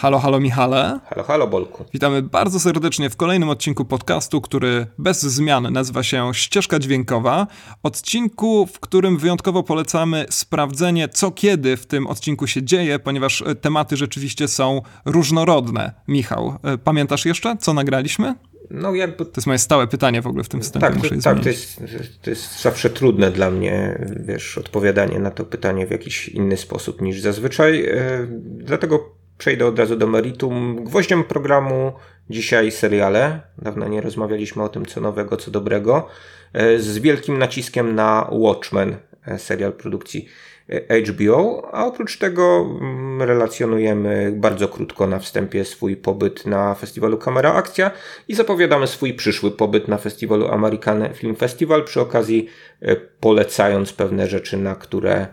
Halo, halo Michale. Halo, halo Bolku. Witamy bardzo serdecznie w kolejnym odcinku podcastu, który bez zmian nazywa się Ścieżka Dźwiękowa. Odcinku, w którym wyjątkowo polecamy sprawdzenie, co kiedy w tym odcinku się dzieje, ponieważ e, tematy rzeczywiście są różnorodne. Michał, e, pamiętasz jeszcze, co nagraliśmy? No jakby... To jest moje stałe pytanie w ogóle w tym wstępie. Tak, to, tak to, jest, to jest zawsze trudne dla mnie, wiesz, odpowiadanie na to pytanie w jakiś inny sposób niż zazwyczaj. Yy, dlatego przejdę od razu do meritum. Gwoździem programu dzisiaj seriale. Dawno nie rozmawialiśmy o tym, co nowego, co dobrego. E, z wielkim naciskiem na Watchmen, e, serial produkcji e, HBO, a oprócz tego mm, relacjonujemy bardzo krótko na wstępie swój pobyt na festiwalu Kamera Akcja i zapowiadamy swój przyszły pobyt na festiwalu American Film Festival, przy okazji polecając pewne rzeczy, na które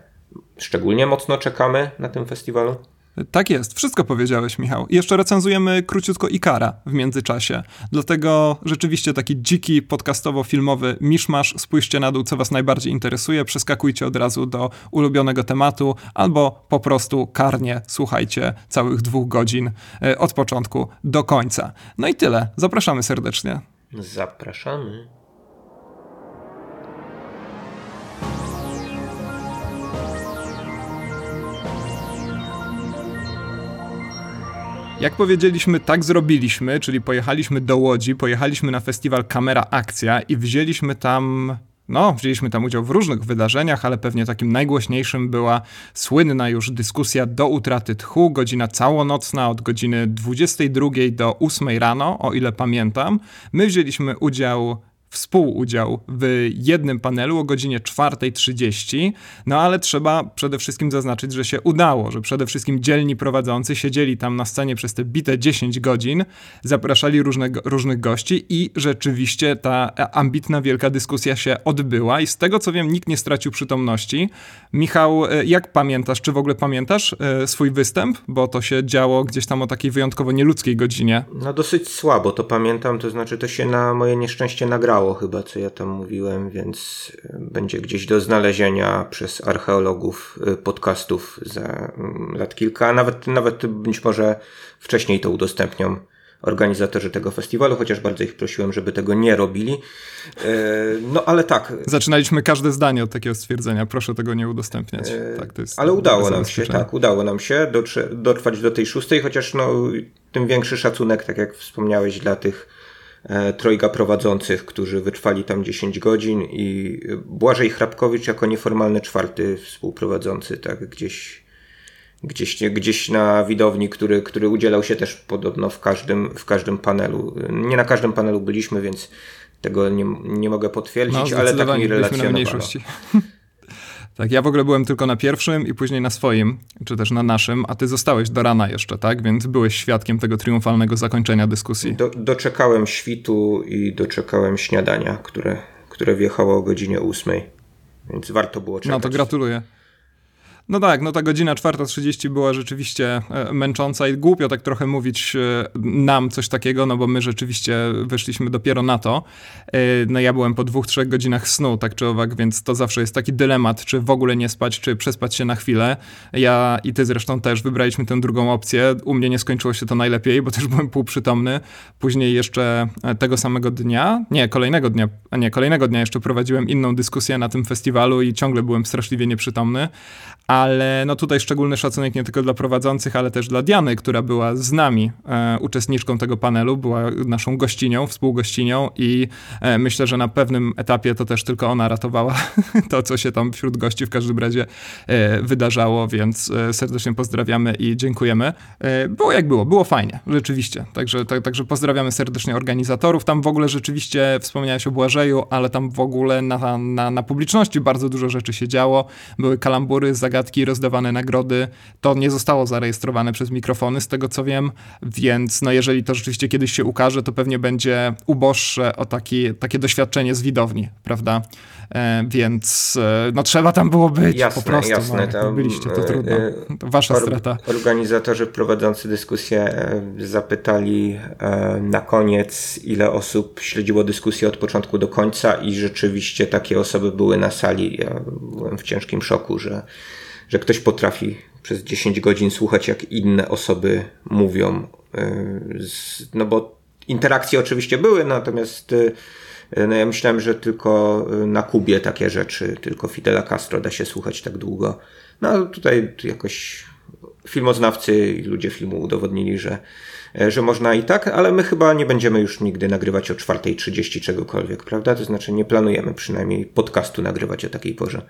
szczególnie mocno czekamy na tym festiwalu. Tak jest, wszystko powiedziałeś, Michał. Jeszcze recenzujemy króciutko Ikara w międzyczasie. Dlatego rzeczywiście taki dziki, podcastowo-filmowy miszmasz. Spójrzcie na dół, co was najbardziej interesuje, przeskakujcie od razu do ulubionego tematu, albo po prostu karnie słuchajcie całych dwóch godzin e, od początku do końca. No i tyle. Zapraszamy serdecznie. Zapraszamy. Jak powiedzieliśmy, tak zrobiliśmy, czyli pojechaliśmy do Łodzi, pojechaliśmy na festiwal Kamera Akcja i wzięliśmy tam no, wzięliśmy tam udział w różnych wydarzeniach, ale pewnie takim najgłośniejszym była słynna już dyskusja do utraty tchu, godzina całonocna od godziny 22 do 8 rano, o ile pamiętam. My wzięliśmy udział współudział w jednym panelu o godzinie 4.30, no ale trzeba przede wszystkim zaznaczyć, że się udało, że przede wszystkim dzielni prowadzący siedzieli tam na scenie przez te bite 10 godzin, zapraszali różnych gości i rzeczywiście ta ambitna, wielka dyskusja się odbyła i z tego co wiem, nikt nie stracił przytomności. Michał, e, jak pamiętasz, czy w ogóle pamiętasz e, swój występ? Bo to się działo gdzieś tam o takiej wyjątkowo nieludzkiej godzinie. No dosyć słabo to pamiętam, to znaczy to się na moje nieszczęście nagrało nagrało chyba, co ja tam mówiłem, więc e, będzie gdzieś do znalezienia przez archeologów e, podcastów za mm, lat kilka, a nawet, nawet być może wcześniej to udostępnią organizatorzy tego festiwalu, chociaż bardzo ich prosiłem, żeby tego nie robili. E, no ale tak. Zaczynaliśmy każde zdanie od takiego stwierdzenia, proszę tego nie udostępniać. Tak, ale udało nam się, tak, udało nam się dotrwać do tej szóstej, chociaż no, tym większy szacunek, tak jak wspomniałeś, dla tych trojga prowadzących, którzy wytrwali tam 10 godzin i Błażej Hrabkowicz jako nieformalny czwarty współprowadzący, tak gdzieś, gdzieś, gdzieś na widowni, który, który udzielał się też podobno w każdym, w każdym panelu. Nie na każdym panelu byliśmy, więc tego nie, nie mogę potwierdzić, no, ale tak mi relacjonowano. Tak, ja w ogóle byłem tylko na pierwszym i później na swoim, czy też na naszym, a ty zostałeś do rana jeszcze, tak? Więc byłeś świadkiem tego triumfalnego zakończenia dyskusji. Do, doczekałem świtu i doczekałem śniadania, które, które wjechało o godzinie ósmej. Więc warto było czekać. No to gratuluję. No tak, no ta godzina 4.30 była rzeczywiście e, męcząca i głupio tak trochę mówić e, nam coś takiego, no bo my rzeczywiście wyszliśmy dopiero na to. E, no ja byłem po dwóch, trzech godzinach snu, tak czy owak, więc to zawsze jest taki dylemat, czy w ogóle nie spać, czy przespać się na chwilę. Ja i ty zresztą też wybraliśmy tę drugą opcję. U mnie nie skończyło się to najlepiej, bo też byłem półprzytomny. Później jeszcze tego samego dnia, nie, kolejnego dnia, a nie, kolejnego dnia jeszcze prowadziłem inną dyskusję na tym festiwalu i ciągle byłem straszliwie nieprzytomny, ale no tutaj szczególny szacunek nie tylko dla prowadzących, ale też dla Diany, która była z nami e, uczestniczką tego panelu, była naszą gościnią, współgościnią i e, myślę, że na pewnym etapie to też tylko ona ratowała to, co się tam wśród gości w każdym razie e, wydarzało, więc e, serdecznie pozdrawiamy i dziękujemy. E, było jak było, było fajnie, rzeczywiście. Także, tak, także pozdrawiamy serdecznie organizatorów. Tam w ogóle rzeczywiście wspomniałeś o Błażeju, ale tam w ogóle na, na, na publiczności bardzo dużo rzeczy się działo. Były kalambury, zagadki, zagadki, rozdawane nagrody. To nie zostało zarejestrowane przez mikrofony, z tego co wiem, więc no jeżeli to rzeczywiście kiedyś się ukaże, to pewnie będzie uboższe o taki, takie doświadczenie z widowni, prawda? E, więc e, no trzeba tam było być jasne, po prostu. Jasne, no, tam, byliście, to trudno. E, to wasza or, strata. Organizatorzy prowadzący dyskusję zapytali na koniec, ile osób śledziło dyskusję od początku do końca i rzeczywiście takie osoby były na sali. Ja byłem w ciężkim szoku, że że ktoś potrafi przez 10 godzin słuchać, jak inne osoby mówią. No bo interakcje oczywiście były, natomiast no ja myślałem, że tylko na Kubie takie rzeczy, tylko Fidela Castro da się słuchać tak długo. No tutaj jakoś filmoznawcy i ludzie filmu udowodnili, że, że można i tak, ale my chyba nie będziemy już nigdy nagrywać o 4.30 czegokolwiek, prawda? To znaczy nie planujemy przynajmniej podcastu nagrywać o takiej porze.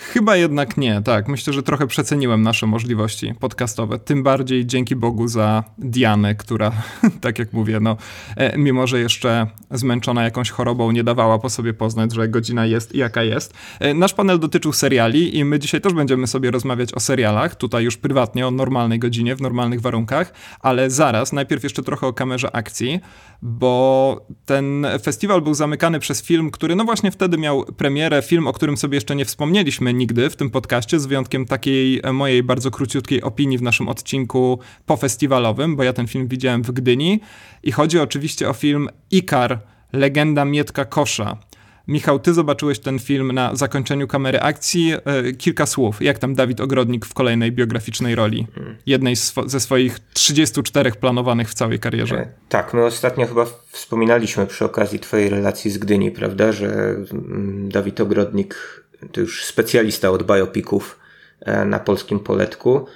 Chyba jednak nie, tak. Myślę, że trochę przeceniłem nasze możliwości podcastowe. Tym bardziej dzięki Bogu za Dianę, która, tak jak mówię, no, e, mimo że jeszcze zmęczona jakąś chorobą, nie dawała po sobie poznać, że godzina jest i jaka jest. E, nasz panel dotyczył seriali i my dzisiaj też będziemy sobie rozmawiać o serialach, tutaj już prywatnie, o normalnej godzinie, w normalnych warunkach, ale zaraz, najpierw jeszcze trochę o kamerze akcji, bo ten festiwal był zamykany przez film, który no właśnie wtedy miał premierę, film, o którym sobie jeszcze nie wspomnieliśmy, nigdy w tym podcaście, z wyjątkiem takiej e, mojej bardzo króciutkiej opinii w naszym odcinku pofestiwalowym, bo ja ten film widziałem w Gdyni. I chodzi oczywiście o film Ikar, legenda Mietka Kosza. Michał, ty zobaczyłeś ten film na zakończeniu kamery akcji. E, kilka słów. Jak tam Dawid Ogrodnik w kolejnej biograficznej roli? Jednej swo ze swoich 34 planowanych w całej karierze. E, tak, my ostatnio chyba wspominaliśmy przy okazji twojej relacji z Gdyni, prawda, że mm, Dawid Ogrodnik to już specjalista od biopików e, na polskim poletku.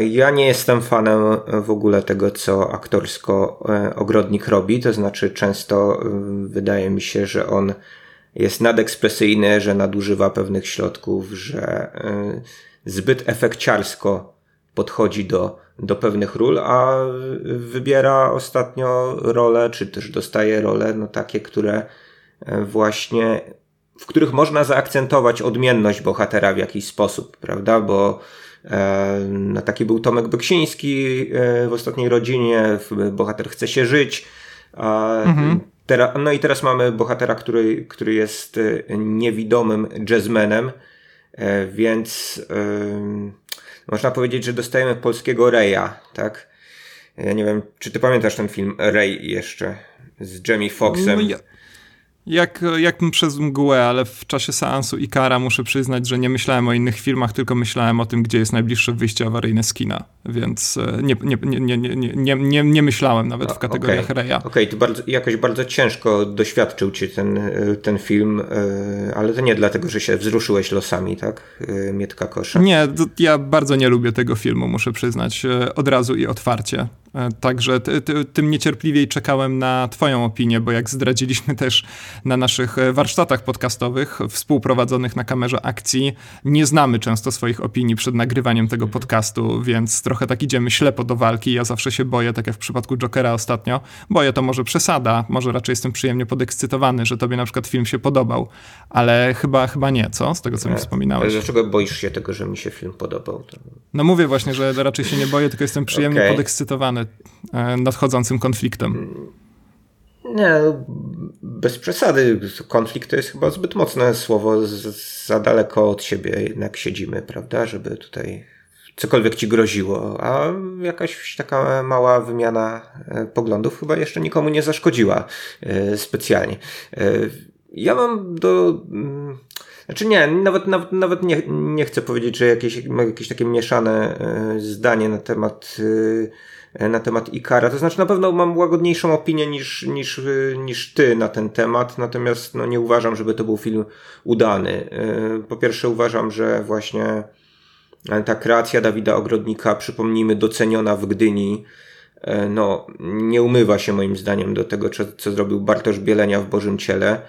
Ja nie jestem fanem w ogóle tego, co aktorsko e, ogrodnik robi, to znaczy często e, wydaje mi się, że on jest nadekspresyjny, że nadużywa pewnych środków, że zbyt efekciarsko podchodzi do, do pewnych ról, a wybiera ostatnio role, czy też dostaje role, no takie, które właśnie w których można zaakcentować odmienność bohatera w jakiś sposób, prawda? Bo e, no, taki był Tomek Beksiński e, w ostatniej rodzinie, bohater chce się żyć. Mhm. Tera, no i teraz mamy bohatera, który, który jest e, niewidomym jazzmenem, więc można powiedzieć, że dostajemy polskiego Reya, tak? Ja nie wiem, czy ty pamiętasz ten film Ray jeszcze z Jamie Foxxem? No ja, jak, jak przez mgłę, ale w czasie seansu Ikara muszę przyznać, że nie myślałem o innych filmach, tylko myślałem o tym, gdzie jest najbliższe wyjście awaryjne z kina, więc nie, nie, nie, nie, nie, nie, nie myślałem nawet w kategoriach okay. Reja. Okej, okay, to bardzo, jakoś bardzo ciężko doświadczył cię ten, ten film, ale to nie dlatego, że się wzruszyłeś losami, tak? Mietka Kosza. Nie, ja bardzo nie lubię tego filmu, muszę przyznać, od razu i otwarcie. Także ty, ty, tym niecierpliwiej czekałem na twoją opinię, bo jak zdradziliśmy też na naszych e, warsztatach podcastowych współprowadzonych na kamerze akcji. Nie znamy często swoich opinii przed nagrywaniem tego podcastu, więc trochę tak idziemy ślepo do walki. Ja zawsze się boję, tak jak w przypadku Jokera ostatnio. Boję to może przesada, może raczej jestem przyjemnie podekscytowany, że tobie na przykład film się podobał, ale chyba, chyba nie, co? Z tego, co mi wspominałeś. Dlaczego boisz się tego, że mi się film podobał? No mówię właśnie, że raczej się nie boję, tylko jestem przyjemnie okay. podekscytowany e, nadchodzącym konfliktem. Nie, no, bez przesady. Konflikt to jest chyba zbyt mocne słowo. Za daleko od siebie jednak siedzimy, prawda? Żeby tutaj cokolwiek ci groziło. A jakaś taka mała wymiana e, poglądów chyba jeszcze nikomu nie zaszkodziła e, specjalnie. E, ja mam do. Mm, znaczy nie, nawet, nawet, nawet nie, nie chcę powiedzieć, że jakieś, jakieś takie mieszane zdanie na temat na temat Ikara. To znaczy na pewno mam łagodniejszą opinię niż, niż, e, niż ty na ten temat, natomiast no, nie uważam, żeby to był film udany. E, po pierwsze uważam, że właśnie ta kreacja Dawida Ogrodnika, przypomnijmy, doceniona w Gdyni, no, nie umywa się moim zdaniem do tego, co, co zrobił Bartosz Bielenia w Bożym Ciele,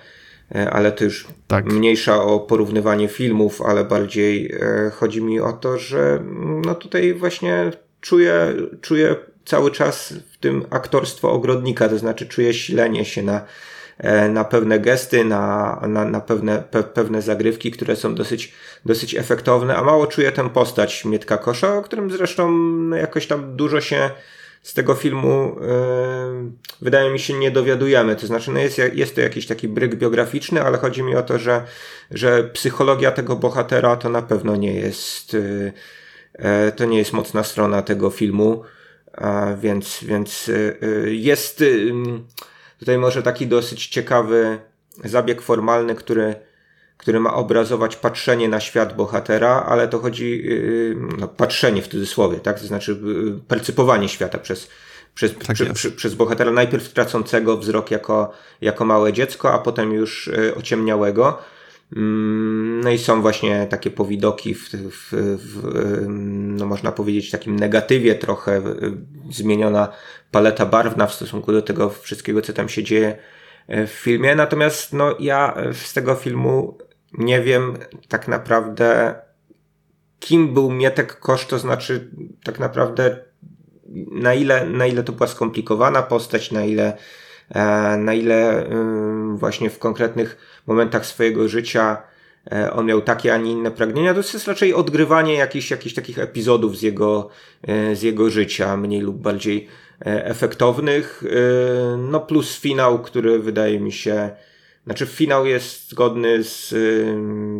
ale to już tak. mniejsza o porównywanie filmów, ale bardziej chodzi mi o to, że no tutaj właśnie czuję, czuję cały czas w tym aktorstwo ogrodnika, to znaczy czuję silenie się na, e, na pewne gesty, na, na, na pewne, pe, pewne zagrywki, które są dosyć, dosyć efektowne, a mało czuję tę postać Mietka Kosza, o którym zresztą no, jakoś tam dużo się z tego filmu yy, wydaje mi się nie dowiadujemy. To znaczy, no jest, jest to jakiś taki bryk biograficzny, ale chodzi mi o to, że, że psychologia tego bohatera to na pewno nie jest, yy, to nie jest mocna strona tego filmu. Więc, więc y, y, jest y, tutaj może taki dosyć ciekawy zabieg formalny, który, który ma obrazować patrzenie na świat bohatera, ale to chodzi, yy, no, patrzenie w cudzysłowie, tak? To znaczy percypowanie świata przez, przez, tak przy, przy, przez bohatera, najpierw tracącego wzrok jako, jako małe dziecko, a potem już ociemniałego. Mm, no i są właśnie takie powidoki w, w, w, no można powiedzieć, takim negatywie trochę zmieniona paleta barwna w stosunku do tego wszystkiego, co tam się dzieje w filmie. Natomiast no, ja z tego filmu nie wiem tak naprawdę, kim był Mietek Kosz, to znaczy tak naprawdę na ile, na ile to była skomplikowana postać, na ile, na ile właśnie w konkretnych momentach swojego życia e, on miał takie, a nie inne pragnienia. To jest raczej odgrywanie jakichś, jakichś takich epizodów z jego, e, z jego życia, mniej lub bardziej efektownych. No plus finał, który wydaje mi się znaczy, finał jest zgodny z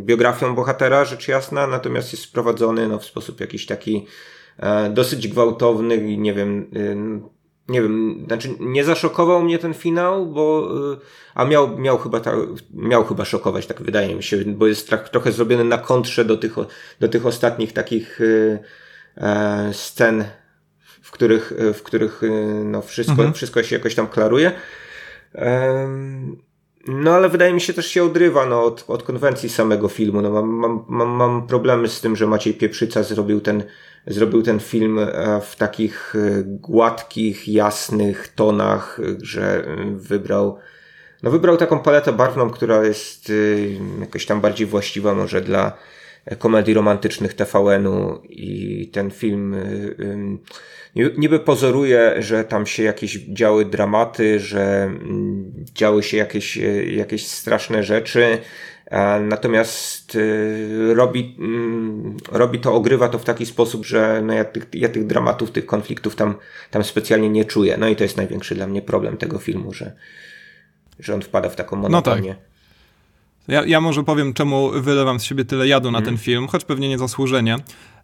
biografią bohatera, rzecz jasna, natomiast jest sprowadzony no, w sposób jakiś taki e, dosyć gwałtowny i nie wiem, nie wiem, znaczy nie zaszokował mnie ten finał, bo, y, a miał, miał chyba ta, miał chyba szokować, tak wydaje mi się, bo jest tak, trochę zrobiony na kontrze do tych, do tych ostatnich takich e, scen, w których, w których no, wszystko, mhm. wszystko się jakoś tam klaruje. No ale wydaje mi się też się odrywa no, od, od konwencji samego filmu. No, mam, mam, mam problemy z tym, że Maciej Pieprzyca zrobił ten, zrobił ten film e, w takich e, gładkich, jasnych tonach, że wybrał no wybrał taką paletę barwną, która jest e, jakoś tam bardziej właściwa może dla komedii romantycznych TVN-u i ten film niby pozoruje, że tam się jakieś działy dramaty, że mm, działy się jakieś, e, jakieś straszne rzeczy, natomiast e, robi, mm, robi to, ogrywa to w taki sposób, że no ja, tych, ja tych dramatów, tych konfliktów tam, tam specjalnie nie czuję. No i to jest największy dla mnie problem tego filmu, że, że on wpada w taką monotonię. No tak. Ja, ja może powiem, czemu wylewam z siebie tyle jadu na mm. ten film, choć pewnie niezasłużenie.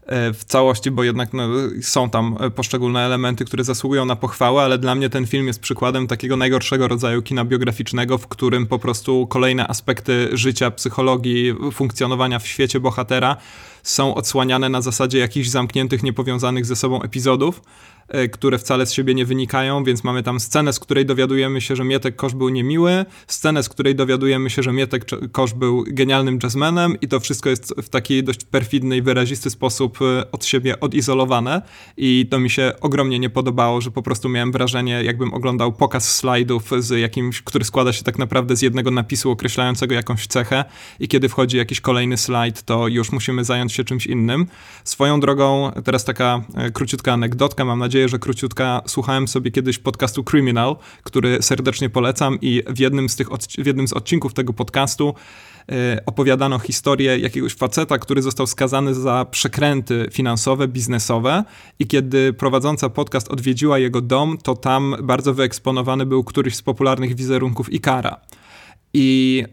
E, w całości, bo jednak no, są tam poszczególne elementy, które zasługują na pochwałę, ale dla mnie ten film jest przykładem takiego najgorszego rodzaju kina biograficznego, w którym po prostu kolejne aspekty życia, psychologii, funkcjonowania w świecie bohatera są odsłaniane na zasadzie jakichś zamkniętych, niepowiązanych ze sobą epizodów, które wcale z siebie nie wynikają, więc mamy tam scenę, z której dowiadujemy się, że Mietek Kosz był niemiły, scenę, z której dowiadujemy się, że Mietek Kosz był genialnym jazzmenem i to wszystko jest w taki dość perfidny i wyrazisty sposób e, od siebie odizolowane i to mi się ogromnie nie podobało, że po prostu miałem wrażenie, jakbym oglądał pokaz slajdów z jakimś, który składa się tak naprawdę z jednego napisu określającego jakąś cechę i kiedy wchodzi jakiś kolejny slajd, to już musimy zająć się czymś innym. Swoją drogą, teraz taka e, króciutka anegdotka, mam nadzieję, że króciutka. Słuchałem sobie kiedyś podcastu Criminal, który serdecznie polecam i w jednym z, tych w jednym z odcinków tego podcastu e, opowiadano historię jakiegoś faceta, który został skazany za przekręty finansowe, biznesowe i kiedy prowadząca podcast odwiedziła jego dom, to tam bardzo wyeksponowany był któryś z popularnych wizerunków Ikara. I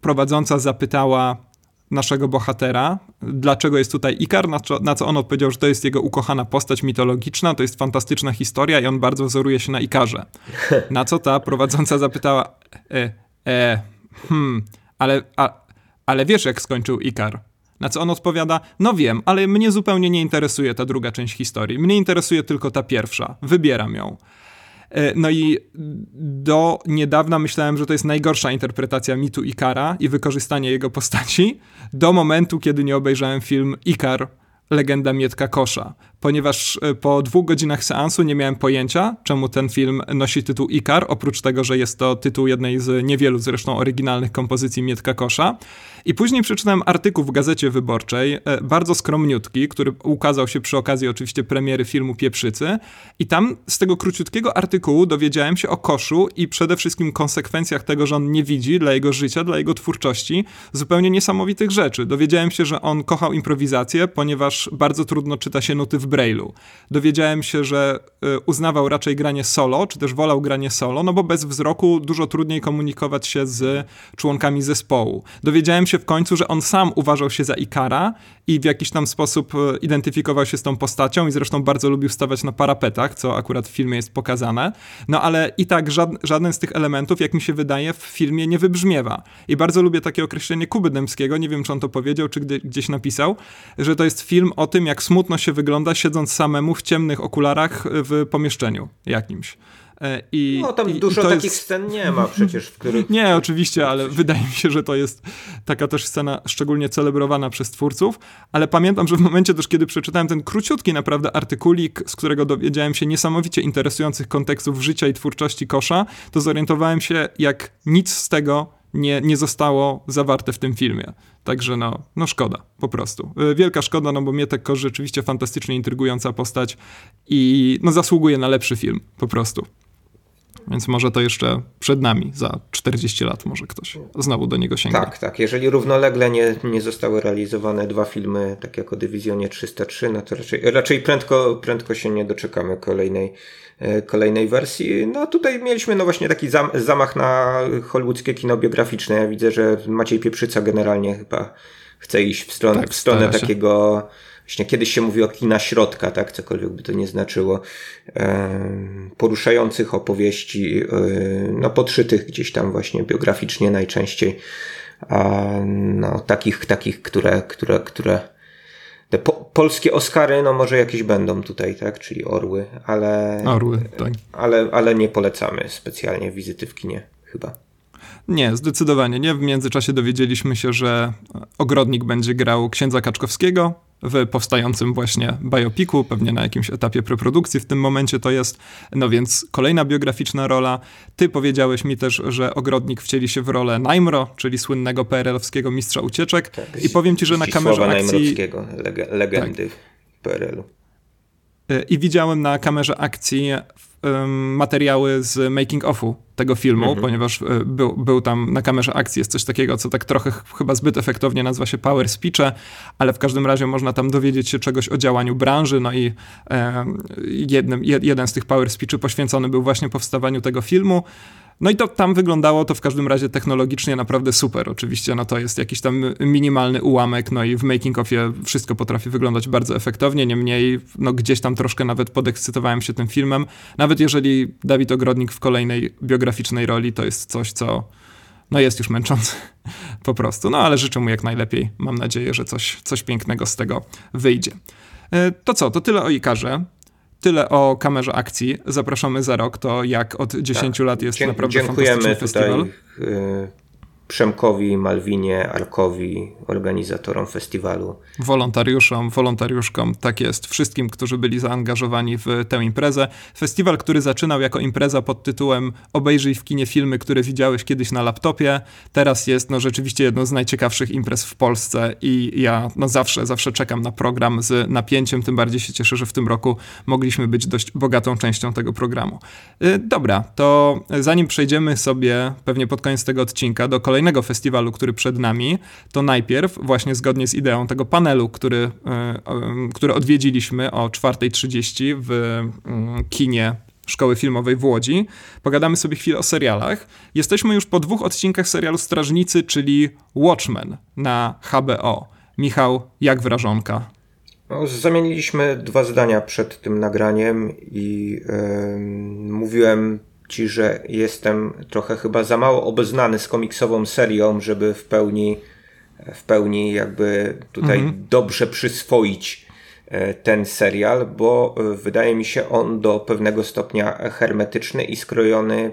prowadząca zapytała, naszego bohatera, dlaczego jest tutaj Ikar, na co, na co on odpowiedział, że to jest jego ukochana postać mitologiczna, to jest fantastyczna historia i on bardzo wzoruje się na Ikarze. Na co ta prowadząca zapytała, e, e, hmm, ale, a, ale wiesz jak skończył Ikar? Na co on odpowiada, no wiem, ale mnie zupełnie nie interesuje ta druga część historii, mnie interesuje tylko ta pierwsza, wybieram ją. E, no i do niedawna myślałem, że to jest najgorsza interpretacja mitu Ikara i wykorzystanie jego postaci, do momentu, kiedy nie obejrzałem film Ikar, legenda Mietka Kosza ponieważ e, po dwóch godzinach seansu nie miałem pojęcia, czemu ten film nosi tytuł Ikar, oprócz tego, że jest to tytuł jednej z niewielu zresztą oryginalnych kompozycji Mietka Kosza. I później przeczytałem artykuł w Gazecie Wyborczej, e, bardzo skromniutki, który ukazał się przy okazji oczywiście premiery filmu Pieprzycy. I tam z tego króciutkiego artykułu dowiedziałem się o Koszu i przede wszystkim konsekwencjach tego, że on nie widzi dla jego życia, dla jego twórczości zupełnie niesamowitych rzeczy. Dowiedziałem się, że on kochał improwizację, ponieważ bardzo trudno czyta się nuty w w Brailu. Dowiedziałem się, że y, uznawał raczej granie solo, czy też wolał granie solo, no bo bez wzroku dużo trudniej komunikować się z członkami zespołu. Dowiedziałem się w końcu, że on sam uważał się za Ikara i w jakiś tam sposób y, identyfikował się z tą postacią i zresztą bardzo lubił stawać na parapetach, co akurat w filmie jest pokazane. No ale i tak żaden z tych elementów, jak mi się wydaje, w filmie nie wybrzmiewa. I bardzo lubię takie określenie Kuby Dębskiego, nie wiem czy on to powiedział, czy gdzieś napisał, że to jest film o tym, jak smutno się wygląda siedząc samemu w ciemnych okularach w pomieszczeniu jakimś. E, I, no tam i, dużo i takich jest... scen nie ma przecież, w których... Nie, oczywiście, ale wydaje mi się, że to jest taka też scena szczególnie celebrowana przez twórców, ale pamiętam, że w momencie też, kiedy przeczytałem ten króciutki naprawdę artykulik, z którego dowiedziałem się niesamowicie interesujących kontekstów życia i twórczości Kosza, to zorientowałem się, jak nic z tego nie, nie zostało zawarte w tym filmie. Także no, no szkoda, po prostu. E, wielka szkoda, no bo Mietek rzeczywiście fantastycznie intrygująca postać i no zasługuje na lepszy film, po prostu. Więc może to jeszcze przed nami, za 40 lat może ktoś znowu do niego sięgnie. Tak, tak. Jeżeli równolegle nie, nie zostały realizowane dwa filmy, tak jak o Dywizjonie 303, no to raczej, raczej prędko, prędko się nie doczekamy kolejnej, kolejnej wersji. No tutaj mieliśmy no właśnie taki zam, zamach na hollywoodzkie kino biograficzne. Ja widzę, że Maciej Pieprzyca generalnie chyba chce iść w stronę, tak, w stronę takiego Właśnie kiedyś się mówi o kina środka, tak, cokolwiek by to nie znaczyło, e, poruszających opowieści, e, no podszytych gdzieś tam właśnie biograficznie najczęściej, no takich, takich, które, które, które te po, polskie Oscary, no może jakieś będą tutaj, tak, czyli Orły, ale, Orły, tak. ale, ale nie polecamy specjalnie wizyty w kinie, chyba. Nie, zdecydowanie nie. W międzyczasie dowiedzieliśmy się, że Ogrodnik będzie grał księdza Kaczkowskiego, w powstającym właśnie biopiku, pewnie na jakimś etapie preprodukcji w tym momencie to jest. No więc kolejna biograficzna rola. Ty powiedziałeś mi też, że Ogrodnik wcieli się w rolę Najmro, czyli słynnego PRL-owskiego mistrza ucieczek. Tak, I powiem ci, że na kamerze akcji... Leg legendy tak. PRL-u. Y, I widziałem na kamerze akcji materiały z making offu tego filmu, mhm. ponieważ e, był, był tam na kamerze akcji, jest coś takiego, co tak trochę chyba zbyt efektownie nazywa się power speeche, ale w każdym razie można tam dowiedzieć się czegoś o działaniu branży, no i e, jednym, jeden z tych power speeches poświęcony był właśnie powstawaniu tego filmu. No i to tam wyglądało to w każdym razie technologicznie naprawdę super. Oczywiście no to jest jakiś tam minimalny ułamek, no i w making ofie wszystko potrafi wyglądać bardzo efektownie, niemniej no gdzieś tam troszkę nawet podekscytowałem się tym filmem. Nawet jeżeli Dawid Ogrodnik w kolejnej biograficznej roli to jest coś, co no jest już męczące po prostu. No ale życzę mu jak najlepiej. Mam nadzieję, że coś, coś pięknego z tego wyjdzie. E, to co, to tyle o Ikarze. Tyle o kamerze akcji. Zapraszamy za rok. To jak od 10 tak. lat jest Dzie naprawdę dziękujemy fantastyczny festiwal. Tutaj, y Przemkowi, Malwinie, Arkowi, organizatorom festiwalu. Wolontariuszom, wolontariuszkom, tak jest, wszystkim, którzy byli zaangażowani w tę imprezę. Festiwal, który zaczynał jako impreza pod tytułem Obejrzyj w kinie filmy, które widziałeś kiedyś na laptopie, teraz jest no, rzeczywiście jedną z najciekawszych imprez w Polsce i ja no, zawsze, zawsze czekam na program z napięciem, tym bardziej się cieszę, że w tym roku mogliśmy być dość bogatą częścią tego programu. Y, dobra, to zanim przejdziemy sobie pewnie pod koniec tego odcinka do kolejnego kolejnego festiwalu, który przed nami, to najpierw, właśnie zgodnie z ideą tego panelu, który, e, który odwiedziliśmy o 4.30 w mm, kinie Szkoły Filmowej w Łodzi. Pogadamy sobie chwilę o serialach. Jesteśmy już po dwóch odcinkach serialu Strażnicy, czyli Watchmen na HBO. Michał, jak wrażonka? No, zamieniliśmy dwa zdania przed tym nagraniem i yy, mówiłem ci, że jestem trochę chyba za mało obeznany z komiksową serią, żeby w pełni, w pełni jakby tutaj mhm. dobrze przyswoić e, ten serial, bo e, wydaje mi się on do pewnego stopnia hermetyczny i skrojony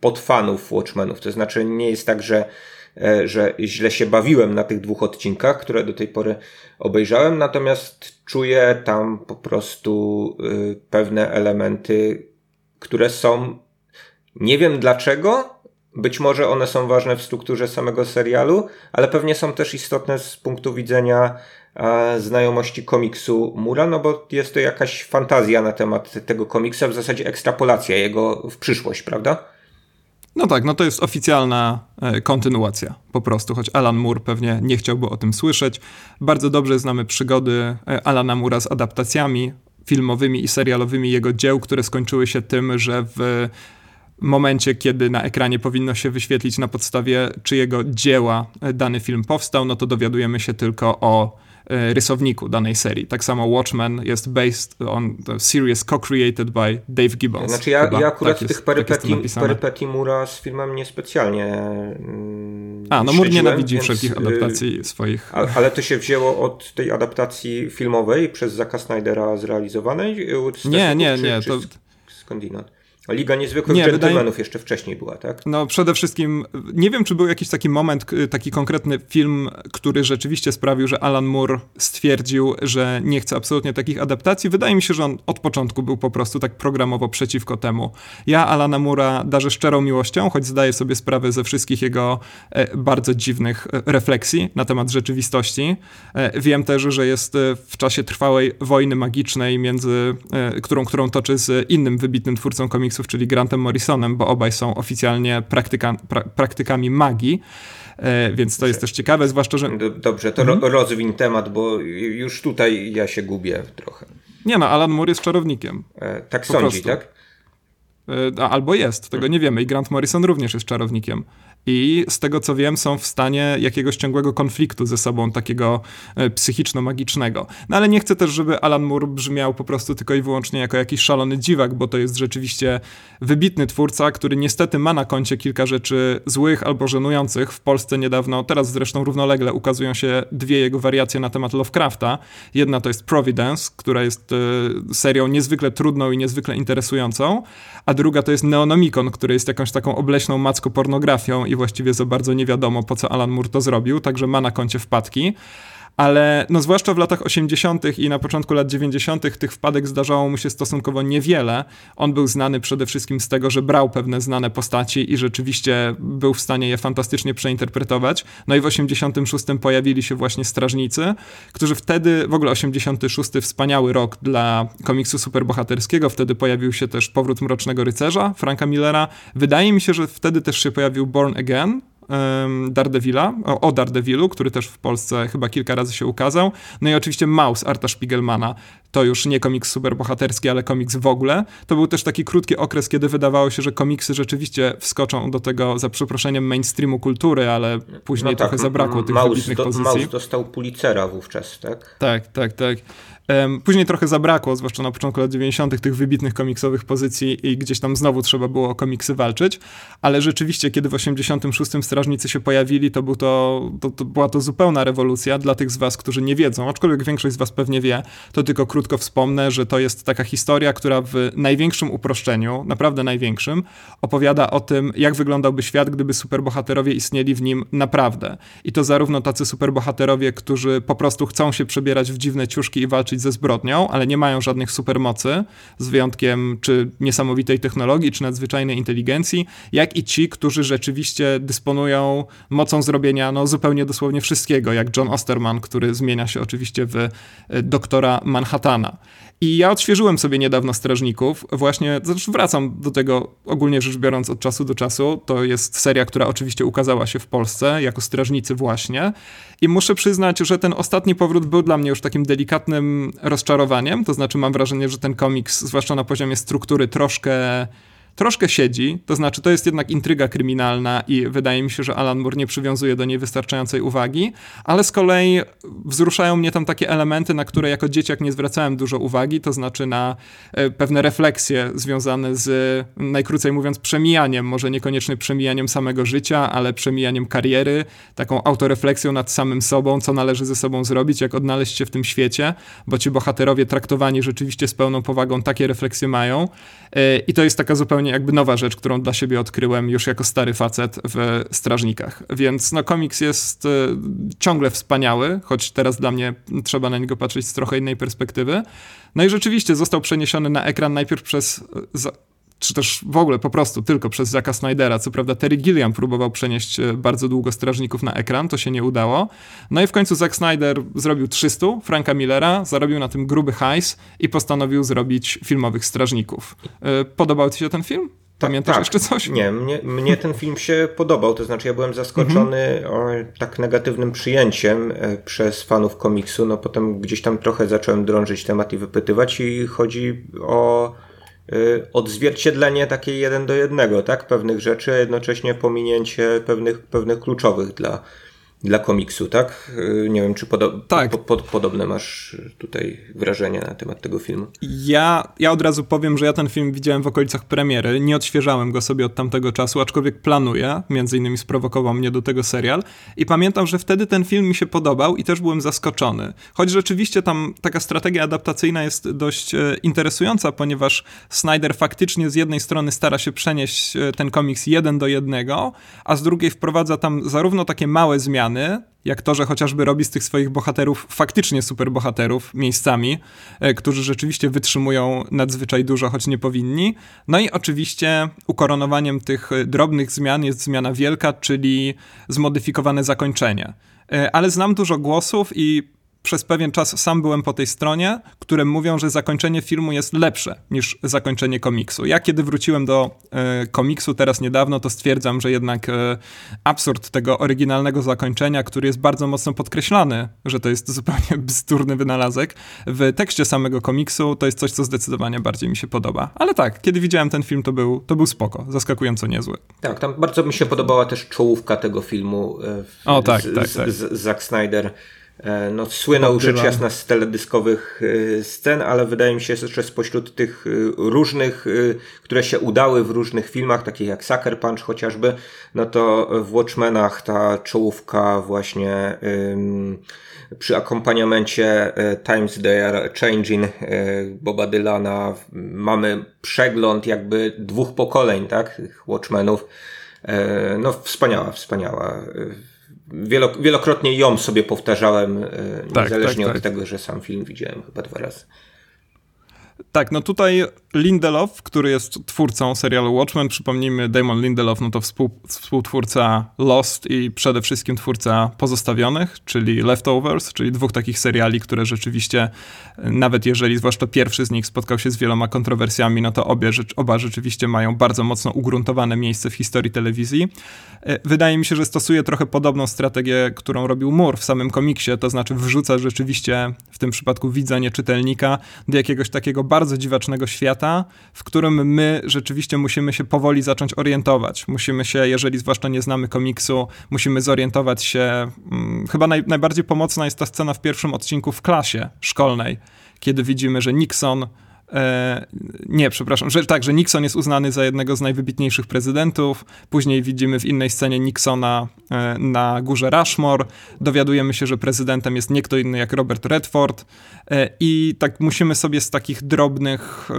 pod fanów Watchmenów. To znaczy nie jest tak, że, e, że źle się bawiłem na tych dwóch odcinkach, które do tej pory obejrzałem, natomiast czuję tam po prostu pewne elementy, które są nie wiem dlaczego. Być może one są ważne w strukturze samego serialu, ale pewnie są też istotne z punktu widzenia e, znajomości komiksu Mura, no bo jest to jakaś fantazja na temat tego komiksa, w zasadzie ekstrapolacja jego w przyszłość, prawda? No tak, no to jest oficjalna e, kontynuacja po prostu, choć Alan Moore pewnie nie chciałby o tym słyszeć. Bardzo dobrze znamy przygody e, Alana Moore'a z adaptacjami filmowymi i serialowymi jego dzieł, które skończyły się tym, że w momencie, kiedy na ekranie powinno się wyświetlić na podstawie czyjego dzieła e, dany film powstał, no to dowiadujemy się tylko o E, rysowniku danej serii. Tak samo Watchmen jest based on the series co-created by Dave Gibbons. Znaczy ja, ja akurat tak tych perypetii, perypetii Mura z filmem niespecjalnie mm, A, no Mur nienawidzi więc, wszelkich y, adaptacji swoich. ale to się wzięło od tej adaptacji filmowej przez Zacka Snydera zrealizowanej? Nie, nie, nie. Czy, to... Skądinąd? Liga Niezwykłych nie, Gentlemanów wydaje... jeszcze wcześniej była, tak? No przede wszystkim, nie wiem czy był jakiś taki moment, taki konkretny film, który rzeczywiście sprawił, że Alan Moore stwierdził, że nie chce absolutnie takich adaptacji. Wydaje mi się, że on od początku był po prostu tak programowo przeciwko temu. Ja Alana Moore'a darzę szczerą miłością, choć zdaję sobie sprawę ze wszystkich jego e, bardzo dziwnych e, refleksji na temat rzeczywistości. E, wiem też, że jest w czasie trwałej wojny magicznej między, którą, którą toczy z innym wybitnym twórcą komiksu komiksów, czyli Grantem Morrisonem, bo obaj są oficjalnie praktyka, pra, praktykami magii. E, więc to jest też ciekawe, zwłaszcza, że... Dobrze, to mhm. rozwin temat, bo już tutaj ja się gubię trochę. Nie no, Alan Moore jest czarownikiem. E, tak sądzi, prostu. tak? E, albo jest, tego nie wiemy. I Grant Morrison również jest czarownikiem i z tego co wiem, są w stanie jakiegoś ciągłego konfliktu ze sobą, takiego e, psychiczno-magicznego. No ale nie chcę też, żeby Alan Moore brzmiał po prostu tylko i wyłącznie jako jakiś szalony dziwak, bo to jest rzeczywiście wybitny twórca, który niestety ma na koncie kilka rzeczy złych albo żenujących. W Polsce niedawno, teraz zresztą równolegle ukazują się dwie jego wariacje na temat Lovecrafta. Jedna to jest Providence, która jest e, serią niezwykle trudną i niezwykle interesującą, a druga to jest Neonomicon, który jest jakąś taką obleśną macko pornografią i właściwie za bardzo nie wiadomo, po co Alan Moore to zrobił, także ma na koncie wpadki ale no zwłaszcza w latach 80. i na początku lat 90. tych wpadek zdarzało mu się stosunkowo niewiele. On był znany przede wszystkim z tego, że brał pewne znane postaci i rzeczywiście był w stanie je fantastycznie przeinterpretować. No i w 86. pojawili się właśnie Strażnicy, którzy wtedy, w ogóle 86. wspaniały rok dla komiksu superbohaterskiego, wtedy pojawił się też Powrót Mrocznego Rycerza Franka Millera. Wydaje mi się, że wtedy też się pojawił Born Again, Daredevila, o, o Daredevilu, który też w Polsce chyba kilka razy się ukazał. No i oczywiście Maus Arta Spiegelmana. To już nie komiks superbohaterski, ale komiks w ogóle. To był też taki krótki okres, kiedy wydawało się, że komiksy rzeczywiście wskoczą do tego, za przeproszeniem, mainstreamu kultury, ale później no tak, trochę zabrakło tych Maus wybitnych do, pozycji. Maus dostał Pulitzera wówczas, tak? Tak, tak, tak. Później trochę zabrakło, zwłaszcza na początku lat 90., tych wybitnych komiksowych pozycji i gdzieś tam znowu trzeba było o komiksy walczyć, ale rzeczywiście, kiedy w 86 Strażnicy się pojawili, to, był to, to, to, była to zupełna rewolucja dla tych z was, którzy nie wiedzą, aczkolwiek większość z was pewnie wie, to tylko krótko wspomnę, że to jest taka historia, która w największym uproszczeniu, naprawdę największym, opowiada o tym, jak wyglądałby świat, gdyby superbohaterowie istnieli w nim naprawdę. I to zarówno tacy superbohaterowie, którzy po prostu chcą się przebierać w dziwne ciuszki i walczyć ze zbrodnią, ale nie mają żadnych supermocy, z wyjątkiem czy niesamowitej technologii, czy nadzwyczajnej inteligencji, jak i ci, którzy rzeczywiście dysponują mocą zrobienia no, zupełnie dosłownie wszystkiego, jak John Osterman, który zmienia się oczywiście w e, doktora Manhattana. I ja odświeżyłem sobie niedawno Strażników. Właśnie, zresztą wracam do tego ogólnie rzecz biorąc od czasu do czasu. To jest seria, która oczywiście ukazała się w Polsce jako Strażnicy właśnie. I muszę przyznać, że ten ostatni powrót był dla mnie już takim delikatnym rozczarowaniem. To znaczy mam wrażenie, że ten komiks, zwłaszcza na poziomie struktury, troszkę troszkę siedzi, to znaczy to jest jednak intryga kryminalna i wydaje mi się, że Alan Moore nie przywiązuje do niej wystarczającej uwagi, ale z kolei wzruszają mnie tam takie elementy, na które jako dzieciak nie zwracałem dużo uwagi, to znaczy na e, pewne refleksje związane z, najkrócej mówiąc, przemijaniem, może niekoniecznie przemijaniem samego życia, ale przemijaniem kariery, taką autorefleksją nad samym sobą, co należy ze sobą zrobić, jak odnaleźć się w tym świecie, bo ci bohaterowie traktowani rzeczywiście z pełną powagą takie refleksje mają. E, i to jest taka zupełnie zupełnie jakby nowa rzecz, którą dla siebie odkryłem już jako stary facet w Strażnikach. Więc no komiks jest y, ciągle wspaniały, choć teraz dla mnie trzeba na niego patrzeć z trochę innej perspektywy. No i rzeczywiście został przeniesiony na ekran najpierw przez czy też w ogóle po prostu tylko przez Zacka Snydera. Co prawda Terry Gilliam próbował przenieść e, bardzo długo Strażników na ekran, to się nie udało. No i w końcu Zack Snyder zrobił 300 Franka Millera, zarobił na tym gruby hajs i postanowił zrobić filmowych Strażników. E, podobał ci się ten film? Pamiętasz tak, jeszcze coś? Nie, mnie, mnie ten film się podobał, to znaczy ja byłem zaskoczony mhm. tak negatywnym przyjęciem e, przez fanów komiksu, no potem gdzieś tam trochę zacząłem drążyć temat i wypytywać i chodzi o odzwierciedlenie takie jeden do jednego, tak, pewnych rzeczy, a jednocześnie pominięcie pewnych, pewnych kluczowych dla, dla komiksu, tak? Y, nie wiem, czy podo tak. Po, po, podobne masz tutaj wrażenie na temat tego filmu. Ja, ja od razu powiem, że ja ten film widziałem w okolicach premiery. Nie odświeżałem go sobie od tamtego czasu, aczkolwiek planuję. Między innymi sprowokował mnie do tego serial. I pamiętam, że wtedy ten film mi się podobał i też byłem zaskoczony. Choć rzeczywiście tam taka strategia adaptacyjna jest dość e, interesująca, ponieważ Snyder faktycznie z jednej strony stara się przenieść e, ten komiks jeden do jednego, a z drugiej wprowadza tam zarówno takie małe zmiany, jak to, że chociażby robi z tych swoich bohaterów faktycznie superbohaterów miejscami, e, którzy rzeczywiście wytrzymują nadzwyczaj dużo, choć nie powinni. No i oczywiście ukoronowaniem tych drobnych zmian jest zmiana wielka, czyli zmodyfikowane zakończenie. E, ale znam dużo głosów i przez pewien czas sam byłem po tej stronie, które mówią, że zakończenie filmu jest lepsze niż zakończenie komiksu. Ja kiedy wróciłem do e, komiksu teraz niedawno, to stwierdzam, że jednak e, absurd tego oryginalnego zakończenia, który jest bardzo mocno podkreślany, że to jest zupełnie bzdurny wynalazek, w tekście samego komiksu to jest coś, co zdecydowanie bardziej mi się podoba. Ale tak, kiedy widziałem ten film, to był, to był spoko, zaskakująco niezły. Tak, tam bardzo mi się podobała też czołówka tego filmu. E, o tak, z, tak, tak. Z, z, Zack Snyder no, słynął rzecz jasna z teledyskowych e, scen, ale wydaje mi się, że spośród tych e, różnych, które się udały w różnych filmach, takich jak Sucker Punch chociażby, no to w Watchmenach ta czołówka właśnie przy akompaniamencie Times They Are Changing Boba Dylana mamy przegląd jakby dwóch pokoleń, tak, tych Watchmenów. No wspaniała, wspaniała wielokrotnie ją sobie powtarzałem, e, tak, niezależnie tak, tak. od tego, że sam film widziałem chyba dwa razy. Tak, no tutaj Lindelof, który jest twórcą serialu Watchmen, przypomnijmy, Damon Lindelof, no to współ, współtwórca Lost i przede wszystkim twórca Pozostawionych, czyli Leftovers, czyli dwóch takich seriali, które rzeczywiście, nawet jeżeli zwłaszcza pierwszy z nich spotkał się z wieloma kontrowersjami, no to obie, oba rzeczywiście mają bardzo mocno ugruntowane miejsce w historii telewizji. E, wydaje mi się, że stosuje trochę podobną strategię, którą robił Moore w samym komiksie, to znaczy wrzuca rzeczywiście w tym przypadku widza, nie czytelnika, do jakiegoś takiego bardzo dziwacznego świata, w którym my rzeczywiście musimy się powoli zacząć orientować. Musimy się, jeżeli zwłaszcza nie znamy komiksu, musimy zorientować się. Hmm, chyba naj, najbardziej pomocna jest ta scena w pierwszym odcinku w klasie szkolnej, kiedy widzimy, że Nixon E, nie, przepraszam, że tak, że Nixon jest uznany za jednego z najwybitniejszych prezydentów. Później widzimy w innej scenie Nixona e, na górze Rushmore. Dowiadujemy się, że prezydentem jest nie kto inny jak Robert Redford. E, I tak musimy sobie z takich drobnych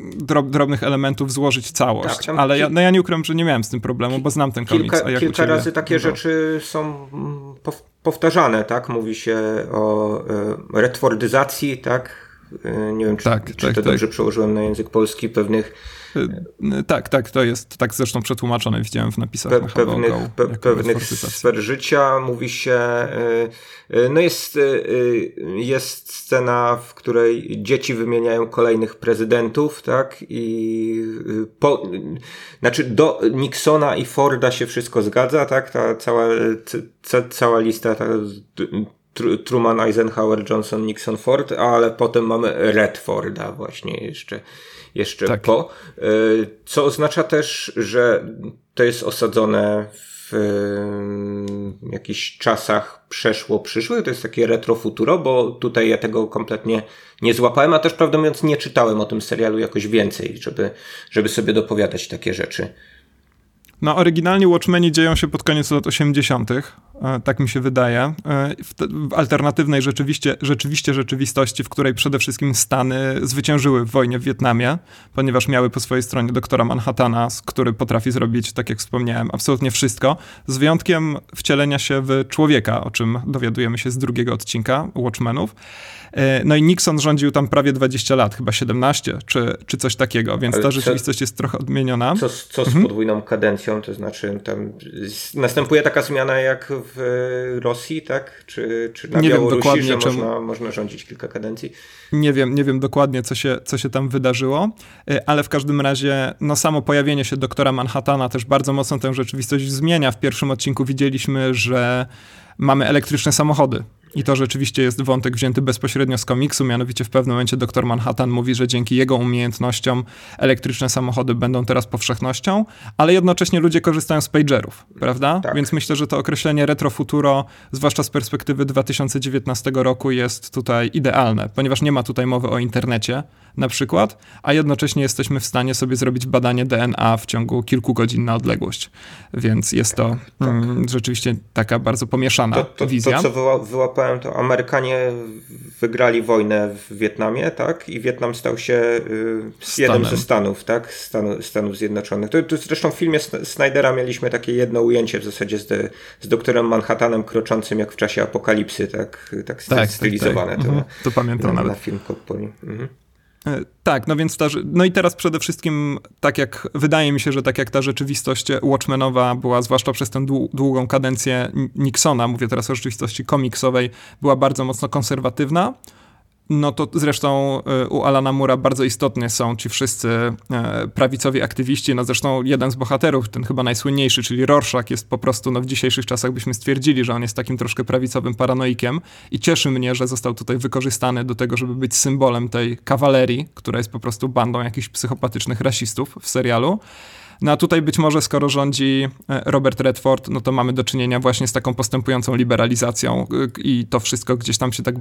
drob, drobnych elementów złożyć całość. Tak, Ale ja, no ja nie ukrywam, że nie miałem z tym problemu, bo znam ten komiks. Kilka, kilka razy takie no. rzeczy są mm, powtarzane, tak? Mówi się o Redfordyzacji, tak? E, nie wiem, czy, tak, czy tak, to tak. dobrze przełożyłem na język polski, pewnych e, tak, tak, to jest tak zresztą przetłumaczone, widziałem w napisach. Pe pewnych go, pe pewnych sfer życia mówi się, e, no jest, jest scena, w której dzieci wymieniają kolejnych prezydentów, tak, i po, znaczy do Nixona i Forda się wszystko zgadza, tak, ta cała, ca, cała lista ta, Truman, Eisenhower, Johnson, Nixon, Ford, ale potem mamy Redforda właśnie jeszcze, jeszcze tak. po. E, co oznacza też, że to jest osadzone w jakichś czasach przeszło przyszłych, to jest takie retrofuturo, bo tutaj ja tego kompletnie nie złapałem, a też prawdę mówiąc nie czytałem o tym serialu jakoś więcej, żeby, żeby sobie dopowiadać takie rzeczy. No, oryginalnie Watchmeni dzieją się pod koniec lat 80., e, tak mi się wydaje. E, w, w alternatywnej rzeczywiście, rzeczywiście rzeczywistości, w której przede wszystkim Stany zwyciężyły w wojnie w Wietnamie, ponieważ miały po swojej stronie doktora Manhattana, który potrafi zrobić, tak jak wspomniałem, absolutnie wszystko, z wyjątkiem wcielenia się w człowieka, o czym dowiadujemy się z drugiego odcinka Watchmenów. E, no i Nixon rządził tam prawie 20 lat, chyba 17 czy, czy coś takiego, więc Ale ta rzeczywistość jest trochę odmieniona. Co, co z mhm. podwójną kadencją, to znaczy tam następuje taka zmiana jak w Rosji, tak? Czy, czy na nie Białorusi, wiem że czemu... można, można rządzić kilka kadencji? Nie wiem, nie wiem dokładnie, co się, co się tam wydarzyło, y, ale w każdym razie no, samo pojawienie się doktora Manhattana też bardzo mocno tę rzeczywistość zmienia. W pierwszym odcinku widzieliśmy, że mamy elektryczne samochody i to rzeczywiście jest wątek wzięty bezpośrednio z komiksu, mianowicie w pewnym momencie dr Manhattan mówi, że dzięki jego umiejętnościom elektryczne samochody będą teraz powszechnością, ale jednocześnie ludzie korzystają z pagerów, prawda? Tak. Więc myślę, że to określenie retrofuturo, zwłaszcza z perspektywy 2019 roku, jest tutaj idealne, ponieważ nie ma tutaj mowy o internecie na przykład, a jednocześnie jesteśmy w stanie sobie zrobić badanie DNA w ciągu kilku godzin na odległość. Więc jest to tak. mm, rzeczywiście taka bardzo pomieszana to, to, wizja. To, co wyła, wyłapałem to Amerykanie wygrali wojnę w Wietnamie, tak? I Wietnam stał się y, jednym ze Stanów, tak? Stanu, Stanów Zjednoczonych. To, to zresztą w filmie Snydera mieliśmy takie jedno ujęcie w zasadzie z, z doktorem Manhattanem kroczącym jak w czasie apokalipsy, tak, tak, tak stylizowane. Tak, tak. To, mhm. to pamiętam na, nawet. Na film Coppoli. Mhm. E, tak, no więc ta, no i teraz przede wszystkim, tak jak wydaje mi się, że tak jak ta rzeczywistość Watchmenowa była, zwłaszcza przez tę długą kadencję Nixona, mówię teraz o rzeczywistości komiksowej, była bardzo mocno konserwatywna, no to zresztą e, u Alana Mura bardzo istotnie są ci wszyscy e, prawicowi aktywiści. No zresztą jeden z bohaterów, ten chyba najsłynniejszy, czyli Rorschach, jest po prostu, no w dzisiejszych czasach byśmy stwierdzili, że on jest takim troszkę prawicowym paranoikiem i cieszy mnie, że został tutaj wykorzystany do tego, żeby być symbolem tej kawalerii, która jest po prostu bandą jakichś psychopatycznych rasistów w serialu. No a tutaj być może skoro rządzi e, Robert Redford, no to mamy do czynienia właśnie z taką postępującą liberalizacją e, i to wszystko gdzieś tam się tak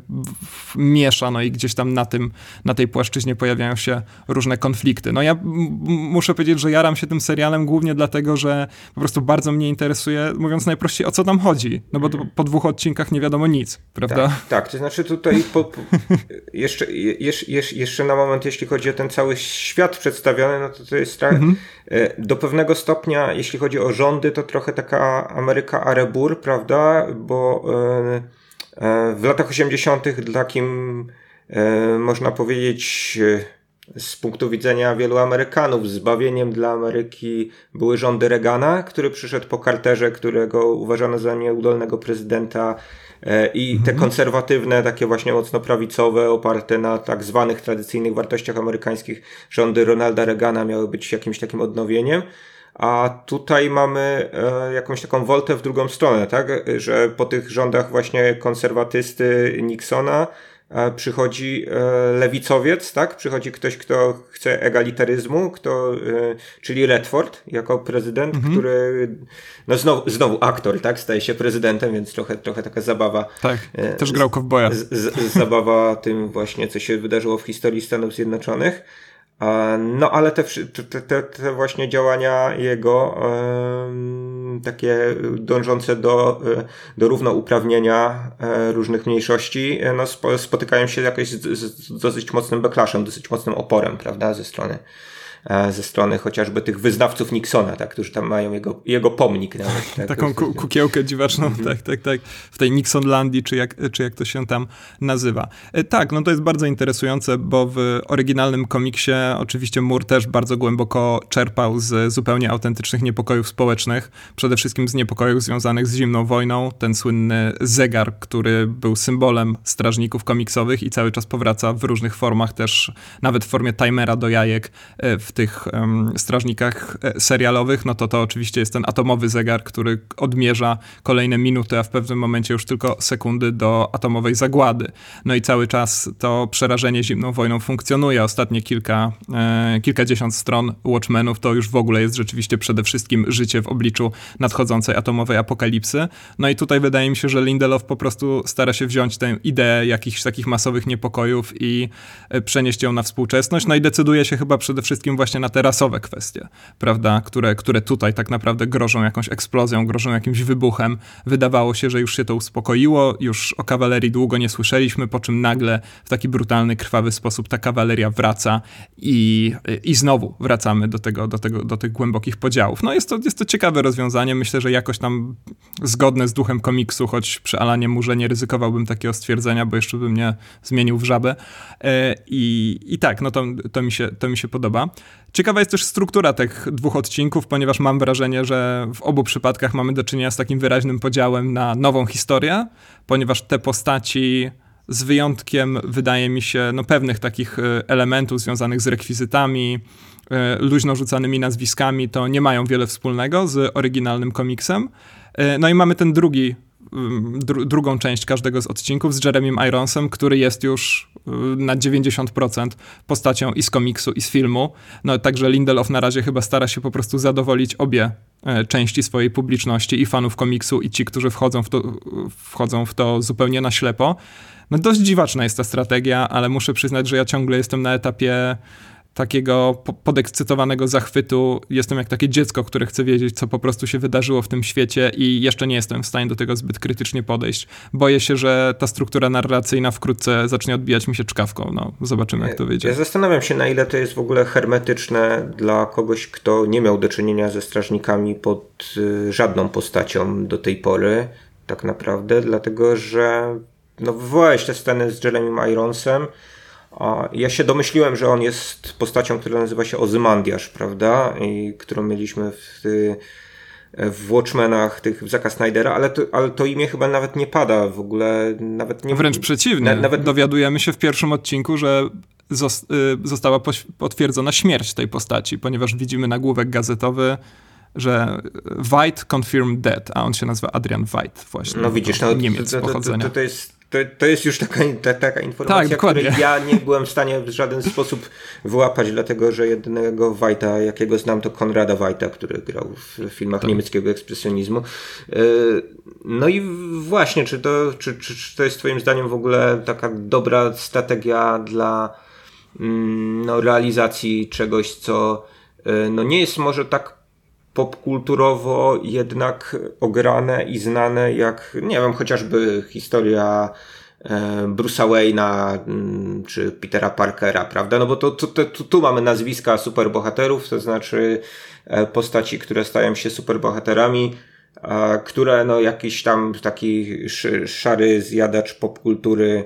miesza, no i gdzieś tam na tym, na tej płaszczyźnie pojawiają się różne konflikty. No ja muszę powiedzieć, że jaram się tym serialem głównie dlatego, że po prostu bardzo mnie interesuje, mówiąc najprościej, o co tam chodzi, no bo po dwóch odcinkach nie wiadomo nic, prawda? Tak, tak to znaczy tutaj po, po, jeszcze, jeszcze, jeszcze na moment, jeśli chodzi o ten cały świat przedstawiony, no to to jest tak, mhm. E, do pewnego stopnia, jeśli chodzi o rządy, to trochę taka Ameryka Arebur, prawda? Bo e, e, w latach 80. takim, można powiedzieć, z punktu widzenia wielu Amerykanów, zbawieniem dla Ameryki były rządy Reagana, który przyszedł po Carterze, którego uważano za nieudolnego prezydenta E, I te mhm. konserwatywne, takie właśnie mocno prawicowe, oparte na tak zwanych tradycyjnych wartościach amerykańskich rządy Ronalda Reagana miały być jakimś takim odnowieniem. A tutaj mamy e, jakąś taką woltę w drugą stronę, tak? Że po tych rządach właśnie konserwatysty Nixona przychodzi e, lewicowiec, tak? Przychodzi ktoś, kto chce egalitaryzmu, kto, e, czyli Redford jako prezydent, mhm. który, no znowu, znowu aktor, tak? Staje się prezydentem, więc trochę, trochę taka zabawa. Tak, e, też grał kowboja. Zabawa tym właśnie, co się wydarzyło w historii Stanów Zjednoczonych. No, ale te, te, te właśnie działania jego, takie dążące do, do równouprawnienia e, różnych mniejszości, e, no, spotykają się jakoś z, z dosyć mocnym backlashem, dosyć mocnym oporem, prawda, ze strony E, ze strony chociażby tych wyznawców Nixona, tak, którzy tam mają jego, jego pomnik nawet. Tak, Taką ku, kukiełkę dziwaczną, mm -hmm. tak, tak, tak, w tej Nixonlandii, czy jak, czy jak to się tam nazywa. E, tak, no to jest bardzo interesujące, bo w oryginalnym komiksie oczywiście Moore też bardzo głęboko czerpał z zupełnie autentycznych niepokojów społecznych, przede wszystkim z niepokojów związanych z zimną wojną, ten słynny zegar, który był symbolem strażników komiksowych i cały czas powraca w różnych formach, też nawet w formie timera do jajek e, w tych um, strażnikach e, serialowych, no to to oczywiście jest ten atomowy zegar, który odmierza kolejne minuty, a w pewnym momencie już tylko sekundy do atomowej zagłady. No i cały czas to przerażenie zimną wojną funkcjonuje. Ostatnie kilka, e, kilkadziesiąt stron Watchmenów to już w ogóle jest rzeczywiście przede wszystkim życie w obliczu nadchodzącej atomowej apokalipsy. No i tutaj wydaje mi się, że Lindelof po prostu stara się wziąć tę ideę jakichś takich masowych niepokojów i e, przenieść ją na współczesność. No i decyduje się chyba przede wszystkim właśnie na te rasowe kwestie, prawda, które, które tutaj tak naprawdę grożą jakąś eksplozją, grożą jakimś wybuchem. Wydawało się, że już się to uspokoiło, już o kawalerii długo nie słyszeliśmy, po czym nagle w taki brutalny, krwawy sposób ta kawaleria wraca i, i znowu wracamy do, tego, do, tego, do tych głębokich podziałów. No jest to, jest to ciekawe rozwiązanie, myślę, że jakoś tam zgodne z duchem komiksu, choć przy Alanie Murze nie ryzykowałbym takiego stwierdzenia, bo jeszcze bym nie zmienił w żabę. E, I, i tak, no to, to, mi się, to mi się podoba. Ciekawa jest też struktura tych dwóch odcinków, ponieważ mam wrażenie, że w obu przypadkach mamy do czynienia z takim wyraźnym podziałem na nową historię, ponieważ te postaci z wyjątkiem, wydaje mi się, no, pewnych takich e, elementów związanych z rekwizytami, e, luźno rzucanymi nazwiskami, to nie mają wiele wspólnego z oryginalnym komiksem. E, no i mamy ten drugi dru drugą część każdego z odcinków z Jeremym Ironsem, który jest już y, na 90% postacią i z komiksu, i z filmu. No także Lindelof na razie chyba stara się po prostu zadowolić obie e, części swojej publiczności i fanów komiksu i ci, którzy wchodzą w to, wchodzą w to zupełnie na ślepo. No dość dziwaczna jest ta strategia, ale muszę przyznać, że ja ciągle jestem na etapie takiego podekscytowanego zachwytu. Jestem jak takie dziecko, które chce wiedzieć, co po prostu się wydarzyło w tym świecie i jeszcze nie jestem w stanie do tego zbyt krytycznie podejść. Boję się, że ta struktura narracyjna wkrótce zacznie odbijać mi się czkawką. No, zobaczymy, jak to wyjdzie. Ja zastanawiam się, na ile to jest w ogóle hermetyczne dla kogoś, kto nie miał do czynienia ze strażnikami pod y, żadną postacią do tej pory, tak naprawdę, dlatego że no, wywołałeś tę scenę z Jeremym Ironsem, ja się domyśliłem, że on jest postacią, która nazywa się Ozymandiasz, prawda? I którą mieliśmy w, w Watchmenach tych Zaka Snydera, ale to, ale to imię chyba nawet nie pada w ogóle. Nawet nie, Wręcz przeciwnie. Na, nawet... Dowiadujemy się w pierwszym odcinku, że y, została potwierdzona śmierć tej postaci, ponieważ widzimy nagłówek gazetowy, że White confirmed dead, a on się nazywa Adrian White właśnie. No widzisz, no, Niemiec to, to, to, to jest to, to jest już taka, ta, taka informacja, tak, której ja nie byłem w stanie w żaden sposób wyłapać, dlatego że jedynego Wajta, jakiego znam, to Konrada Wajta, który grał w filmach tak. niemieckiego ekspresjonizmu. E, no i właśnie, czy to, czy, czy, czy to jest twoim zdaniem w ogóle taka dobra strategia dla mm, no, realizacji czegoś, co e, no, nie jest może tak popkulturowo jednak ograne i znane jak, nie wiem, chociażby historia e, Bruce'a Wayne'a mm, czy Petera Parkera, prawda? No bo to, to, to, tu mamy nazwiska superbohaterów, to znaczy e, postaci, które stają się superbohaterami, które no jakiś tam taki szary zjadacz popkultury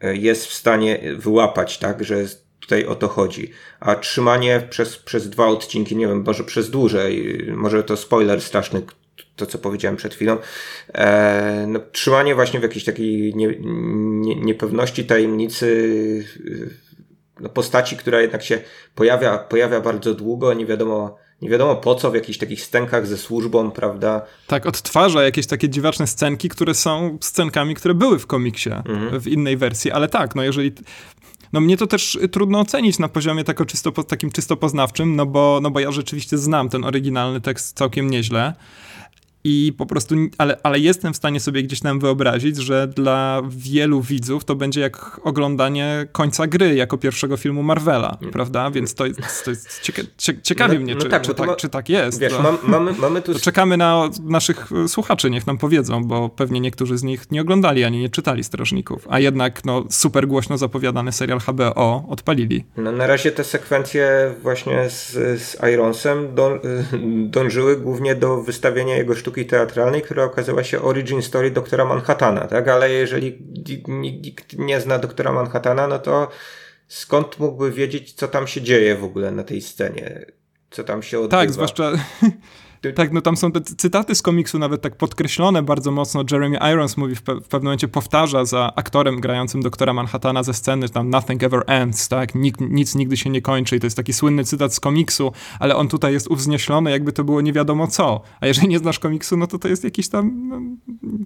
e, jest w stanie wyłapać, tak, że tutaj o to chodzi. A trzymanie przez, przez dwa odcinki, nie wiem, może przez dłużej, może to spoiler straszny, to co powiedziałem przed chwilą, e, no, trzymanie właśnie w jakiejś takiej nie, nie, niepewności, tajemnicy no, postaci, która jednak się pojawia, pojawia bardzo długo, nie wiadomo, nie wiadomo po co, w jakichś takich scenkach ze służbą, prawda? Tak, odtwarza jakieś takie dziwaczne scenki, które są scenkami, które były w komiksie, mhm. w innej wersji, ale tak, no jeżeli no mnie to też trudno ocenić na poziomie tako czysto, takim czysto poznawczym, no bo, no bo ja rzeczywiście znam ten oryginalny tekst całkiem nieźle i po prostu, ale, ale jestem w stanie sobie gdzieś tam wyobrazić, że dla wielu widzów to będzie jak oglądanie końca gry jako pierwszego filmu Marvela, mm. prawda? Więc to jest, to jest cieka ciekawi no, mnie, no czy, tak, czy, tak, ma, czy tak jest. Wiesz, mam, mamy, mamy tu... To czekamy na naszych słuchaczy, niech nam powiedzą, bo pewnie niektórzy z nich nie oglądali ani nie czytali Strażników, a jednak no, super głośno zapowiadany serial HBO odpalili. No, na razie te sekwencje właśnie z, z Ironsem dą, dążyły głównie do wystawienia jego sztuki sztuki teatralnej, która okazała się origin story doktora Manhattana, tak? Ale jeżeli nikt nie zna doktora Manhattana, no to skąd mógłby wiedzieć, co tam się dzieje w ogóle na tej scenie? Co tam się odbywa? Tak, zwłaszcza tak, no tam są te cytaty z komiksu nawet tak podkreślone bardzo mocno. Jeremy Irons mówi w, pe w pewnym momencie, powtarza za aktorem grającym doktora Manhattana ze sceny, tam nothing ever ends, tak, Nik nic nigdy się nie kończy i to jest taki słynny cytat z komiksu, ale on tutaj jest uwznieślony, jakby to było nie wiadomo co. A jeżeli nie znasz komiksu, no to to jest jakiś tam no,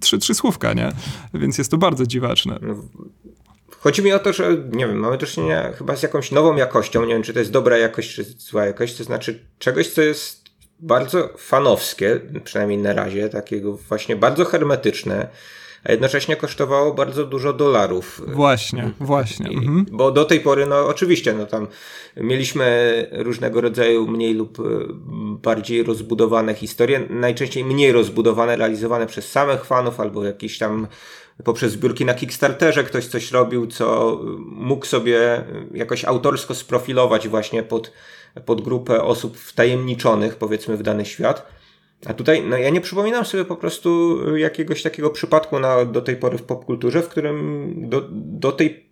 trzy, trzy słówka, nie? Więc jest to bardzo dziwaczne. No, chodzi mi o to, że nie wiem, mamy do czynienia chyba z jakąś nową jakością. Nie wiem, czy to jest dobra jakość, czy zła jakość. To znaczy czegoś, co jest bardzo fanowskie, przynajmniej na razie, takiego właśnie bardzo hermetyczne, a jednocześnie kosztowało bardzo dużo dolarów. Właśnie, właśnie. Mhm. Bo do tej pory, no oczywiście, no tam mieliśmy różnego rodzaju mniej lub e, bardziej rozbudowane historie, najczęściej mniej rozbudowane, realizowane przez samych fanów albo jakieś tam poprzez zbiórki na Kickstarterze ktoś coś robił, co mógł sobie jakoś autorsko sprofilować właśnie pod pod grupę osób wtajemniczonych, powiedzmy, w dany świat. A tutaj, no ja nie przypominam sobie po prostu jakiegoś takiego przypadku na, do tej pory w popkulturze, w którym do, do tej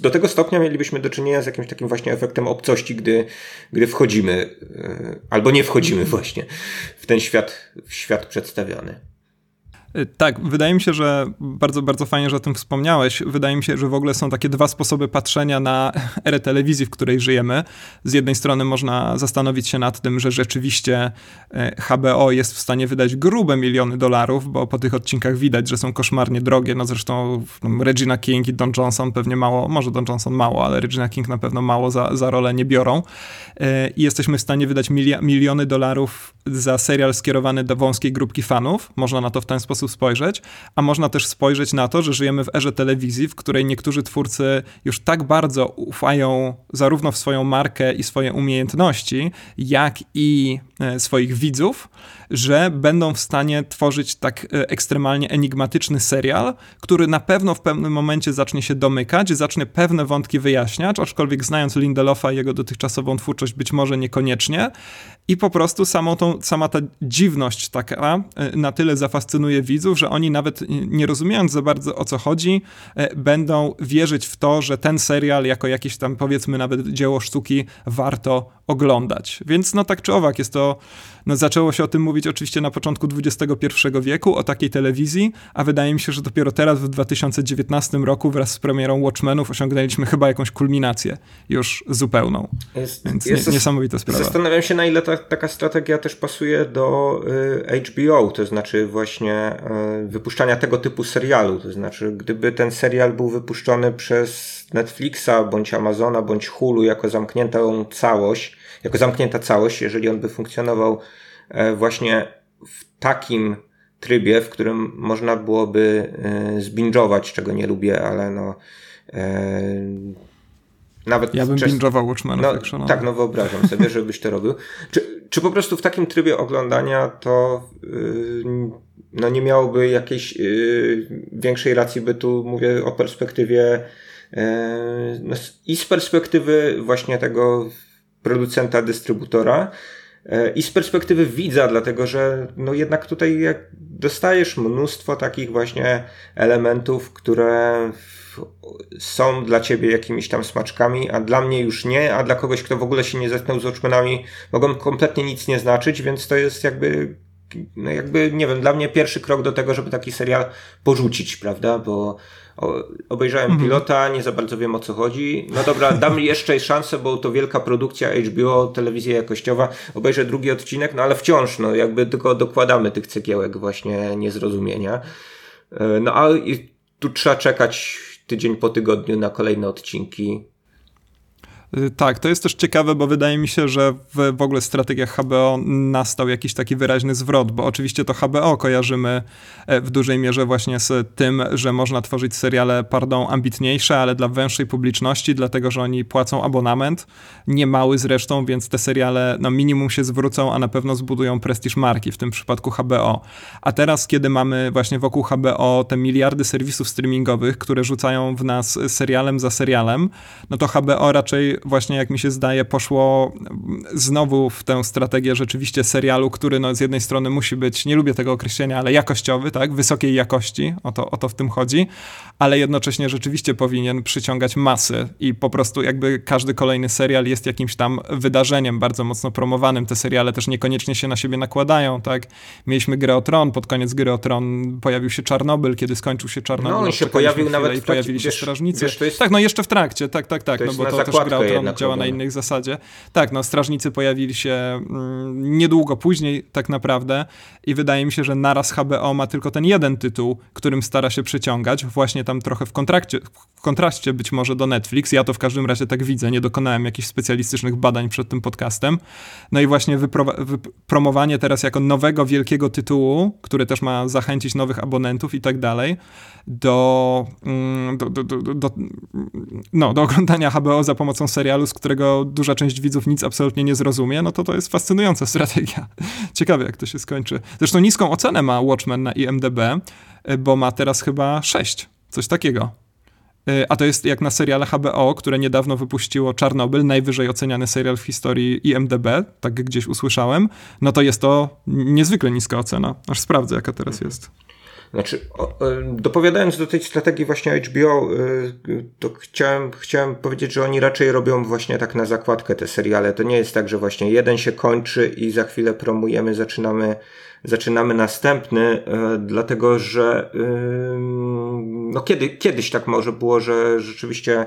do tego stopnia mielibyśmy do czynienia z jakimś takim właśnie efektem obcości, gdy, gdy wchodzimy, e, albo nie wchodzimy właśnie w ten świat, w świat przedstawiony. Y, tak, wydaje mi się, że bardzo, bardzo fajnie, że o tym wspomniałeś. Wydaje mi się, że w ogóle są takie dwa sposoby patrzenia na erę telewizji, w której żyjemy. Z jednej strony można zastanowić się nad tym, że rzeczywiście y, HBO jest w stanie wydać grube miliony dolarów, bo po tych odcinkach widać, że są koszmarnie drogie. No zresztą no, Regina King i Don Johnson pewnie mało, może Don Johnson mało, ale Regina King na pewno mało za, za rolę nie biorą. Y, I jesteśmy w stanie wydać miliony dolarów za serial skierowany do wąskiej grupki fanów. Można na to w ten sposób spojrzeć, a można też spojrzeć na to, że żyjemy w erze telewizji, w której niektórzy twórcy już tak bardzo ufają zarówno w swoją markę i swoje umiejętności, jak i e, swoich widzów, że będą w stanie tworzyć tak e, ekstremalnie enigmatyczny serial, który na pewno w pewnym momencie zacznie się domykać, zacznie pewne wątki wyjaśniać, aczkolwiek znając Lindelofa i jego dotychczasową twórczość być może niekoniecznie i po prostu samą tą, sama ta dziwność taka e, na tyle zafascynuje widzów, że oni nawet nie rozumiejąc za bardzo o co chodzi, e, będą wierzyć w to, że ten serial jako jakieś tam powiedzmy nawet dzieło sztuki warto oglądać. Więc no tak czy owak jest to, no zaczęło się o tym mówić oczywiście na początku XXI wieku, o takiej telewizji, a wydaje mi się, że dopiero teraz w 2019 roku wraz z premierą Watchmenów osiągnęliśmy chyba jakąś kulminację już zupełną. Jest, Więc jest, nie, niesamowita sprawa. Zastanawiam się na ile ta, taka strategia też pasuje do y, HBO, to znaczy właśnie y, wypuszczania tego typu serialu, to znaczy gdyby ten serial był wypuszczony przez Netflixa, bądź Amazona, bądź Hulu jako zamkniętą całość, jako zamknięta całość, jeżeli on by funkcjonował właśnie w takim trybie, w którym można byłoby e, zbingować, czego nie lubię, ale no e, nawet ja bym często, binge'ował Watchmenów no, Tak, no wyobrażam sobie, żebyś to robił. Czy, czy po prostu w takim trybie oglądania to yy, no nie miałoby jakiejś yy, większej racji bytu, mówię o perspektywie yy, no, i z perspektywy właśnie tego producenta, dystrybutora e, i z perspektywy widza, dlatego że no jednak tutaj dostajesz mnóstwo takich właśnie elementów, które są dla ciebie jakimiś tam smaczkami, a dla mnie już nie, a dla kogoś, kto w ogóle się nie zetknął z Watchmenami, mogą kompletnie nic nie znaczyć, więc to jest jakby no jakby, nie wiem, dla mnie pierwszy krok do tego, żeby taki serial porzucić, prawda, bo obejrzałem mhm. pilota, nie za bardzo wiem o co chodzi. No dobra, dam jeszcze szansę, bo to wielka produkcja HBO, telewizja jakościowa. Obejrzę drugi odcinek, no ale wciąż, no jakby tylko dokładamy tych cegiełek właśnie niezrozumienia. E, no a tu trzeba czekać tydzień po tygodniu na kolejne odcinki. Y, tak, to jest też ciekawe, bo wydaje mi się, że w, w ogóle strategiach HBO nastał jakiś taki wyraźny zwrot, bo oczywiście to HBO kojarzymy e, w dużej mierze właśnie z tym, że można tworzyć seriale, pardon, ambitniejsze, ale dla węższej publiczności, dlatego, że oni płacą abonament, nie mały zresztą, więc te seriale no minimum się zwrócą, a na pewno zbudują prestiż marki, w tym przypadku HBO. A teraz, kiedy mamy właśnie wokół HBO te miliardy serwisów streamingowych, które rzucają w nas serialem za serialem, no to HBO raczej właśnie, jak mi się zdaje, poszło znowu w tę strategię rzeczywiście serialu, który no, z jednej strony musi być, nie lubię tego określenia, ale jakościowy, tak, wysokiej jakości, o to, o to w tym chodzi, ale jednocześnie rzeczywiście powinien przyciągać masy i po prostu jakby każdy kolejny serial jest jakimś tam wydarzeniem bardzo mocno promowanym. Te seriale też niekoniecznie się na siebie nakładają, tak. Mieliśmy Grę o Tron, pod koniec Gry o Tron pojawił się Czarnobyl, kiedy skończył się Czarnobyl. No, on się pojawił nawet i pojawili się wiesz, strażnicy. Wiesz, jest... Tak, no jeszcze w trakcie, tak, tak, tak, no bo to też Gra o Tron działa na innych zasadzie. Tak, no strażnicy pojawili się mm, niedługo później tak naprawdę i wydaje mi się, że naraz HBO ma tylko ten jeden tytuł, którym stara się przyciągać, właśnie tam trochę w, kontrakcie, w kontraście być może do Netflix. Ja to w każdym razie tak widzę, nie dokonałem jakichś specjalistycznych badań przed tym podcastem. No i właśnie wypromowanie teraz jako nowego wielkiego tytułu, który też ma zachęcić nowych abonentów i tak dalej, do, mm, do, do, do, do, no, do oglądania HBO za pomocą serialu, z którego duża część widzów nic absolutnie nie zrozumie, no to to jest fascynująca strategia. Ciekawe, jak to się skończy. Zresztą niską ocenę ma Watchmen na IMDb, bo ma teraz chyba 6, coś takiego. Y, a to jest jak na seriale HBO, które niedawno wypuściło Czarnobyl, najwyżej oceniany serial w historii IMDb, tak gdzieś usłyszałem, no to jest to niezwykle niska ocena. Aż sprawdzę, jaka teraz jest. Znaczy, dopowiadając do tej strategii właśnie HBO, to chciałem, chciałem powiedzieć, że oni raczej robią właśnie tak na zakładkę te seriale. To nie jest tak, że właśnie jeden się kończy i za chwilę promujemy, zaczynamy, zaczynamy następny, dlatego że no kiedy, kiedyś tak może było, że rzeczywiście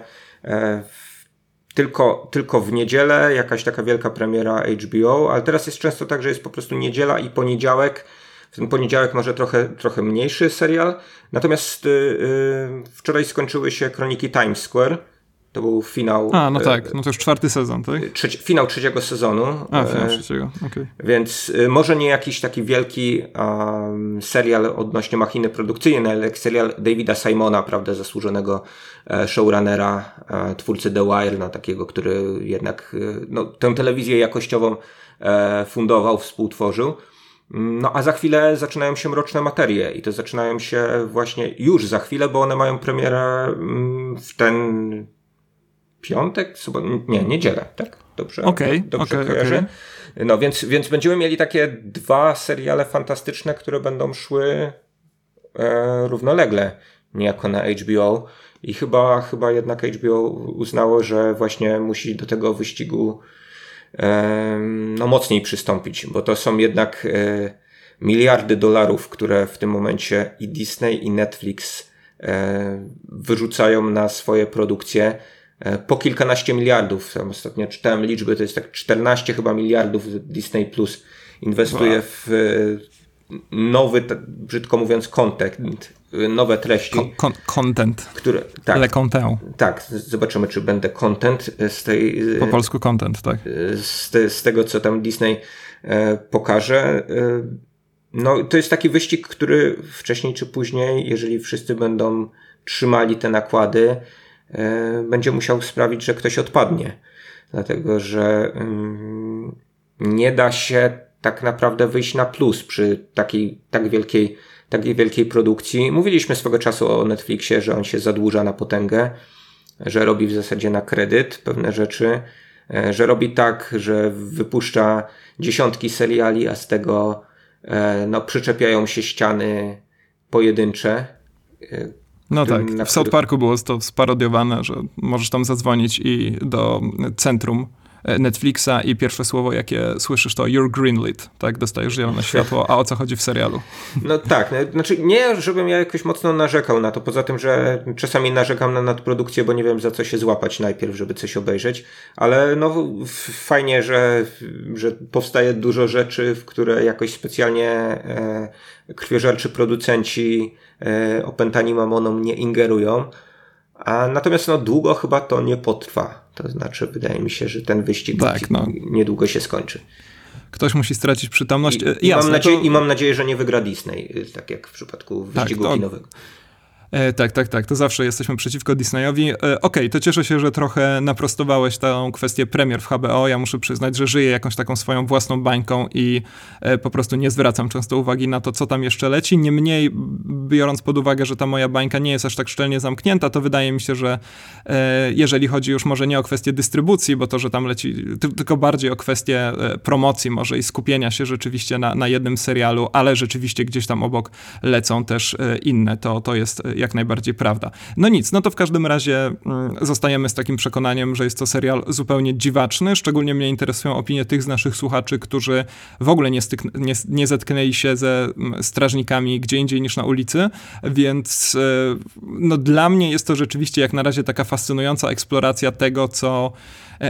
tylko, tylko w niedzielę jakaś taka wielka premiera HBO, ale teraz jest często tak, że jest po prostu niedziela i poniedziałek. W ten poniedziałek może trochę, trochę mniejszy serial. Natomiast yy, wczoraj skończyły się kroniki Times Square to był finał. A, no tak, no to już czwarty sezon, tak? Trzeci, finał trzeciego sezonu. A, finał e, trzeciego, okej. Okay. Więc e, może nie jakiś taki wielki um, serial odnośnie machiny produkcyjnej, ale serial Davida Simona, prawda, zasłużonego e, showrunnera, twórcy The Wire, no takiego, który jednak no, tę telewizję jakościową fundował, współtworzył. No a za chwilę zaczynają się mroczne materie i to zaczynają się właśnie już za chwilę, bo one mają premierę mm, w ten piątek, sobot... nie, niedzielę, tak? Dobrze, okay, dobrze okay. Okay. No więc, więc będziemy mieli takie dwa seriale fantastyczne, które będą szły e, równolegle, niejako na HBO. I chyba, chyba jednak HBO uznało, że właśnie musi do tego wyścigu no, mocniej przystąpić, bo to są jednak e, miliardy dolarów, które w tym momencie i Disney, i Netflix e, wyrzucają na swoje produkcje E, po kilkanaście miliardów. Tam ostatnio czytałem liczby, to jest tak 14 chyba miliardów Disney Plus inwestuje wow. w nowy, brzydko mówiąc, content, nowe treści. Con content. Które, tak, Le content. Tak, zobaczymy, czy będę content z tej. Po polsku content, tak. Z, te, z tego, co tam Disney pokaże. No, to jest taki wyścig, który wcześniej czy później, jeżeli wszyscy będą trzymali te nakłady, E, będzie musiał sprawić, że ktoś odpadnie. Dlatego, że mm, nie da się tak naprawdę wyjść na plus przy takiej tak wielkiej, takiej wielkiej produkcji. Mówiliśmy swego czasu o Netflixie, że on się zadłuża na potęgę, że robi w zasadzie na kredyt pewne rzeczy, e, że robi tak, że wypuszcza dziesiątki seriali, a z tego e, no, przyczepiają się ściany pojedyncze, no tak, w South Parku było to sparodiowane, że możesz tam zadzwonić i do centrum e, Netflixa i pierwsze słowo, jakie słyszysz, to you're greenlit, tak? Dostajesz zielone światło, a o co chodzi w serialu? No tak, no, znaczy nie, żebym ja jakoś mocno narzekał na to, poza tym, że czasami narzekam na nadprodukcję, bo nie wiem za co się złapać najpierw, żeby coś obejrzeć, ale no fajnie, że, że powstaje dużo rzeczy, w które jakoś specjalnie e, krwiożerczy producenci e, opętani mamoną nie ingerują. A natomiast no, długo chyba to nie potrwa. To znaczy, wydaje mi się, że ten wyścig tak, no. niedługo się skończy. Ktoś musi stracić przytomność. I, i, mam, nadzieję, to... I mam nadzieję, że nie wygra Disney, tak jak w przypadku tak, wyścigu tak, to... kinowego. E, tak, tak, tak. To zawsze jesteśmy przeciwko Disneyowi. E, Okej, okay, to cieszę się, że trochę naprostowałeś tę kwestię premier w HBO. Ja muszę przyznać, że żyję jakąś taką swoją własną bańką i e, po prostu nie zwracam często uwagi na to, co tam jeszcze leci. Niemniej, biorąc pod uwagę, że ta moja bańka nie jest aż tak szczelnie zamknięta, to wydaje mi się, że e, jeżeli chodzi już może nie o kwestię dystrybucji, bo to, że tam leci, tylko bardziej o kwestię e, promocji może i skupienia się rzeczywiście na, na jednym serialu, ale rzeczywiście gdzieś tam obok lecą też e, inne, to, to jest jak najbardziej prawda. No nic, no to w każdym razie mm, zostajemy z takim przekonaniem, że jest to serial zupełnie dziwaczny. Szczególnie mnie interesują opinie tych z naszych słuchaczy, którzy w ogóle nie, styk, nie, nie zetknęli się ze mm, strażnikami gdzie indziej niż na ulicy, więc e, no dla mnie jest to rzeczywiście jak na razie taka fascynująca eksploracja tego, co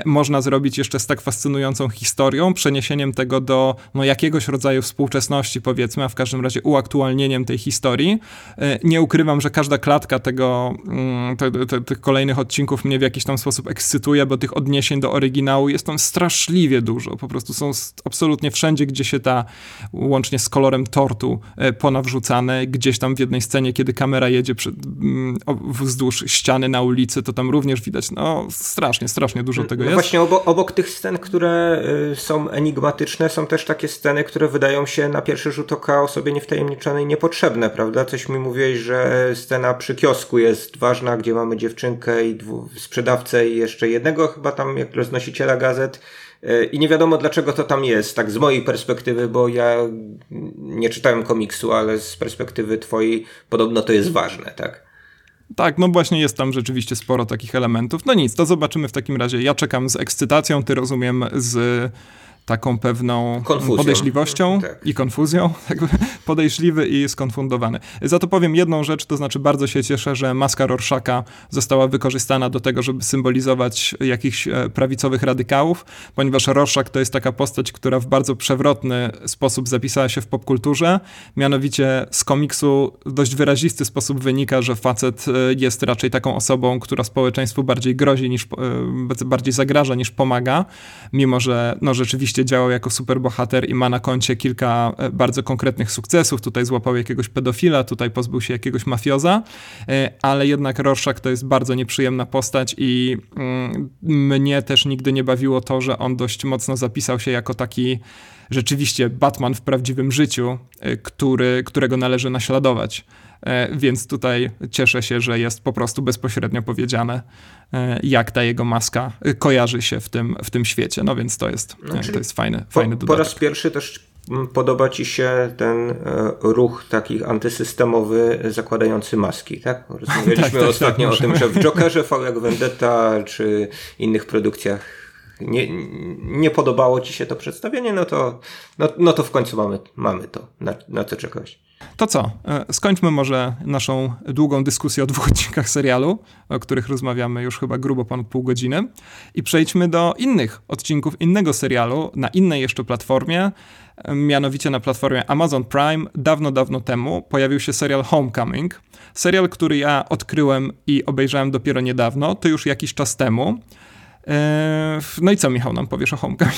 można zrobić jeszcze z tak fascynującą historią, przeniesieniem tego do no, jakiegoś rodzaju współczesności, powiedzmy, a w każdym razie uaktualnieniem tej historii. E, nie ukrywam, że każda klatka tego, mm, te, te, tych kolejnych odcinków mnie w jakiś tam sposób ekscytuje, bo tych odniesień do oryginału jest tam straszliwie dużo. Po prostu są absolutnie wszędzie, gdzie się ta, łącznie z kolorem tortu, e, ponawrzucane. Gdzieś tam w jednej scenie, kiedy kamera jedzie przy, mm, wzdłuż ściany na ulicy, to tam również widać, no strasznie, strasznie dużo tego tego no jest. Właśnie obok, obok tych scen, które y, są enigmatyczne, są też takie sceny, które wydają się na pierwszy rzut oka osobie niewtajemniczonej niepotrzebne, prawda? Coś mi mówiłeś, że scena przy kiosku jest ważna, gdzie mamy dziewczynkę i dwu, sprzedawcę i jeszcze jednego chyba tam jak roznosiciela gazet e, i nie wiadomo dlaczego to tam jest, tak z mojej perspektywy, bo ja nie czytałem komiksu, ale z perspektywy twojej podobno to jest ważne, tak? Tak, no właśnie jest tam rzeczywiście sporo takich elementów. No nic, to zobaczymy w takim razie. Ja czekam z ekscytacją, ty rozumiem z taką pewną Konfuzją. podejrzliwością tak. i konfuzją, podejrzliwy i skonfundowany. Za to powiem jedną rzecz, to znaczy bardzo się cieszę, że maska Rorschaka została wykorzystana do tego, żeby symbolizować jakichś e, prawicowych radykałów, ponieważ Rorschach to jest taka postać, która w bardzo przewrotny sposób zapisała się w popkulturze, mianowicie z komiksu w dość wyrazisty sposób wynika, że facet e, jest raczej taką osobą, która społeczeństwu bardziej grozi niż, e, bardziej zagraża niż pomaga, mimo że no rzeczywiście działał jako superbohater i ma na koncie kilka e, bardzo konkretnych sukcesów. Tutaj złapał jakiegoś pedofila, tutaj pozbył się jakiegoś mafioza, e, ale jednak Rorschach to jest bardzo nieprzyjemna postać i mm, mnie też nigdy nie bawiło to, że on dość mocno zapisał się jako taki rzeczywiście Batman w prawdziwym życiu, e, który, którego należy naśladować. E, więc tutaj cieszę się, że jest po prostu bezpośrednio powiedziane, e, jak ta jego maska kojarzy się w tym, w tym świecie. No więc to jest, no, to jest fajny, po, fajny dodatek. Po raz pierwszy też podoba ci się ten e, ruch taki antysystemowy zakładający maski, tak? Rozmawialiśmy tak, tak, ostatnio tak, o tym, że w Jokerze, V jak Vendetta czy innych produkcjach nie, nie podobało ci się to przedstawienie, no to, no, no to w końcu mamy, mamy to, na, na co czekałeś. To co? E, skończmy może naszą długą dyskusję o dwóch odcinkach serialu, o których rozmawiamy już chyba grubo ponad pół godziny i przejdźmy do innych odcinków innego serialu na innej jeszcze platformie, e, mianowicie na platformie Amazon Prime. Dawno, dawno temu pojawił się serial Homecoming. Serial, który ja odkryłem i obejrzałem dopiero niedawno, to już jakiś czas temu. E, no i co, Michał, nam powiesz o Homecoming?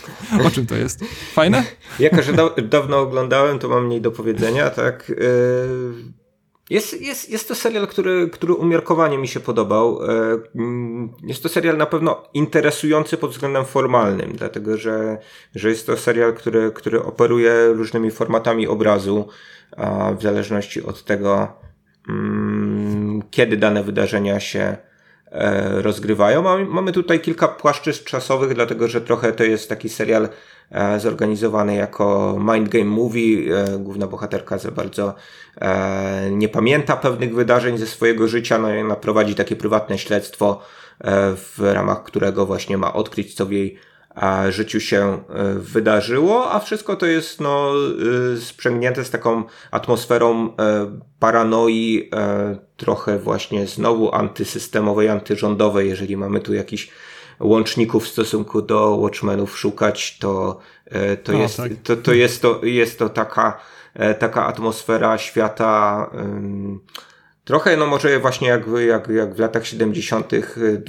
o czym to jest? Fajne? Jako, że da dawno oglądałem, to mam mniej do powiedzenia, tak. E, jest, jest, jest to serial, który, który umiarkowanie mi się podobał. E, mm, jest to serial na pewno interesujący pod względem formalnym, dlatego że, że jest to serial, który, który operuje różnymi formatami obrazu, w zależności od tego, mm, kiedy dane wydarzenia się rozgrywają. Mamy tutaj kilka płaszczyzn czasowych, dlatego że trochę to jest taki serial e, zorganizowany jako mind game movie. E, główna bohaterka za bardzo nie pamięta pewnych wydarzeń ze swojego życia, no i ona prowadzi takie prywatne śledztwo, w ramach którego właśnie ma odkryć, co w jej życiu się wydarzyło, a wszystko to jest no, sprzęgnięte z taką atmosferą paranoi, trochę właśnie znowu antysystemowej, antyrządowej, jeżeli mamy tu jakiś łączników w stosunku do Watchmenów szukać, to, e, to, jest, tak. to, to, jest, to jest to taka, e, taka atmosfera świata trochę, no może właśnie jak, jak, jak w latach 70.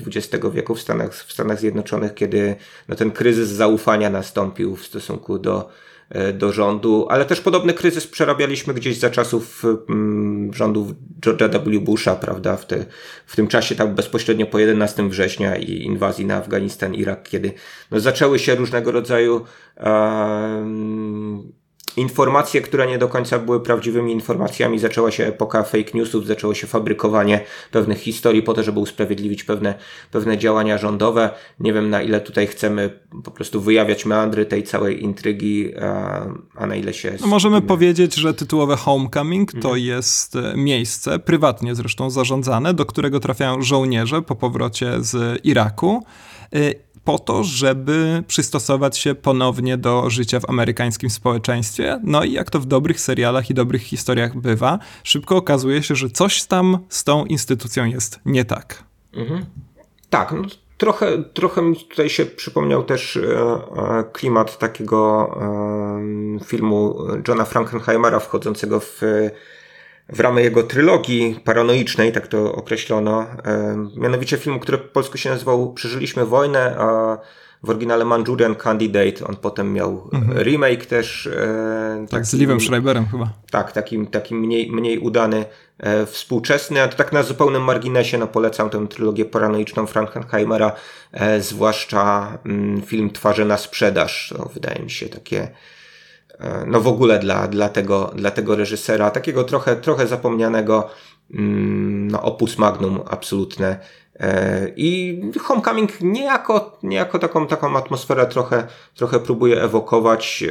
XX wieku w Stanach, w Stanach Zjednoczonych, kiedy no ten kryzys zaufania nastąpił w stosunku do E, do rządu, ale też podobny kryzys przerabialiśmy gdzieś za czasów mm, rządów George'a W. Busha, prawda, w, te, w tym czasie tam bezpośrednio po 11 września i inwazji na Afganistan, Irak, kiedy no, zaczęły się różnego rodzaju um, informacje, które nie do końca były prawdziwymi informacjami, zaczęła się epoka fake newsów, zaczęło się fabrykowanie pewnych historii po to, żeby usprawiedliwić pewne, pewne działania rządowe. Nie wiem na ile tutaj chcemy po prostu wyjawiać meandry tej całej intrygi, a, a na ile się... No możemy powiedzieć, że tytułowe Homecoming to mhm. jest e, miejsce, prywatnie zresztą zarządzane, do którego trafiają żołnierze po powrocie z Iraku e, po to, żeby przystosować się ponownie do życia w amerykańskim społeczeństwie. No i jak to w dobrych serialach i dobrych historiach bywa, szybko okazuje się, że coś tam z tą instytucją jest nie tak. Mhm. Tak, no, trochę, trochę mi tutaj się przypomniał też e, e, klimat takiego filmu Johna Frankenheimera wchodzącego w w ramy jego trylogii paranoicznej, tak to określono. Mianowicie filmu, który po polsku się nazywał Przeżyliśmy wojnę, a w oryginale Manchurian Candidate. On potem miał mhm. remake też. E, tak, z Livem Schreiberem chyba. Tak, takim, takim mniej, mniej udany, e, współczesny. A to tak na zupełnym marginesie no, polecam tę trylogię paranoiczną Frankenheimera, e, zwłaszcza mm, film Twarze na sprzedaż. To wydaje mi się takie no w ogóle dla, dla, tego, dla tego reżysera, takiego trochę, trochę zapomnianego, mm, no opus magnum absolutne I Homecoming niejako, niejako taką, taką atmosferę trochę, trochę próbuje ewokować,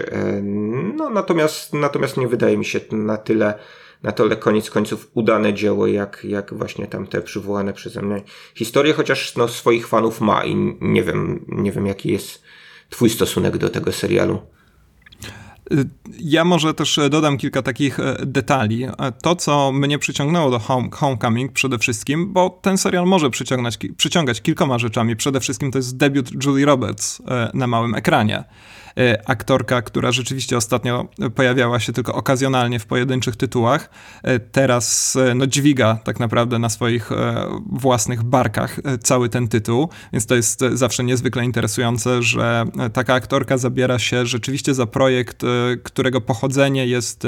no natomiast, natomiast nie wydaje mi się na tyle, na tyle koniec końców udane dzieło, jak, jak właśnie tam te przywołane przeze mnie historie, chociaż no, swoich fanów ma i nie wiem, nie wiem jaki jest twój stosunek do tego serialu. Ja może też dodam kilka takich e, detali. E, to, co mnie przyciągnęło do Home, Homecoming przede wszystkim, bo ten serial może przyciągać, przyciągać kilkoma rzeczami. Przede wszystkim to jest debiut Julie Roberts e, na małym ekranie. E, aktorka, która rzeczywiście ostatnio pojawiała się tylko okazjonalnie w pojedynczych tytułach, e, teraz e, no, dźwiga tak naprawdę na swoich własnych barkach cały ten tytuł, więc to jest zawsze niezwykle interesujące, że taka aktorka zabiera się rzeczywiście za projekt, którego pochodzenie jest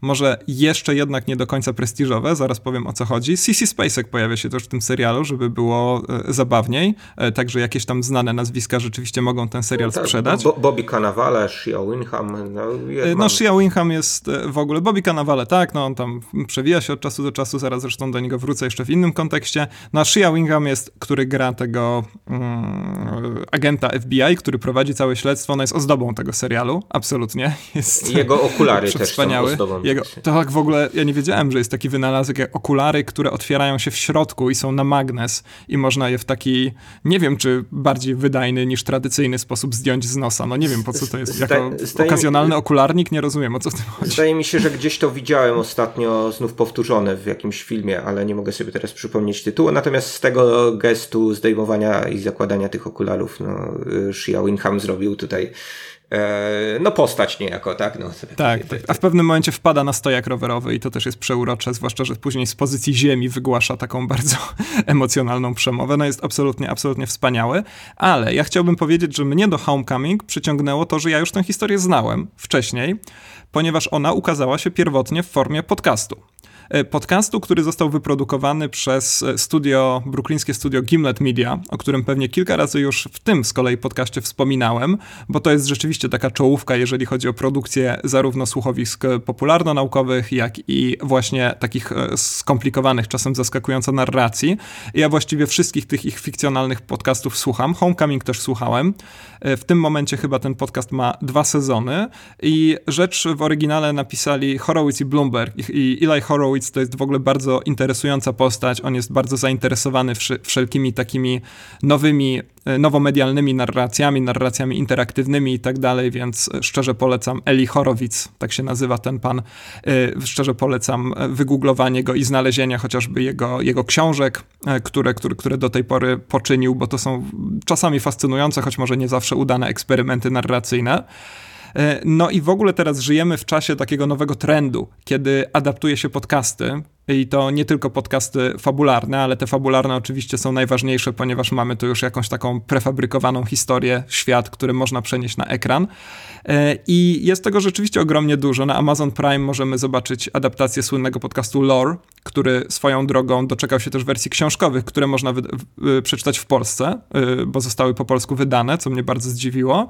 może jeszcze jednak nie do końca prestiżowe, zaraz powiem o co chodzi. Sissy Spacek pojawia się też w tym serialu, żeby było zabawniej, także jakieś tam znane nazwiska rzeczywiście mogą ten serial no tak, sprzedać. Bo, Bobby Cannavale, Shia Winham. No, jest, no Shia Winham jest e, w ogóle, Bobby Cannavale, tak, no on tam przewija się od czasu do czasu, zaraz zresztą do niego wrócę jeszcze w innym kontekście. No Shia Winham jest, który gra tego um, agenta FBI, który prowadzi całe śledztwo, ona jest ozdobą tego serialu, absolutnie. Jest Jego okulary też wspaniały. są ozdobą. Jego, tak, w ogóle ja nie wiedziałem, że jest taki wynalazek jak okulary, które otwierają się w środku i są na magnes i można je w taki, nie wiem czy bardziej wydajny niż tradycyjny sposób zdjąć z nosa. No nie wiem po co to jest. Jako okazjonalny okularnik nie rozumiem, o co w tym chodzi. Zdaje mi się, że gdzieś to widziałem ostatnio znów powtórzone w jakimś filmie, ale nie mogę sobie teraz przypomnieć tytułu. Natomiast z tego gestu zdejmowania i zakładania tych okularów, no, Shia Winham zrobił tutaj no postać niejako, tak? No, tak, tak, a w pewnym momencie wpada na stojak rowerowy i to też jest przeurocze, zwłaszcza, że później z pozycji ziemi wygłasza taką bardzo emocjonalną przemowę. No jest absolutnie, absolutnie wspaniały, ale ja chciałbym powiedzieć, że mnie do Homecoming przyciągnęło to, że ja już tę historię znałem wcześniej, ponieważ ona ukazała się pierwotnie w formie podcastu. E, podcastu, który został wyprodukowany przez e, studio, bruklińskie studio Gimlet Media, o którym pewnie kilka razy już w tym z kolei podcaście wspominałem, bo to jest rzeczywiście taka czołówka, jeżeli chodzi o produkcję zarówno słuchowisk popularno-naukowych, jak i właśnie takich e, skomplikowanych, czasem zaskakująco narracji. Ja właściwie wszystkich tych ich fikcjonalnych podcastów słucham. Homecoming też słuchałem. W tym momencie chyba ten podcast ma dwa sezony i rzecz w oryginale napisali Horowitz i Bloomberg i Eli Horowitz to jest w ogóle bardzo interesująca postać. On jest bardzo zainteresowany wszelkimi takimi nowymi, e, nowomedialnymi narracjami, narracjami interaktywnymi i tak dalej, więc szczerze polecam Eli Horowitz, tak się nazywa ten pan. E, szczerze polecam e, wygooglowanie go i znalezienie chociażby jego, jego książek, które, które, które do tej pory poczynił, bo to są czasami fascynujące, choć może nie zawsze udane eksperymenty narracyjne. E, no i w ogóle teraz żyjemy w czasie takiego nowego trendu, kiedy adaptuje się podcasty i to nie tylko podcasty fabularne, ale te fabularne oczywiście są najważniejsze, ponieważ mamy tu już jakąś taką prefabrykowaną historię, świat, który można przenieść na ekran. E, I jest tego rzeczywiście ogromnie dużo. Na Amazon Prime możemy zobaczyć adaptację słynnego podcastu Lore, który swoją drogą doczekał się też wersji książkowych, które można przeczytać w Polsce, e, bo zostały po polsku wydane, co mnie bardzo zdziwiło.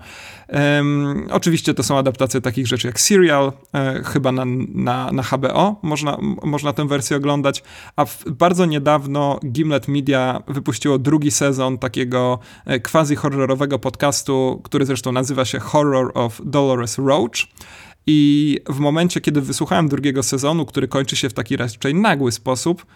Um, oczywiście to są adaptacje takich rzeczy jak Serial, e, chyba na, na, na HBO można, można tę wersję wersję oglądać, a bardzo niedawno Gimlet Media wypuściło drugi sezon takiego e, quasi-horrorowego podcastu, który zresztą nazywa się Horror of Dolores Roach. I w momencie, kiedy wysłuchałem drugiego sezonu, który kończy się w taki raczej nagły sposób,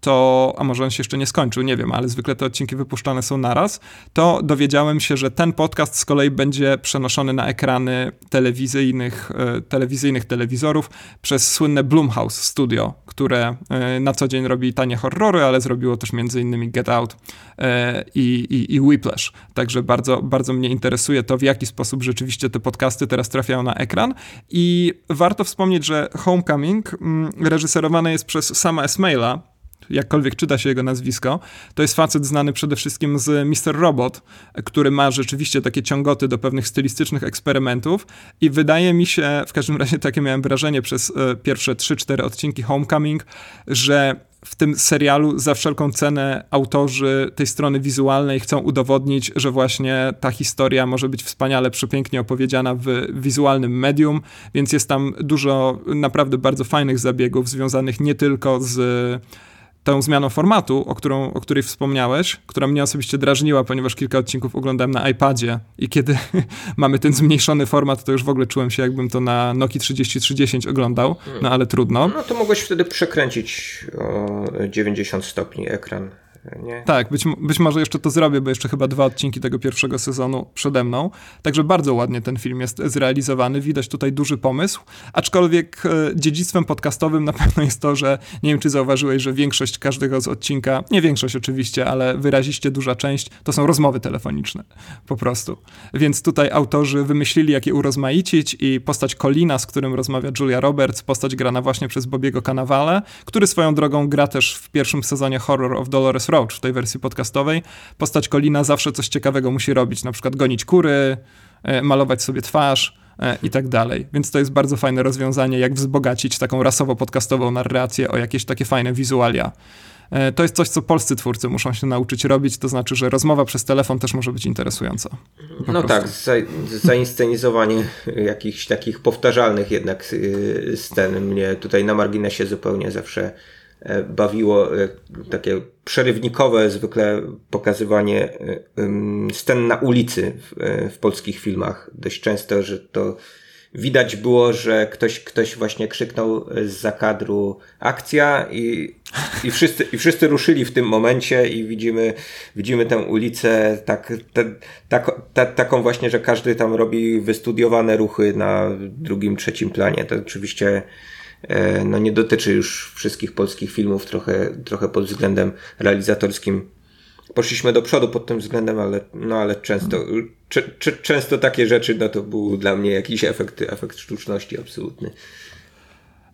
to, a może on się jeszcze nie skończył, nie wiem, ale zwykle te odcinki wypuszczane są naraz, to dowiedziałem się, że ten podcast z kolei będzie przenoszony na ekrany telewizyjnych, e, telewizyjnych telewizorów przez słynne Blumhouse Studio, które e, na co dzień robi tanie horrory, ale zrobiło też innymi Get Out e, i, i, i Whiplash. Także bardzo, bardzo mnie interesuje to, w jaki sposób rzeczywiście te podcasty teraz trafiają na ekran i warto wspomnieć, że Homecoming mm, reżyserowany jest przez Sama Esmaila, jakkolwiek czyta się jego nazwisko, to jest facet znany przede wszystkim z Mr. Robot, który ma rzeczywiście takie ciągoty do pewnych stylistycznych eksperymentów i wydaje mi się, w każdym razie takie miałem wrażenie przez e, pierwsze 3-4 odcinki Homecoming, że w tym serialu za wszelką cenę autorzy tej strony wizualnej chcą udowodnić, że właśnie ta historia może być wspaniale, przepięknie opowiedziana w wizualnym medium, więc jest tam dużo naprawdę bardzo fajnych zabiegów związanych nie tylko z tą zmianą formatu, o, którą, o której wspomniałeś, która mnie osobiście drażniła, ponieważ kilka odcinków oglądałem na iPadzie i kiedy mamy ten zmniejszony format, to już w ogóle czułem się, jakbym to na Nokia 3030 oglądał, no ale trudno. No to mogłeś wtedy przekręcić o 90 stopni ekran. Nie? Tak, być, być może jeszcze to zrobię, bo jeszcze chyba dwa odcinki tego pierwszego sezonu przede mną. Także bardzo ładnie ten film jest zrealizowany. Widać tutaj duży pomysł. Aczkolwiek e, dziedzictwem podcastowym na pewno jest to, że nie wiem, czy zauważyłeś, że większość każdego z odcinka, nie większość oczywiście, ale wyraziście duża część, to są rozmowy telefoniczne. Po prostu. Więc tutaj autorzy wymyślili, jak je urozmaicić i postać Colina, z którym rozmawia Julia Roberts, postać grana właśnie przez Bobiego Cannavale, który swoją drogą gra też w pierwszym sezonie Horror of Dolores Roach w tej wersji podcastowej, postać Kolina zawsze coś ciekawego musi robić, na przykład gonić kury, e, malować sobie twarz e, i tak dalej. Więc to jest bardzo fajne rozwiązanie, jak wzbogacić taką rasowo-podcastową narrację o jakieś takie fajne wizualia. E, to jest coś, co polscy twórcy muszą się nauczyć robić, to znaczy, że rozmowa przez telefon też może być interesująca. No prostu. tak, za, zainscenizowanie jakichś takich powtarzalnych jednak y, scen mnie tutaj na marginesie zupełnie zawsze bawiło e, takie przerywnikowe zwykle pokazywanie e, scen na ulicy w, w, polskich filmach. Dość często, że to widać było, że ktoś, ktoś właśnie krzyknął z zakadru akcja i, i, wszyscy, i wszyscy ruszyli w tym momencie i widzimy, widzimy tę ulicę tak, te, tak, ta, taką właśnie, że każdy tam robi wystudiowane ruchy na drugim, trzecim planie. To oczywiście E, no nie dotyczy już wszystkich polskich filmów, trochę, trochę pod względem realizatorskim poszliśmy do przodu pod tym względem, ale, no ale często, często takie rzeczy, no to był dla mnie jakiś efekt, efekt sztuczności absolutny.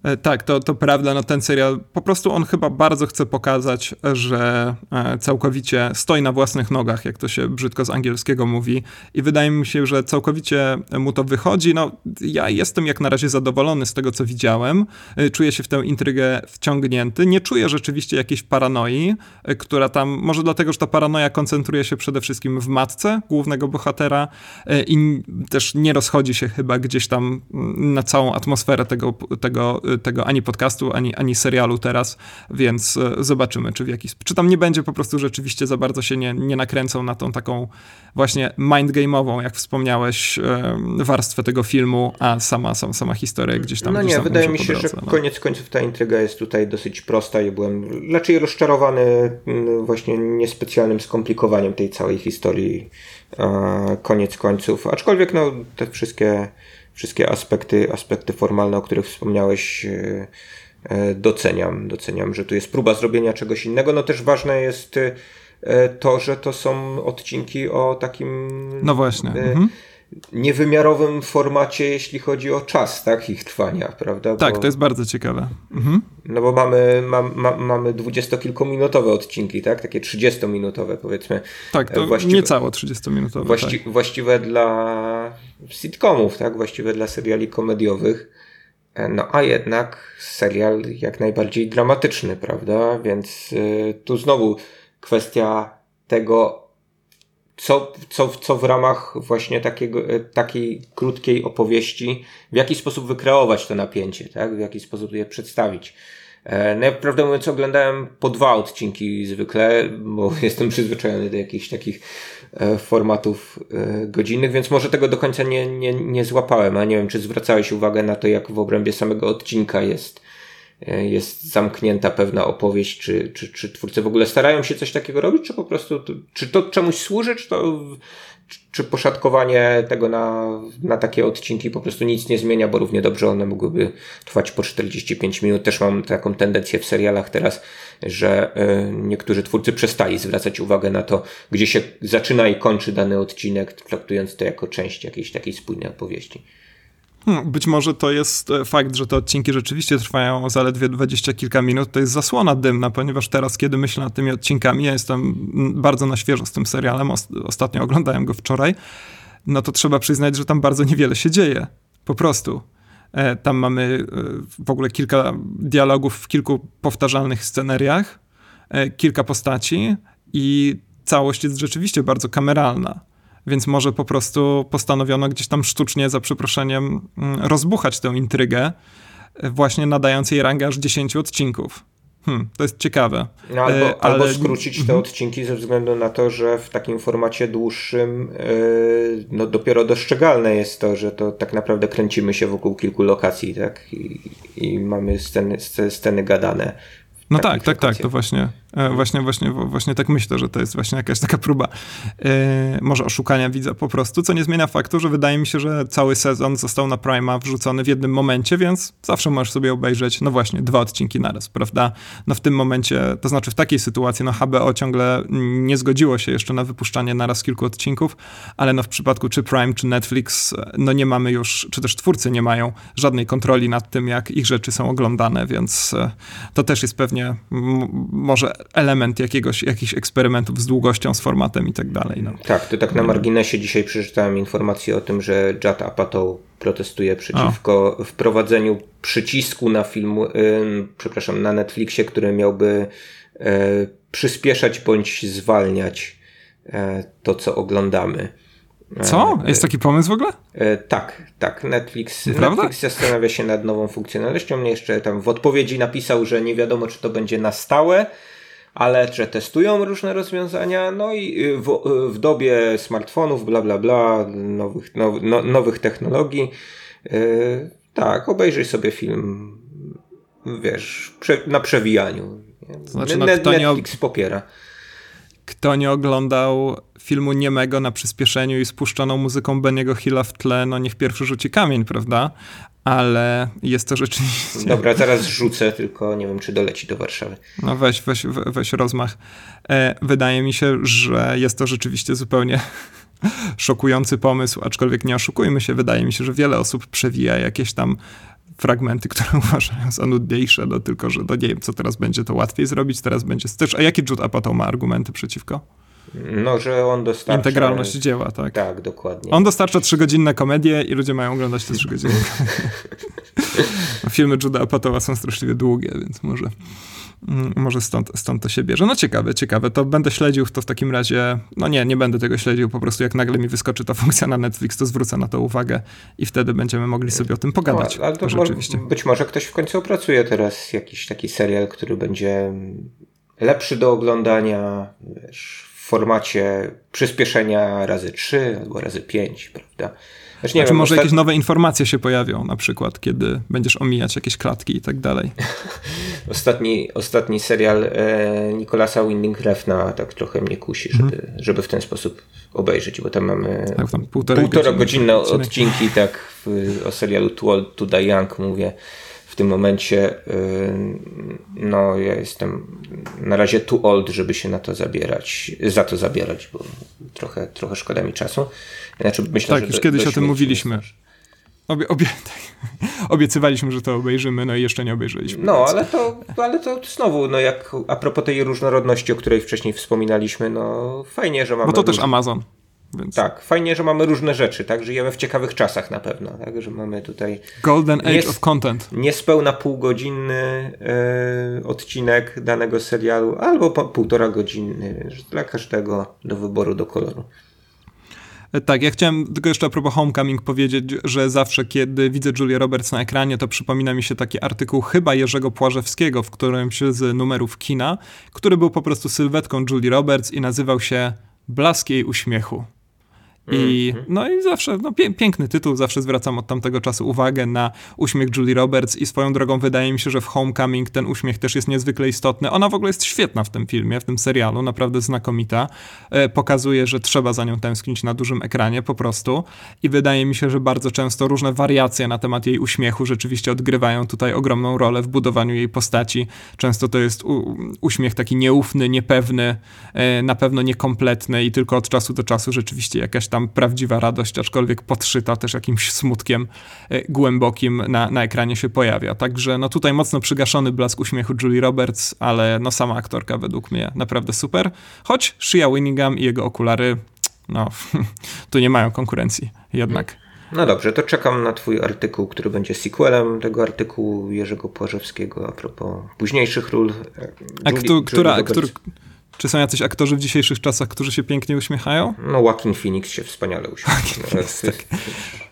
E, tak, to, to prawda. No ten serial po prostu on chyba bardzo chce pokazać, że e, całkowicie stoi na własnych nogach, jak to się brzydko z angielskiego mówi. I wydaje mi się, że całkowicie mu to wychodzi. No, ja jestem jak na razie zadowolony z tego, co widziałem. E, czuję się w tę intrygę wciągnięty. Nie czuję rzeczywiście jakiejś paranoi, która tam, może dlatego, że ta paranoja koncentruje się przede wszystkim w matce głównego bohatera i też nie rozchodzi się chyba gdzieś tam mm, na całą atmosferę tego, tego tego ani podcastu, ani, ani serialu teraz, więc e, zobaczymy, czy w jakiś czy tam nie będzie po prostu rzeczywiście za bardzo się nie, nie nakręcą na tą taką właśnie mindgame'ową, jak wspomniałeś, e, warstwę tego filmu, a sama, sama, sama historia gdzieś tam No nie, wydaje mi się, drodze, że no. koniec końców ta intryga jest tutaj dosyć prosta i byłem raczej rozczarowany właśnie niespecjalnym skomplikowaniem tej całej historii koniec końców, aczkolwiek no te wszystkie wszystkie aspekty, aspekty formalne, o których wspomniałeś, e, e, doceniam. Doceniam, że tu jest próba zrobienia czegoś innego. No też ważne jest e, to, że to są odcinki o takim. No właśnie. Mhm niewymiarowym formacie, jeśli chodzi o czas tak, ich trwania, prawda? Tak, to jest bardzo ciekawe. Mhm. No bo mamy, ma, ma, mamy dwudziestokilkominutowe odcinki, tak? Takie trzydziestominutowe powiedzmy. Tak, to właściwe, niecałe trzydziestominutowe. Właści, tak. Właściwe dla sitcomów, tak? Właściwe dla seriali komediowych. E, no a jednak serial jak najbardziej dramatyczny, prawda? Więc y, tu znowu kwestia tego, co, co, co w ramach właśnie takiego, e, takiej krótkiej opowieści, w jaki sposób wykreować to napięcie, tak? w jaki sposób je przedstawić. E, no ja prawdę mówiąc oglądałem po dwa odcinki zwykle, bo jestem przyzwyczajony do jakichś takich e, formatów godzinnych, więc może tego do końca nie, nie, nie złapałem, a nie wiem, czy zwracałeś uwagę na to, jak w obrębie samego odcinka jest jest zamknięta pewna opowieść, czy, czy, czy twórcy w ogóle starają się coś takiego robić, czy po prostu, czy to czemuś służy, czy to, czy poszatkowanie tego na, na takie odcinki po prostu nic nie zmienia, bo równie dobrze one mogłyby trwać po 45 minut. Też mam taką tendencję w serialach teraz, że y, niektórzy twórcy przestali zwracać uwagę na to, gdzie się zaczyna i kończy dany odcinek, traktując to jako część jakiejś takiej spójnej opowieści. Hmm, być może to jest e, fakt, że te odcinki rzeczywiście trwają zaledwie dwadzieścia kilka minut. To jest zasłona dymna, ponieważ teraz, kiedy myślę nad tymi odcinkami, ja jestem bardzo na świeżo z tym serialem. Ostatnio oglądałem go wczoraj. No to trzeba przyznać, że tam bardzo niewiele się dzieje. Po prostu. E, tam mamy e, w ogóle kilka dialogów w kilku powtarzalnych scenariach, kilka postaci i całość jest rzeczywiście bardzo kameralna więc może po prostu postanowiono gdzieś tam sztucznie, za przeproszeniem, mm, rozbuchać tę intrygę, właśnie nadając jej rangę aż 10 odcinków. Hmm, to jest ciekawe. No, albo, e, ale... albo skrócić te mhm. odcinki ze względu na to, że w takim formacie dłuższym yy, no dopiero dostrzegalne jest to, że to tak naprawdę kręcimy się wokół kilku lokacji, tak? I, i mamy sceny, sceny gadane. No tak, tak, tak, to właśnie, E, właśnie, właśnie, właśnie tak myślę, że to jest właśnie jakaś taka próba e, może oszukania widza po prostu, co nie zmienia faktu, że wydaje mi się, że cały sezon został na Prima wrzucony w jednym momencie, więc zawsze możesz sobie obejrzeć, no właśnie, dwa odcinki naraz, prawda? No w tym momencie, to znaczy w takiej sytuacji, no HBO ciągle nie zgodziło się jeszcze na wypuszczanie naraz kilku odcinków, ale no w przypadku czy Prime, czy Netflix, no nie mamy już, czy też twórcy nie mają żadnej kontroli nad tym, jak ich rzeczy są oglądane, więc e, to też jest pewnie może element jakiegoś, jakichś eksperymentów z długością, z formatem i tak dalej. No. Tak, to tak na marginesie dzisiaj przeczytałem informację o tym, że Judd Apatow protestuje przeciwko o. wprowadzeniu przycisku na film, yy, przepraszam, na Netflixie, który miałby yy, przyspieszać bądź zwalniać yy, to, co oglądamy. Co? Jest taki pomysł w ogóle? E, tak, tak. Netflix, Netflix zastanawia się nad nową funkcjonalnością. Mnie jeszcze tam w odpowiedzi napisał, że nie wiadomo, czy to będzie na stałe, ale że testują różne rozwiązania, no i y, w, y, w dobie smartfonów, bla, bla, bla, nowych, now, no, nowych technologii, yy, tak, obejrzyj sobie film, wiesz, prze, na przewijaniu. Znaczy, no, Netflix popiera. Kto nie oglądał filmu niemego na przyspieszeniu i spuszczoną muzyką Beniego Hilla w tle, no niech pierwszy rzuci kamień, prawda? ale jest to rzeczywiście... Dobra, zaraz rzucę, tylko nie wiem, czy doleci do Warszawy. No weź, weź, weź rozmach. E, wydaje mi się, że jest to rzeczywiście zupełnie szokujący pomysł, aczkolwiek nie oszukujmy się, wydaje mi się, że wiele osób przewija jakieś tam fragmenty, które uważają za nudniejsze, no tylko, że no nie wiem, co teraz będzie to łatwiej zrobić, teraz będzie też, a jaki Jude Apatow ma argumenty przeciwko? No, że on dostarcza... Integralność dzieła, tak. Tak, dokładnie. On dostarcza trzygodzinne komedie i ludzie mają oglądać te trzygodzinne Filmy Juda Apatowa są straszliwie długie, więc może, może stąd, stąd to się bierze. No ciekawe, ciekawe. To będę śledził to w takim razie... No nie, nie będę tego śledził. Po prostu jak nagle mi wyskoczy ta funkcja na Netflix, to zwrócę na to uwagę i wtedy będziemy mogli sobie o tym pogadać. No, ale to rzeczywiście. być może ktoś w końcu opracuje teraz jakiś taki serial, który będzie lepszy do oglądania, wiesz, formacie przyspieszenia razy 3 albo razy 5, prawda? Znaczy, nie znaczy, wiem, może jakieś nowe informacje się pojawią, na przykład, kiedy będziesz omijać jakieś klatki i tak dalej. ostatni, ostatni serial e, Nikolasa Winding Refna tak trochę mnie kusi, żeby, mm. żeby w ten sposób obejrzeć, bo tam mamy tak, tam półtora, półtora godzinne odcinki, tak, w, o serialu Too Old to Die Young mówię w tym momencie y, no ja jestem na razie too old, żeby się na to zabierać, za to zabierać, bo trochę, trochę szkoda mi czasu. Znaczy, myślę, tak, już kiedyś o tym mówiliśmy. Obie, obie, tak. Obiecywaliśmy, że to obejrzymy, no i jeszcze nie obejrzeliśmy. No, ale to, ale to znowu, no jak a propos tej różnorodności, o której wcześniej wspominaliśmy, no fajnie, że mamy... Bo to też Amazon. Więc... Tak, fajnie, że mamy różne rzeczy, tak? Żyjemy w ciekawych czasach na pewno, tak? Że mamy tutaj... Golden Age nie, of Content. Niespełna półgodzinny yy, odcinek danego serialu, albo po, półtora godziny, dla każdego do wyboru, do koloru. Tak, ja chciałem tylko jeszcze a propos Homecoming powiedzieć, że zawsze kiedy widzę Julia Roberts na ekranie, to przypomina mi się taki artykuł chyba Jerzego Płażewskiego w którymś z numerów kina, który był po prostu sylwetką Julie Roberts i nazywał się Blask jej uśmiechu. I, mhm. no i zawsze, no piękny tytuł, zawsze zwracam od tamtego czasu uwagę na uśmiech Julie Roberts i swoją drogą wydaje mi się, że w Homecoming ten uśmiech też jest niezwykle istotny. Ona w ogóle jest świetna w tym filmie, w tym serialu, naprawdę znakomita. E, pokazuje, że trzeba za nią tęsknić na dużym ekranie po prostu i wydaje mi się, że bardzo często różne wariacje na temat jej uśmiechu rzeczywiście odgrywają tutaj ogromną rolę w budowaniu jej postaci. Często to jest u, uśmiech taki nieufny, niepewny, e, na pewno niekompletny i tylko od czasu do czasu rzeczywiście jakaś tam prawdziwa radość, aczkolwiek podszyta też jakimś smutkiem e, głębokim na, na ekranie się pojawia. Także no tutaj mocno przygaszony blask uśmiechu Julie Roberts, ale no sama aktorka według mnie naprawdę super. Choć Shia Winningham i jego okulary, no tu nie mają konkurencji jednak. No dobrze, to czekam na Twój artykuł, który będzie sequelem tego artykułu Jerzego Płażewskiego a propos późniejszych ról. Julie, a kto, która, który, czy są jacyś aktorzy w dzisiejszych czasach, którzy się pięknie uśmiechają? No, Joaquin Phoenix się wspaniale uśmiecha.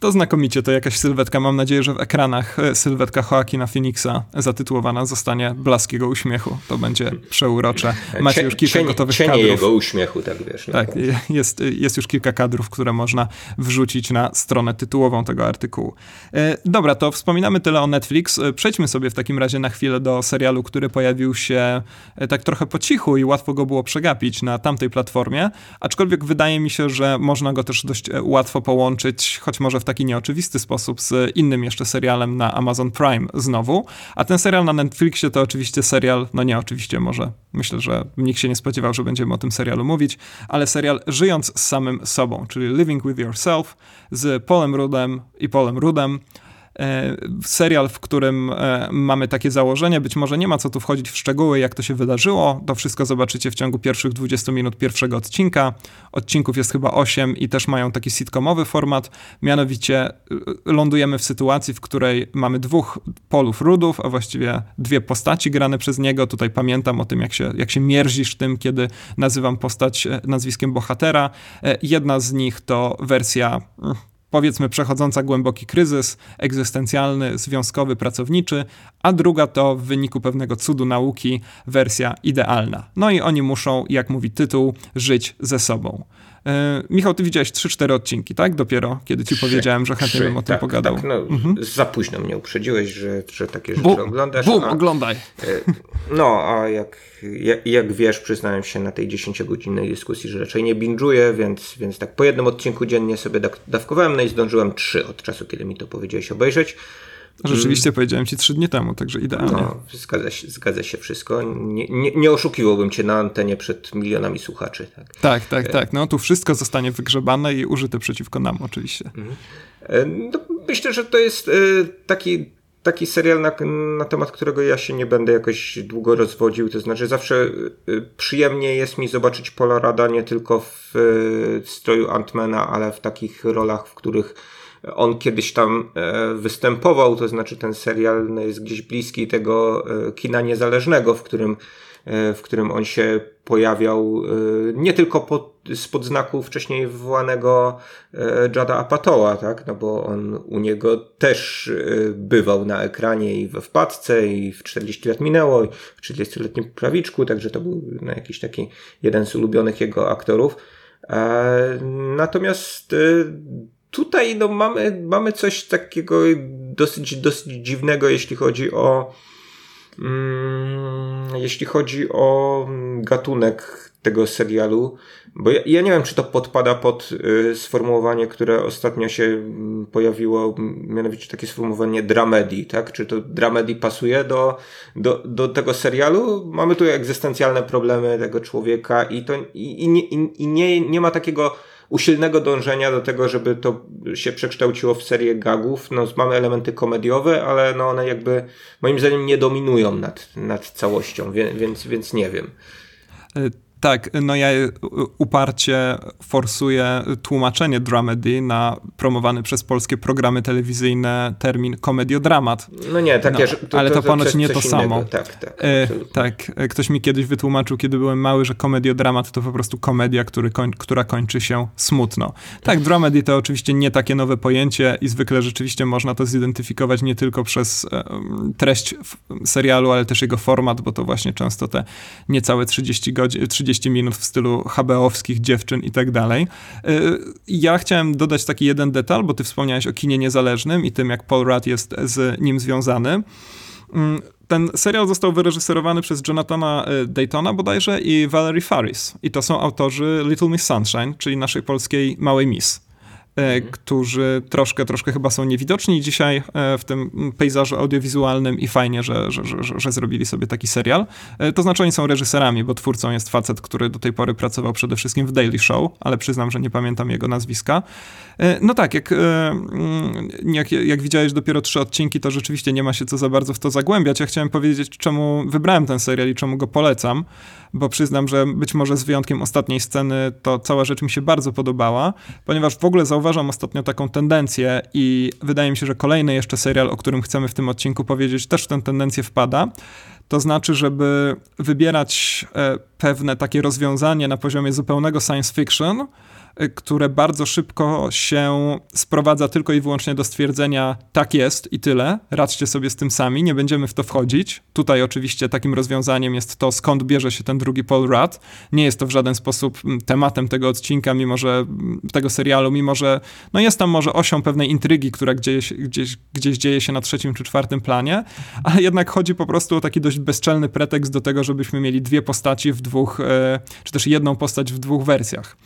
tak. To znakomicie, to jakaś sylwetka. Mam nadzieję, że w ekranach e, sylwetka Joaquina Phoenixa zatytułowana zostanie Blask jego uśmiechu. To będzie przeurocze. Macie już kilka cień, gotowych cienie kadrów. jego uśmiechu, tak wiesz. Tak, jest, jest już kilka kadrów, które można wrzucić na stronę tytułową tego artykułu. E, dobra, to wspominamy tyle o Netflix. E, przejdźmy sobie w takim razie na chwilę do serialu, który pojawił się tak trochę po cichu i łatwo go było przegapić na tamtej platformie, aczkolwiek wydaje mi się, że można go też dość łatwo połączyć, choć może w taki nieoczywisty sposób z innym jeszcze serialem na Amazon Prime znowu. A ten serial na Netflixie to oczywiście serial, no nie oczywiście może, myślę, że nikt się nie spodziewał, że będziemy o tym serialu mówić, ale serial Żyjąc z samym sobą, czyli Living with Yourself z Polem Rudem i Polem Rudem. E, serial, w którym e, mamy takie założenie. Być może nie ma co tu wchodzić w szczegóły, jak to się wydarzyło. To wszystko zobaczycie w ciągu pierwszych 20 minut pierwszego odcinka. Odcinków jest chyba 8 i też mają taki sitcomowy format. Mianowicie e, lądujemy w sytuacji, w której mamy dwóch polów rudów, a właściwie dwie postaci grane przez niego. Tutaj pamiętam o tym, jak się, jak się mierzisz tym, kiedy nazywam postać nazwiskiem bohatera. Jedna z nich to wersja mm, powiedzmy przechodząca głęboki kryzys egzystencjalny, związkowy, pracowniczy, a druga to w wyniku pewnego cudu nauki wersja idealna. No i oni muszą, jak mówi tytuł, żyć ze sobą. E, Michał, ty widziałeś 3-4 odcinki, tak? Dopiero, kiedy ci powiedziałem, że chętnie bym o tym tak, pogadał. Tak, no, mhm. Za późno mnie uprzedziłeś, że, że takie rzeczy bum, oglądasz. Bum, a, oglądaj. E, no, a jak, jak, jak, wiesz, przyznałem się na tej 10-godzinnej dyskusji, że raczej nie binge'uję, więc, więc tak po jednym odcinku dziennie sobie dawkowałem, no i zdążyłem trzy od czasu, kiedy mi to powiedziałeś obejrzeć. Rzeczywiście powiedziałem ci trzy dni temu, także idealnie. No, zgadza się, zgadza się wszystko. Nie, nie, nie, oszukiwałbym cię na antenie przed milionami słuchaczy. Tak, tak, tak. E... tak. No tu wszystko zostanie wygrzebane i użyte przeciwko nam oczywiście. Mhm. E, no, myślę, że to jest e, taki, taki serial, na, na temat którego ja się nie będę jakoś długo rozwodził. To znaczy zawsze przyjemnie jest mi zobaczyć Pola Rada nie tylko w stroju Antmana, ale w takich rolach, w których on kiedyś tam e, występował, to znaczy ten serial jest gdzieś bliski tego e, kina niezależnego, w którym, e, w którym on się pojawiał nie tylko pod, spod znaku wcześniej wywołanego Jada Apatoła, tak? no bo on u niego też bywał na ekranie i we wpadce i w 40 lat minęło i w 30-letnim prawiczku, także to był no, jakiś taki jeden z ulubionych jego aktorów. Natomiast tutaj no, mamy, mamy coś takiego dosyć, dosyć dziwnego, jeśli chodzi o mm, jeśli chodzi o gatunek tego serialu, bo ja, ja nie wiem, czy to podpada pod y, sformułowanie, które ostatnio się y, pojawiło, mianowicie takie sformułowanie dramedy, tak? Czy to dramedy pasuje do, do, do tego serialu? Mamy tu egzystencjalne problemy tego człowieka i to i, i, nie, i nie, nie ma takiego usilnego dążenia do tego, żeby to się przekształciło w serię gagów. No, mamy elementy komediowe, ale no one jakby moim zdaniem nie dominują nad, nad całością, więc, więc nie wiem. Tak, no ja uparcie forsuję tłumaczenie dramedy na promowany przez polskie programy telewizyjne termin komediodramat. No nie, takie, no, to, ale to, to, to ponoć nie to samo. Tak, tak, e, tak, e, ktoś mi kiedyś wytłumaczył, kiedy byłem mały, że komediodramat to po prostu komedia, który koń, która kończy się smutno. Tak, dramedy to oczywiście nie takie nowe pojęcie i zwykle rzeczywiście można to zidentyfikować nie tylko przez treść serialu, ale też jego format, bo to właśnie często te niecałe 30 godzin, 30 30 minut w stylu HBO-owskich dziewczyn i tak dalej. Y, ja chciałem dodać taki jeden detal, bo ty wspomniałeś o kinie niezależnym i tym, jak Paul Rudd jest z nim związany. Mm, ten serial został wyreżyserowany przez Jonathana y, Daytona bodajże i Valerie Faris. I to są autorzy Little Miss Sunshine, czyli naszej polskiej Małej Miss. E, mhm. którzy troszkę, troszkę chyba są niewidoczni dzisiaj e, w tym pejzażu audiowizualnym i fajnie, że, że, że, że, zrobili sobie taki serial. E, to znaczy oni są reżyserami, bo twórcą jest facet, który do tej pory pracował przede wszystkim w Daily Show, ale przyznam, że nie pamiętam jego nazwiska. No tak, jak, mm, jak, jak widziałeś dopiero trzy odcinki, to rzeczywiście nie ma się co za bardzo w to zagłębiać. Ja chciałem powiedzieć, czemu wybrałem ten serial i czemu go polecam, bo przyznam, że być może z wyjątkiem ostatniej sceny, to cała rzecz mi się bardzo podobała, ponieważ w ogóle zauważam ostatnio taką tendencję i wydaje mi się, że kolejny jeszcze serial, o którym chcemy w tym odcinku powiedzieć, też w tę tendencję wpada. To znaczy, żeby wybierać e, pewne takie rozwiązanie na poziomie zupełnego science fiction, które bardzo szybko się sprowadza tylko i wyłącznie do stwierdzenia tak jest i tyle, radźcie sobie z tym sami, nie będziemy w to wchodzić. Tutaj oczywiście takim rozwiązaniem jest to, skąd bierze się ten drugi Paul Rudd. Nie jest to w żaden sposób mm, tematem tego odcinka, mimo że mm, tego serialu, mimo że no jest tam może osią pewnej intrygi, która gdzieś, gdzieś, gdzieś dzieje się na trzecim czy czwartym planie, ale jednak chodzi po prostu o taki dość bezczelny pretekst do tego, żebyśmy mieli dwie postaci w dwóch, e, czy też jedną postać w dwóch wersjach.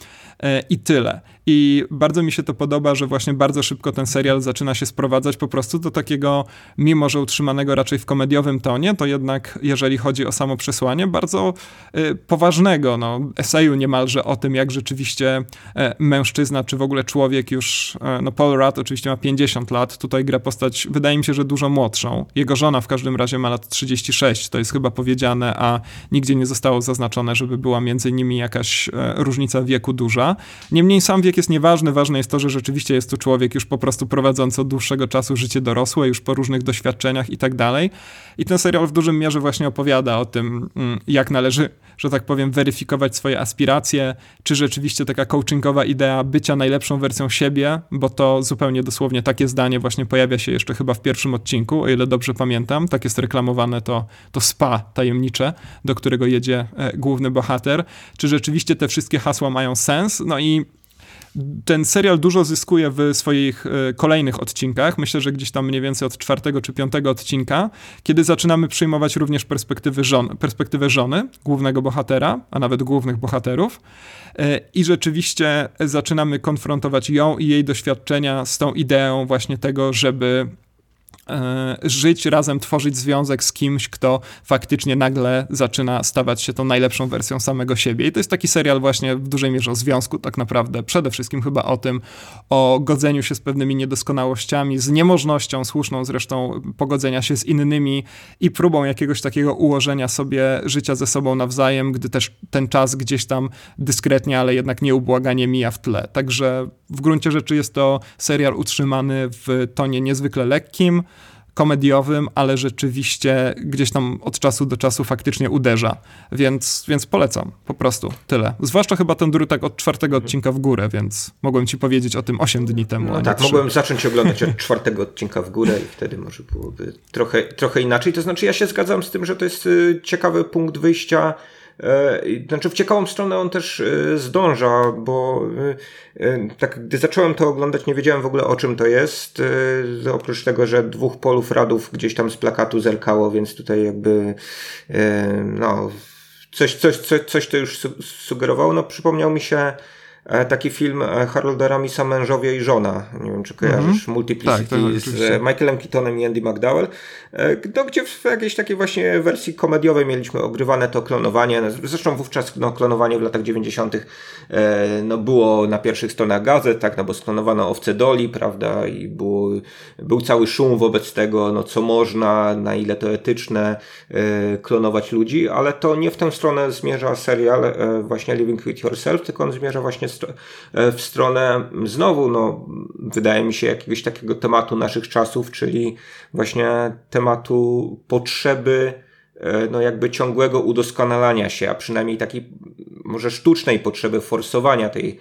I tyle. I bardzo mi się to podoba, że właśnie bardzo szybko ten serial zaczyna się sprowadzać po prostu do takiego, mimo że utrzymanego raczej w komediowym tonie, to jednak jeżeli chodzi o samo przesłanie, bardzo y, poważnego, no, eseju niemalże o tym, jak rzeczywiście y, mężczyzna, czy w ogóle człowiek już, y, no Paul Rudd oczywiście ma 50 lat, tutaj gra postać, wydaje mi się, że dużo młodszą. Jego żona w każdym razie ma lat 36, to jest chyba powiedziane, a nigdzie nie zostało zaznaczone, żeby była między nimi jakaś różnica wieku duża. Niemniej sam wiek jest nieważny, ważne jest to, że rzeczywiście jest to człowiek już po prostu prowadzący od dłuższego czasu życie dorosłe, już po różnych doświadczeniach i tak dalej. I ten serial w dużym mierze właśnie opowiada o tym, mm, jak należy, że tak powiem, weryfikować swoje aspiracje, czy rzeczywiście taka coachingowa idea bycia najlepszą wersją siebie, bo to zupełnie dosłownie takie zdanie właśnie pojawia się jeszcze chyba w pierwszym odcinku, o ile dobrze pamiętam. Tak jest reklamowane to, to spa tajemnicze, do którego jedzie e, główny bohater. Czy rzeczywiście te wszystkie hasła mają sens? No i ten serial dużo zyskuje w swoich e, kolejnych odcinkach. Myślę, że gdzieś tam mniej więcej od czwartego czy piątego odcinka, kiedy zaczynamy przyjmować również perspektywy żon, perspektywę żony, głównego bohatera, a nawet głównych bohaterów. E, I rzeczywiście zaczynamy konfrontować ją i jej doświadczenia z tą ideą właśnie tego, żeby żyć razem, tworzyć związek z kimś, kto faktycznie nagle zaczyna stawać się tą najlepszą wersją samego siebie. I to jest taki serial właśnie w dużej mierze o związku, tak naprawdę. Przede wszystkim chyba o tym, o godzeniu się z pewnymi niedoskonałościami, z niemożnością słuszną zresztą pogodzenia się z innymi i próbą jakiegoś takiego ułożenia sobie życia ze sobą nawzajem, gdy też ten czas gdzieś tam dyskretnie, ale jednak nieubłaganie mija w tle. Także w gruncie rzeczy jest to serial utrzymany w tonie niezwykle lekkim, komediowym, ale rzeczywiście gdzieś tam od czasu do czasu faktycznie uderza. Więc, więc polecam, po prostu tyle. Zwłaszcza chyba ten drutek od czwartego odcinka w górę, więc mogłem ci powiedzieć o tym 8 dni temu. No tak, 3. mogłem zacząć oglądać od czwartego odcinka w górę i wtedy może byłoby trochę, trochę inaczej. To znaczy ja się zgadzam z tym, że to jest y, ciekawy punkt wyjścia znaczy w ciekawą stronę on też e, zdąża, bo e, tak gdy zacząłem to oglądać nie wiedziałem w ogóle o czym to jest, oprócz tego, że dwóch polów radów gdzieś tam z plakatu zerkało, więc tutaj jakby no coś, coś, coś, coś to już sugerowało. No przypomniał mi się E, taki film e, Harolda Ramisa Mężowie i żona. Nie wiem, czy kojarzysz mm -hmm. Multiplicity tak, tak, z Michaelem Keatonem i Andy McDowell. E, no, gdzie w jakiejś takiej właśnie wersji komediowej mieliśmy ogrywane to klonowanie. Zresztą wówczas no, klonowanie w latach 90. no, było na pierwszych stronach gazet, tak, no bo sklonowano owce Doli, prawda, i było, był cały szum wobec tego, no co można, na ile to etyczne klonować ludzi, ale to nie w tę stronę zmierza serial właśnie Living With Yourself, tylko on zmierza właśnie E, w stronę znowu, no, wydaje mi się, jakiegoś takiego tematu naszych czasów, czyli właśnie tematu potrzeby e, no jakby ciągłego udoskonalania się, a przynajmniej takiej może sztucznej potrzeby forsowania tej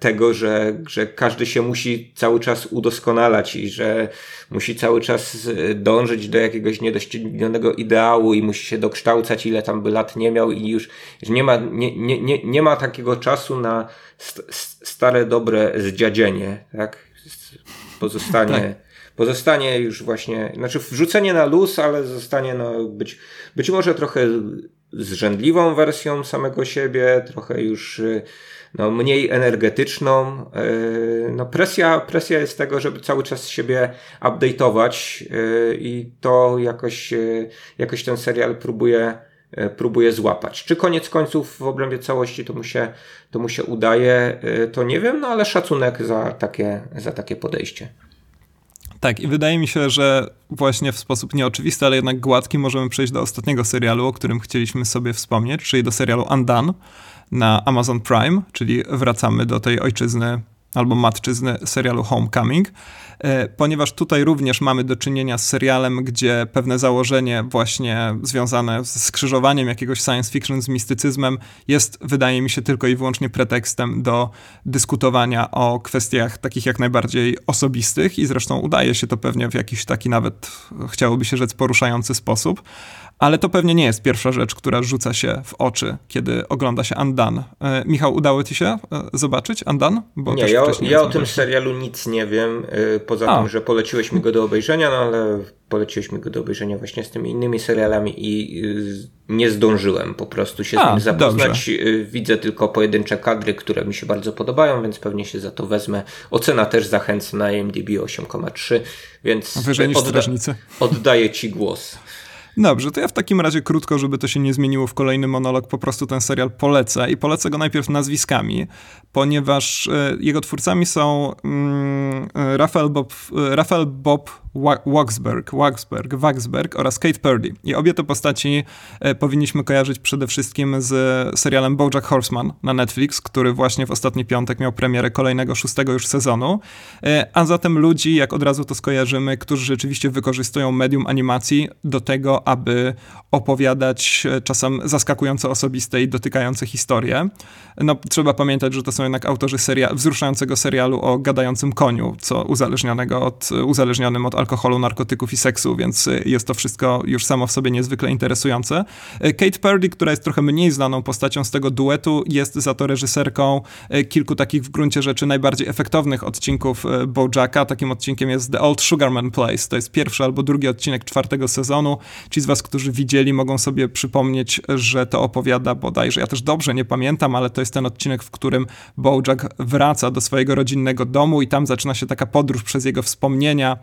tego, że, że każdy się musi cały czas udoskonalać i że musi cały czas e, dążyć do jakiegoś niedoścignionego ideału i musi się dokształcać, ile tam by lat nie miał i już nie ma, nie, nie, nie, nie ma takiego czasu na st stare, dobre zdziadzenie, tak? Pozostanie, tak. pozostanie już właśnie, znaczy wrzucenie na luz, ale zostanie no być, być może trochę zrzędliwą wersją samego siebie, trochę już e, no, mniej energetyczną. E, no, presja, presja jest tego, żeby cały czas siebie update'ować e, i to jakoś, e, jakoś ten serial próbuje, próbuje złapać. Czy koniec końców w obrębie całości to mu się, to mu się udaje, to nie wiem, no ale szacunek za takie, za takie podejście. Tak, i wydaje mi się, że właśnie w sposób nieoczywisty, ale jednak gładki możemy przejść do ostatniego serialu, o którym chcieliśmy sobie wspomnieć, czyli do serialu Undone na Amazon Prime, czyli wracamy do tej ojczyzny albo matczyzny serialu Homecoming. E, ponieważ tutaj również mamy do czynienia z serialem, gdzie pewne założenie właśnie związane z skrzyżowaniem jakiegoś science fiction z mistycyzmem jest, wydaje mi się, tylko i wyłącznie pretekstem do dyskutowania o kwestiach takich jak najbardziej osobistych i zresztą udaje się to pewnie w jakiś taki nawet, chciałoby się rzec, poruszający sposób. Ale to pewnie nie jest pierwsza rzecz, która rzuca się w oczy, kiedy ogląda się Andan. E, Michał, udało ci się e, zobaczyć Andan? Bo nie, ja, ja o tym serialu nic nie wiem, e, poza A. tym, że poleciłeś mi go do obejrzenia, no ale poleciłeś mi go do obejrzenia właśnie z tymi innymi serialami i nie zdążyłem po prostu się A, z nim zapoznać. Dobrze. Widzę tylko pojedyncze kadry, które mi się bardzo podobają, więc pewnie się za to wezmę. Ocena też zachęca na IMDb 8,3, więc Wyżej niż odda oddaję ci głos. Dobrze, to ja w takim razie krótko, żeby to się nie zmieniło w kolejny monolog, po prostu ten serial polecę i polecę go najpierw nazwiskami, ponieważ e, jego twórcami są mm, e, Rafael Bob, e, Rafael Bob Waxberg, Waxberg, Waxberg oraz Kate Purdy. I obie te postaci e, powinniśmy kojarzyć przede wszystkim z serialem BoJack Horseman na Netflix, który właśnie w ostatni piątek miał premierę kolejnego, szóstego już sezonu. E, a zatem ludzi, jak od razu to skojarzymy, którzy rzeczywiście wykorzystują medium animacji do tego, aby opowiadać e, czasem zaskakująco osobiste i dotykające historie. No, trzeba pamiętać, że to są jednak autorzy seria wzruszającego serialu o gadającym koniu, co uzależnionego od, uzależnionym od alkoholu, narkotyków i seksu, więc y, jest to wszystko już samo w sobie niezwykle interesujące. Y, Kate Purdy, która jest trochę mniej znaną postacią z tego duetu, jest za to reżyserką y, kilku takich w gruncie rzeczy najbardziej efektownych odcinków Bojacka. Takim odcinkiem jest The Old Sugarman Place. To jest pierwszy albo drugi odcinek czwartego sezonu. Ci z was, którzy widzieli, mogą sobie przypomnieć, że to opowiada bodajże, ja też dobrze nie pamiętam, ale to jest ten odcinek, w którym Bojack wraca do swojego rodzinnego domu i tam zaczyna się taka podróż przez jego wspomnienia,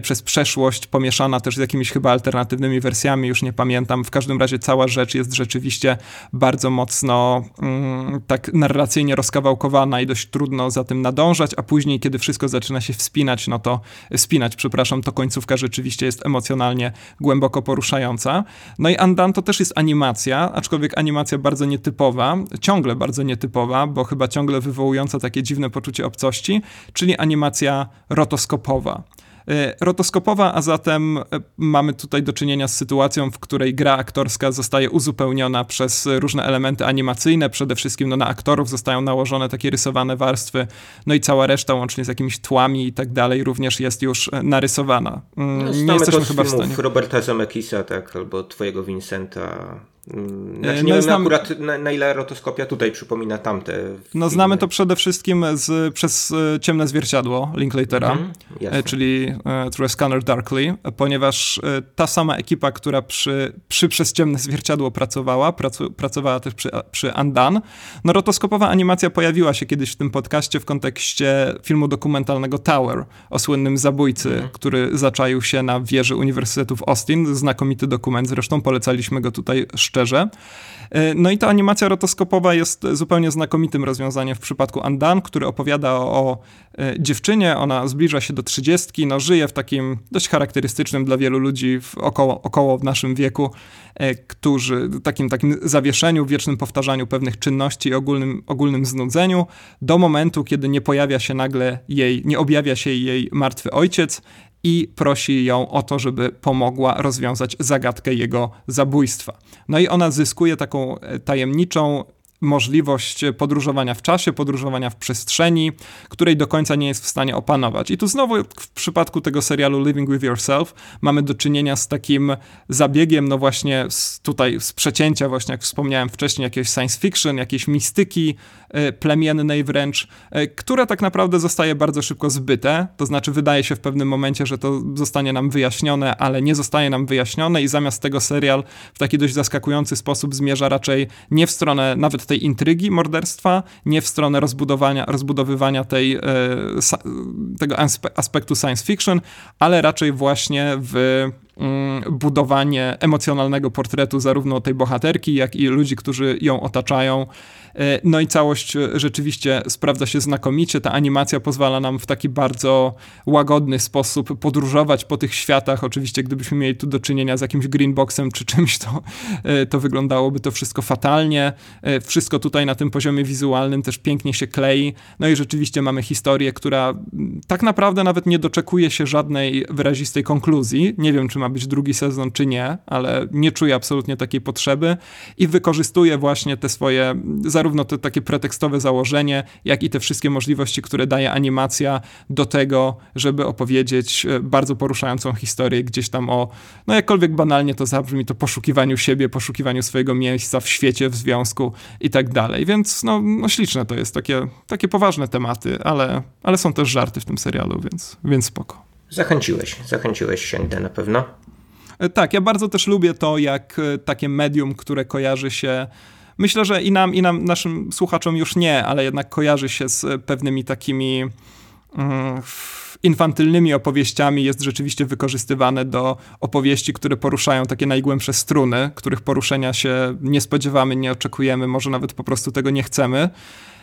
przez przeszłość, pomieszana też z jakimiś chyba alternatywnymi wersjami, już nie pamiętam. W każdym razie cała rzecz jest rzeczywiście bardzo mocno mm, tak narracyjnie rozkawałkowana i dość trudno za tym nadążać, a później, kiedy wszystko zaczyna się wspinać, no to spinać, przepraszam, to końcówka rzeczywiście jest emocjonalnie głęboko poruszająca. No i Andan to też jest animacja, aczkolwiek animacja bardzo nietypowa, ciągle bardzo nietypowa, bo chyba ciągle wywołująca takie dziwne poczucie obcości, czyli animacja rotoskopowa. E, rotoskopowa, a zatem e, mamy tutaj do czynienia z sytuacją, w której gra aktorska zostaje uzupełniona przez różne elementy animacyjne, przede wszystkim no, na aktorów zostają nałożone takie rysowane warstwy, no i cała reszta łącznie z jakimiś tłami i tak dalej również jest już e, narysowana. Mm, no, nie jesteśmy chyba w stanie. Roberta Zemeckisa, tak, albo twojego Vincenta znaczy, nie no, wiem znam... akurat na, na, ile rotoskopia tutaj przypomina tamte. No znamy to przede wszystkim z, przez e, Ciemne Zwierciadło Linklatera, mm -hmm, czyli Through a Scanner Darkly, ponieważ ta sama ekipa, która przy, przy Przez Ciemne Zwierciadło pracowała, pracu, pracowała też przy, przy Undan. No rotoskopowa animacja pojawiła się kiedyś w tym podcaście w kontekście filmu dokumentalnego Tower o słynnym zabójcy, mm -hmm. który zaczaił się na wieży Uniwersytetu w Austin. Znakomity dokument, zresztą polecaliśmy go tutaj szczerze szczerze. E, no i ta animacja rotoskopowa jest zupełnie znakomitym rozwiązaniem w przypadku Andan, który opowiada o, o e, dziewczynie, ona zbliża się do trzydziestki, no żyje w takim dość charakterystycznym dla wielu ludzi w około, około w naszym wieku, e, którzy takim, takim zawieszeniu, wiecznym powtarzaniu pewnych czynności i ogólnym, ogólnym znudzeniu, do momentu, kiedy nie pojawia się nagle jej, nie objawia się jej martwy ojciec i prosi ją o to, żeby pomogła rozwiązać zagadkę jego zabójstwa. No i ona zyskuje taką e, tajemniczą możliwość podróżowania w czasie, podróżowania w przestrzeni, której do końca nie jest w stanie opanować. I tu znowu w przypadku tego serialu Living with Yourself mamy do czynienia z takim zabiegiem, no właśnie z, tutaj z przecięcia właśnie, jak wspomniałem wcześniej, jakiegoś science fiction, jakiejś mistyki y, plemiennej wręcz, y, które tak naprawdę zostaje bardzo szybko zbyte, to znaczy wydaje się w pewnym momencie, że to zostanie nam wyjaśnione, ale nie zostaje nam wyjaśnione i zamiast tego serial w taki dość zaskakujący sposób zmierza raczej nie w stronę nawet tej intrygi morderstwa, nie w stronę rozbudowania, rozbudowywania tej, e, tego aspektu science fiction, ale raczej właśnie w budowanie emocjonalnego portretu zarówno tej bohaterki, jak i ludzi, którzy ją otaczają. E, no i całość e, rzeczywiście sprawdza się znakomicie. Ta animacja pozwala nam w taki bardzo łagodny sposób podróżować po tych światach. Oczywiście, gdybyśmy mieli tu do czynienia z jakimś greenboxem czy czymś, to, e, to wyglądałoby to wszystko fatalnie. Wszystko tutaj na tym poziomie wizualnym też pięknie się klei. No i rzeczywiście mamy historię, która tak naprawdę nawet nie doczekuje się żadnej wyrazistej konkluzji. Nie wiem, czy być drugi sezon, czy nie, ale nie czuję absolutnie takiej potrzeby i wykorzystuje właśnie te swoje zarówno to takie pretekstowe założenie, jak i te wszystkie możliwości, które daje animacja do tego, żeby opowiedzieć e, bardzo poruszającą historię gdzieś tam o, no jakkolwiek banalnie to zabrzmi, to poszukiwaniu siebie, poszukiwaniu swojego miejsca w świecie, w związku i tak dalej. Więc no, no śliczne to jest, takie, takie poważne tematy, ale, ale są też żarty w tym serialu, więc, więc spoko. Zachęciłeś, zachęciłeś się na pewno. E, tak, ja bardzo też lubię to, jak e, takie medium, które kojarzy się myślę, że i nam, i nam, naszym słuchaczom już nie, ale jednak kojarzy się z pewnymi takimi mm, infantylnymi opowieściami jest rzeczywiście wykorzystywane do opowieści, które poruszają takie najgłębsze struny, których poruszenia się nie spodziewamy, nie oczekujemy, może nawet po prostu tego nie chcemy.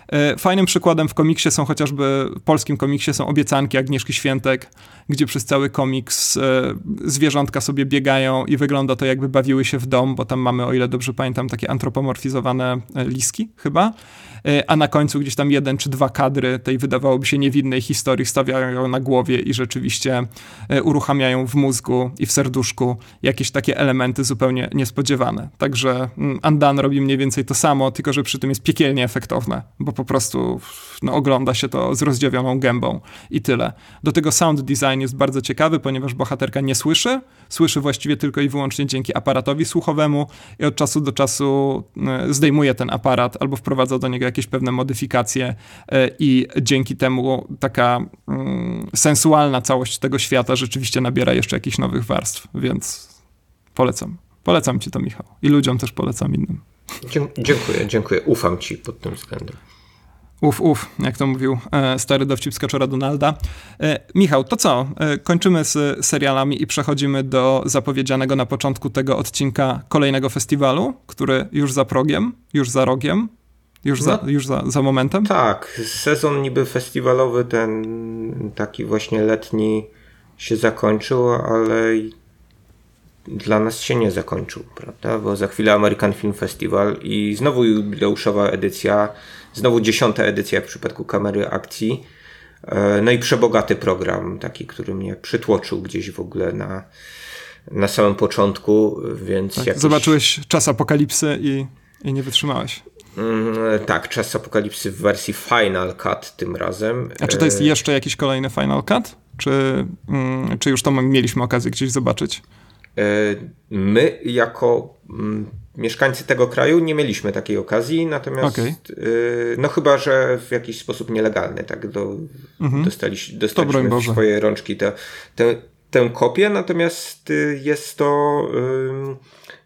E, fajnym przykładem w komiksie są chociażby, w polskim komiksie są obiecanki Agnieszki Świętek, gdzie przez cały komiks e, zwierzątka sobie biegają i wygląda to jakby bawiły się w dom, bo tam mamy, o ile dobrze pamiętam, takie antropomorfizowane e, liski chyba. E, a na końcu gdzieś tam jeden czy dwa kadry tej wydawałoby się niewinnej historii stawiają ją na głowie i rzeczywiście uruchamiają w mózgu i w serduszku jakieś takie elementy zupełnie niespodziewane. Także Andan mm, robi mniej więcej to samo, tylko że przy tym jest piekielnie efektowne, bo po prostu no, ogląda się to z rozdziawioną gębą i tyle. Do tego sound design jest bardzo ciekawy, ponieważ bohaterka nie słyszy, słyszy właściwie tylko i wyłącznie dzięki aparatowi słuchowemu i od czasu do czasu e, zdejmuje ten aparat albo wprowadza do niego jakieś pewne modyfikacje e, i dzięki temu taka mm, sensualna całość tego świata rzeczywiście nabiera jeszcze jakichś nowych warstw, więc polecam. Polecam ci to, Michał. I ludziom też polecam innym. Dziękuję, dziękuję. Ufam ci pod tym względem. Uf, uf, jak to mówił e, stary dowcip z Kaczora Donalda. E, Michał, to co? E, kończymy z serialami i przechodzimy do zapowiedzianego na początku tego odcinka kolejnego festiwalu, który już za progiem, już za rogiem, już, no, za, już za, za momentem? Tak, sezon niby festiwalowy, ten taki właśnie letni się zakończył, ale dla nas się nie zakończył, prawda? Bo za chwilę American Film Festival i znowu jubileuszowa edycja, znowu dziesiąta edycja w przypadku kamery akcji. E, no i przebogaty program, taki, który mnie przytłoczył gdzieś w ogóle na, na samym początku, więc... Tak, jakiś... Zobaczyłeś czas apokalipsy i, i nie wytrzymałeś. Mm, tak, czas apokalipsy w wersji Final Cut tym razem. A czy to jest e, jeszcze jakiś kolejny Final Cut? Czy, mm, czy już to mieliśmy okazję gdzieś zobaczyć? E, my, jako mm, mieszkańcy tego kraju, nie mieliśmy takiej okazji, natomiast okay. no chyba, że w jakiś sposób nielegalny, tak, do, mhm. dostali, dostaliśmy w swoje rączki tę, tę, tę kopię, natomiast y, jest to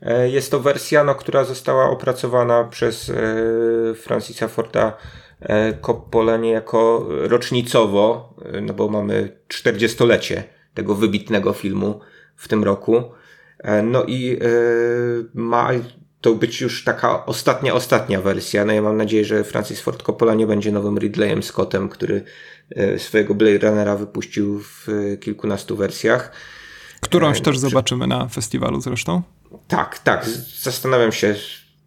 E, jest to wersja, no, która została opracowana przez e, Francisa Forda e, Coppola niejako rocznicowo, no bo mamy 40-lecie tego wybitnego filmu w tym roku. No i ma to być już taka ostatnia, ostatnia wersja. No ja mam nadzieję, że Francis Ford Coppola nie będzie nowym Ridleyem Scottem, który swojego Blade Runnera wypuścił w kilkunastu wersjach. Którąś też zobaczymy na festiwalu zresztą. Tak, tak. Zastanawiam się,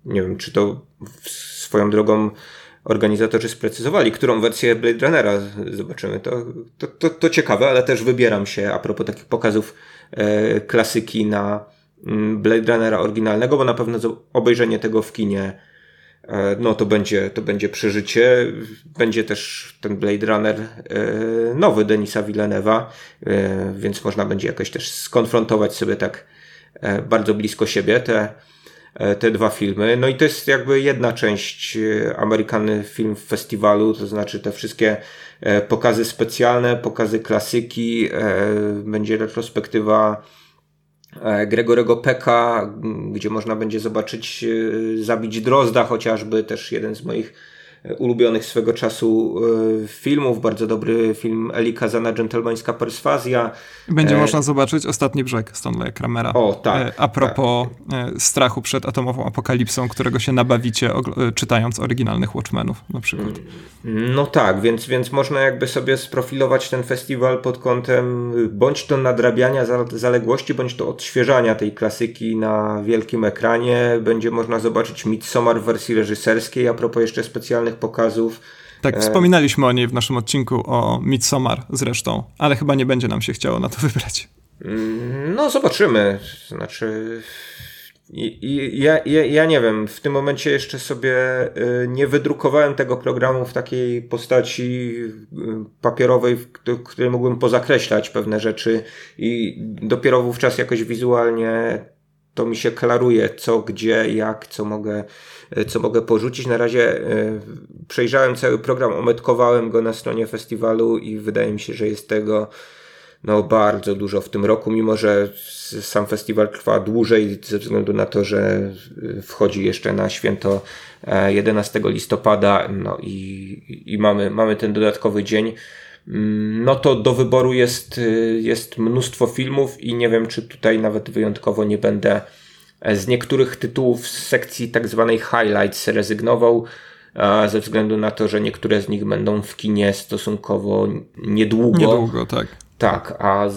nie wiem, czy to swoją drogą organizatorzy sprecyzowali, którą wersję Blade Runnera zobaczymy. To, to, to, to ciekawe, ale też wybieram się a propos takich pokazów e, klasyki na Blade Runnera oryginalnego, bo na pewno obejrzenie tego w kinie e, no to będzie, to będzie przeżycie. Będzie też ten Blade Runner e, nowy Denisa Villeneuve'a, e, więc można będzie jakoś też skonfrontować sobie tak bardzo blisko siebie te, te dwa filmy. No i to jest jakby jedna część American Film Festiwalu, to znaczy te wszystkie pokazy specjalne, pokazy klasyki, będzie retrospektywa Gregorego Peka, gdzie można będzie zobaczyć Zabić Drozda chociażby, też jeden z moich ulubionych swego czasu filmów. Bardzo dobry film Eli Kazana, Dżentelmeńska Perswazja. Będzie e... można zobaczyć Ostatni Brzeg Stanleya Kramera. O, tak. A propos tak. strachu przed atomową apokalipsą, którego się nabawicie czytając oryginalnych Watchmenów na przykład. No tak, więc, więc można jakby sobie sprofilować ten festiwal pod kątem bądź to nadrabiania zaległości, bądź to odświeżania tej klasyki na wielkim ekranie. Będzie można zobaczyć Midsommar w wersji reżyserskiej, a propos jeszcze specjalnych pokazów. Tak, e, wspominaliśmy o niej w naszym odcinku o Midsommar zresztą, ale chyba nie będzie nam się chciało na to wybrać. Mm, no, zobaczymy. Znaczy, ja, ja, ja nie wiem, w tym momencie jeszcze sobie y, nie wydrukowałem tego programu w takiej postaci y, papierowej, w której mógłbym pozakreślać pewne rzeczy i dopiero wówczas jakoś wizualnie to mi się klaruje, co, gdzie, jak, co mogę, co mogę porzucić. Na razie przejrzałem cały program, ometkowałem go na stronie festiwalu i wydaje mi się, że jest tego no bardzo dużo w tym roku, mimo że sam festiwal trwa dłużej ze względu na to, że wchodzi jeszcze na święto 11 e, listopada, no i, i mamy, mamy ten dodatkowy dzień. Mm, no to do wyboru jest, jest mnóstwo filmów i nie wiem, czy tutaj nawet wyjątkowo nie będę e, z niektórych tytułów z sekcji tak zwanej highlights rezygnował, ze względu na to, że niektóre z nich będą w kinie stosunkowo niedługo. Niedługo, tak. Tak, a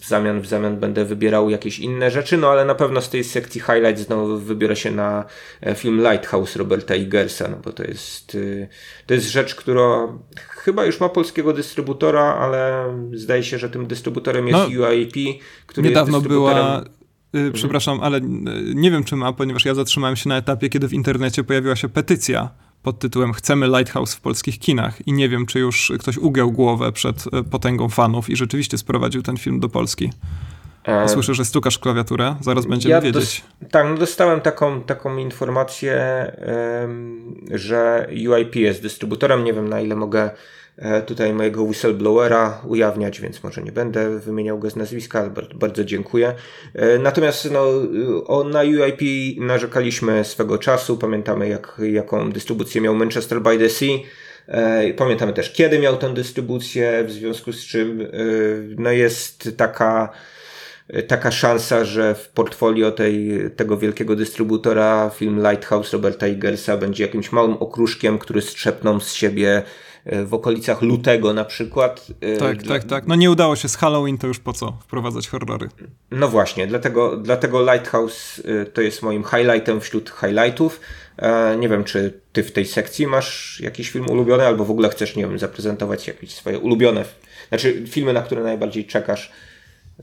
w zamian, w zamian będę wybierał jakieś inne rzeczy, no ale na pewno z tej sekcji highlights znowu wybiorę się na e, film Lighthouse Roberta Igersa, no bo to jest, to jest rzecz, która chyba już ma polskiego dystrybutora, ale zdaje się, że tym dystrybutorem jest no, UIP, który niedawno jest była y, Przepraszam, ale y, nie wiem, czy ma, ponieważ ja zatrzymałem się na etapie, kiedy w internecie pojawiła się petycja pod tytułem Chcemy Lighthouse w polskich kinach i nie wiem, czy już ktoś ugiął głowę przed e, potęgą fanów i rzeczywiście sprowadził ten film do Polski. E, Słyszę, że stukasz klawiaturę, zaraz będziemy ja wiedzieć. tak, no dostałem taką, taką informację, że UIP jest dystrybutorem. Nie wiem na ile mogę tutaj mojego whistleblowera ujawniać, więc może nie będę wymieniał go z nazwiska, ale bardzo dziękuję. E, natomiast no, na UIP narzekaliśmy swego czasu. Pamiętamy, jak, jaką dystrybucję miał Manchester by the Sea. E, pamiętamy też, kiedy miał tę dystrybucję, w związku z czym no, jest taka taka szansa, że w portfolio tej, tego wielkiego dystrybutora film Lighthouse Roberta Igersa będzie jakimś małym okruszkiem, który strzepną z siebie E, w okolicach lutego na przykład. E, tak, tak, tak. No nie udało się z Halloween, to już po co wprowadzać horrory? No właśnie, dlatego, dlatego Lighthouse e, to jest moim highlightem wśród highlightów. Nie wiem, czy ty w tej sekcji masz jakiś film ulubiony, albo w ogóle chcesz, nie wiem, zaprezentować jakieś swoje ulubione, znaczy filmy, na które najbardziej czekasz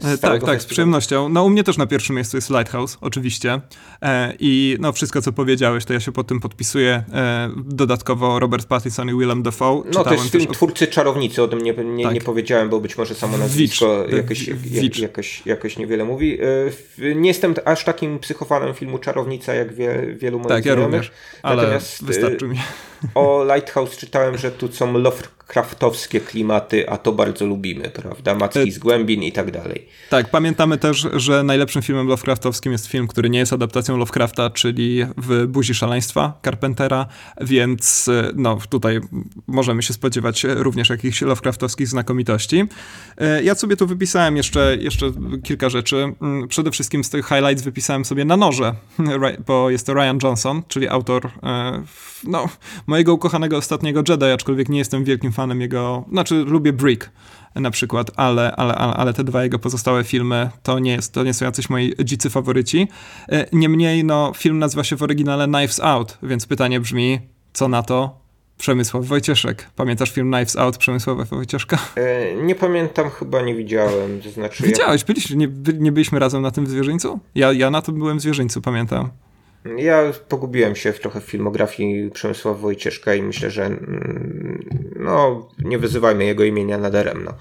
E, tak, tak, z przyjemnością. No u mnie też na pierwszym miejscu jest Lighthouse, oczywiście. E, I no wszystko, co powiedziałeś, to ja się pod tym podpisuję. E, dodatkowo Robert Pattinson i Willem Dafoe. No to jest film Twórcy Czarownicy, o tym nie, nie, tak. nie powiedziałem, bo być może samo nazwisko Witch, jakoś, jak, jakoś, jakoś niewiele mówi. E, nie jestem aż takim psychofanem filmu Czarownica, jak wie, wielu moich Tak, ja również, ale Natomiast, wystarczy mi. O Lighthouse czytałem, że tu są Lovecraftowskie klimaty, a to bardzo lubimy, prawda? Macki z głębin i tak dalej. Tak, pamiętamy też, że najlepszym filmem Lovecraftowskim jest film, który nie jest adaptacją Lovecrafta, czyli w Buzi Szaleństwa Carpentera, więc no tutaj możemy się spodziewać również jakichś Lovecraftowskich znakomitości. E, ja sobie tu wypisałem jeszcze, jeszcze kilka rzeczy. Mm, przede wszystkim z tych highlights wypisałem sobie na noże, bo jest to Ryan Johnson, czyli autor e, no, mojego ukochanego ostatniego Jedi, aczkolwiek nie jestem wielkim fanem jego, znaczy lubię Brick na przykład, ale, ale, ale, ale te dwa jego pozostałe filmy to nie, jest, to nie są jacyś moi dzicy faworyci. E, niemniej, no, film nazywa się w oryginale Knives Out, więc pytanie brzmi, co na to Przemysław Wojcieszek. Pamiętasz film Knives Out Przemysława Wojcieszka? E, nie pamiętam, chyba nie widziałem. To znaczy Widziałeś, byliśmy, nie, nie byliśmy razem na tym zwierzyńcu? Ja, ja na tym byłem w zwierzyńcu, pamiętam. Ja pogubiłem się w trochę w filmografii Przemysława Wojcieszka i myślę, że mm, no, nie wyzywajmy jego imienia nadaremno.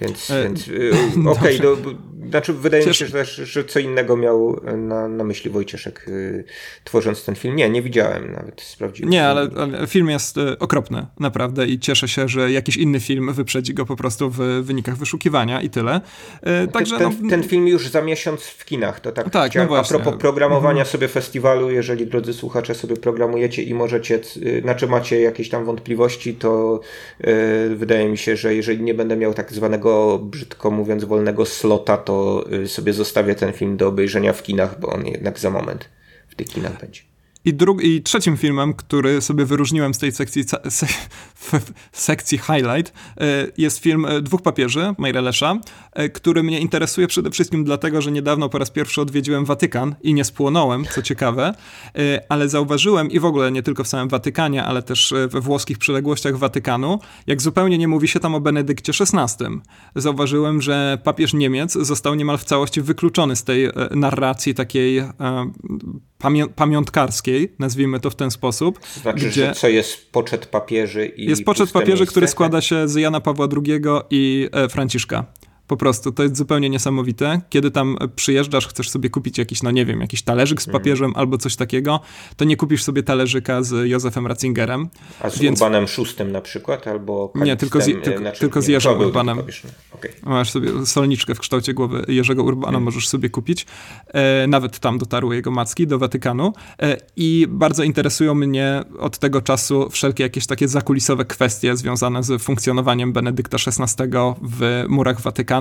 Więc, e, więc y, okej, okay, znaczy wydaje Cieszę... mi się, że, że co innego miał na, na myśli Wojcieszek y, tworząc ten film. Nie, nie widziałem nawet, sprawdziłem. Nie, ale, ale film jest y, okropny, naprawdę i cieszę się, że jakiś inny film wyprzedzi go po prostu w wynikach wyszukiwania i tyle. Y, także, ten, no... ten, film już za miesiąc w kinach, to tak, tak no właśnie. A propos programowania mhm. sobie festiwalu, jeżeli drodzy słuchacze sobie programujecie i możecie, znaczy macie jakieś tam wątpliwości, to yy, wydaje mi się, że jeżeli nie będę miał tak zwanego, brzydko mówiąc, wolnego slota, to y, sobie zostawię ten film do obejrzenia w kinach, bo on jednak za moment w tych kinach będzie. I, drug, I trzecim filmem, który sobie wyróżniłem z tej sekcji, se, sekcji highlight, e, jest film e, Dwóch papieży, Mejrelesza, e, który mnie interesuje przede wszystkim dlatego, że niedawno po raz pierwszy odwiedziłem Watykan i nie spłonąłem, co ciekawe, ale zauważyłem i w ogóle nie tylko w samym Watykanie, ale też we włoskich przyległościach Watykanu, jak zupełnie nie mówi się tam o Benedykcie XVI. Zauważyłem, że papież Niemiec został niemal w całości wykluczony z tej narracji takiej pamię pamiątkarskiej, nazwijmy to w ten sposób. To znaczy, gdzie co jest poczet papieży i Jest poczet papieży, miejsce? który składa się z Jana Pawła II i e, Franciszka. Po prostu, to jest zupełnie niesamowite. Kiedy tam przyjeżdżasz, chcesz sobie kupić jakiś, no nie wiem, jakiś talerzyk z mhm. papieżem mm. albo coś takiego, to nie kupisz sobie talerzyka z Józefem Ratzingerem. A z więc... Urbanem VI na przykład, albo Nie, tylko z, tylko, znaczy, tylko z Jerzym Urbanem. Okay. Masz sobie solniczkę w kształcie głowy Jerzego Urbana, mm. możesz sobie kupić. E, nawet tam dotarły jego macki do Watykanu. E, I bardzo interesują mnie od tego czasu wszelkie jakieś takie zakulisowe kwestie związane z funkcjonowaniem Benedykta XVI w murach Watykanu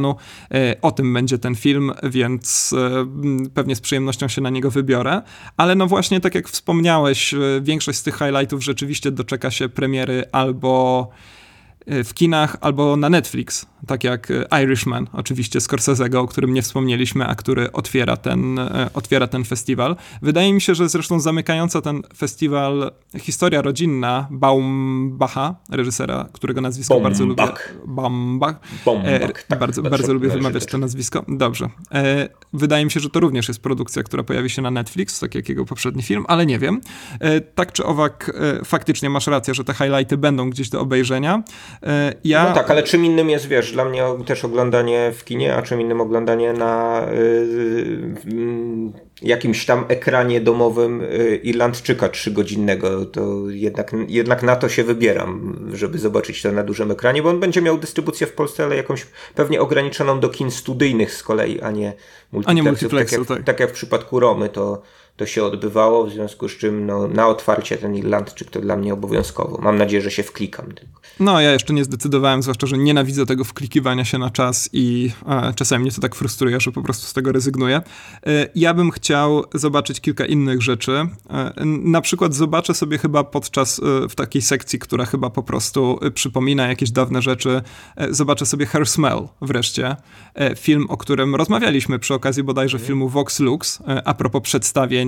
E, o tym będzie ten film, więc e, pewnie z przyjemnością się na niego wybiorę. Ale no właśnie, tak jak wspomniałeś, e, większość z tych highlightów rzeczywiście doczeka się premiery albo w kinach albo na Netflix, tak jak Irishman, oczywiście Scorsese'ego, o którym nie wspomnieliśmy, a który otwiera ten, e, otwiera ten festiwal. Wydaje mi się, że zresztą zamykająca ten festiwal historia rodzinna Baumbacha, reżysera, którego nazwisko Bombach. bardzo lubię. Baumbach. Bombach, e, tak, bardzo bardzo lubię wymawiać to nazwisko. Dobrze. E, wydaje mi się, że to również jest produkcja, która pojawi się na Netflix, tak jak jego poprzedni film, ale nie wiem. E, tak czy owak, faktycznie masz rację, że te highlighty będą gdzieś do obejrzenia. E, ja... No tak, ale czym innym jest, wiesz, dla mnie też oglądanie w kinie, a czym innym oglądanie na yy, jakimś tam ekranie domowym yy, Irlandczyka trzygodzinnego. To jednak, jednak na to się wybieram, żeby zobaczyć to na dużym ekranie, bo on będzie miał dystrybucję w Polsce, ale jakąś pewnie ograniczoną do kin studyjnych z kolei, a nie multiplexów. A nie multiplexu, tak, jak, tak. tak jak w przypadku Romy, to to się odbywało, w związku z czym no, na otwarcie ten Irlandczyk to dla mnie obowiązkowo. Mam nadzieję, że się wklikam. No, ja jeszcze nie zdecydowałem, zwłaszcza, że nienawidzę tego wklikiwania się na czas i e, czasami mnie to tak frustruje, że po prostu z tego rezygnuję. E, ja bym chciał zobaczyć kilka innych rzeczy. E, na przykład zobaczę sobie chyba podczas, e, w takiej sekcji, która chyba po prostu e, przypomina jakieś dawne rzeczy, e, zobaczę sobie Her Smell wreszcie. film, o którym rozmawialiśmy przy okazji bodajże filmu Vox Lux, a propos przedstawień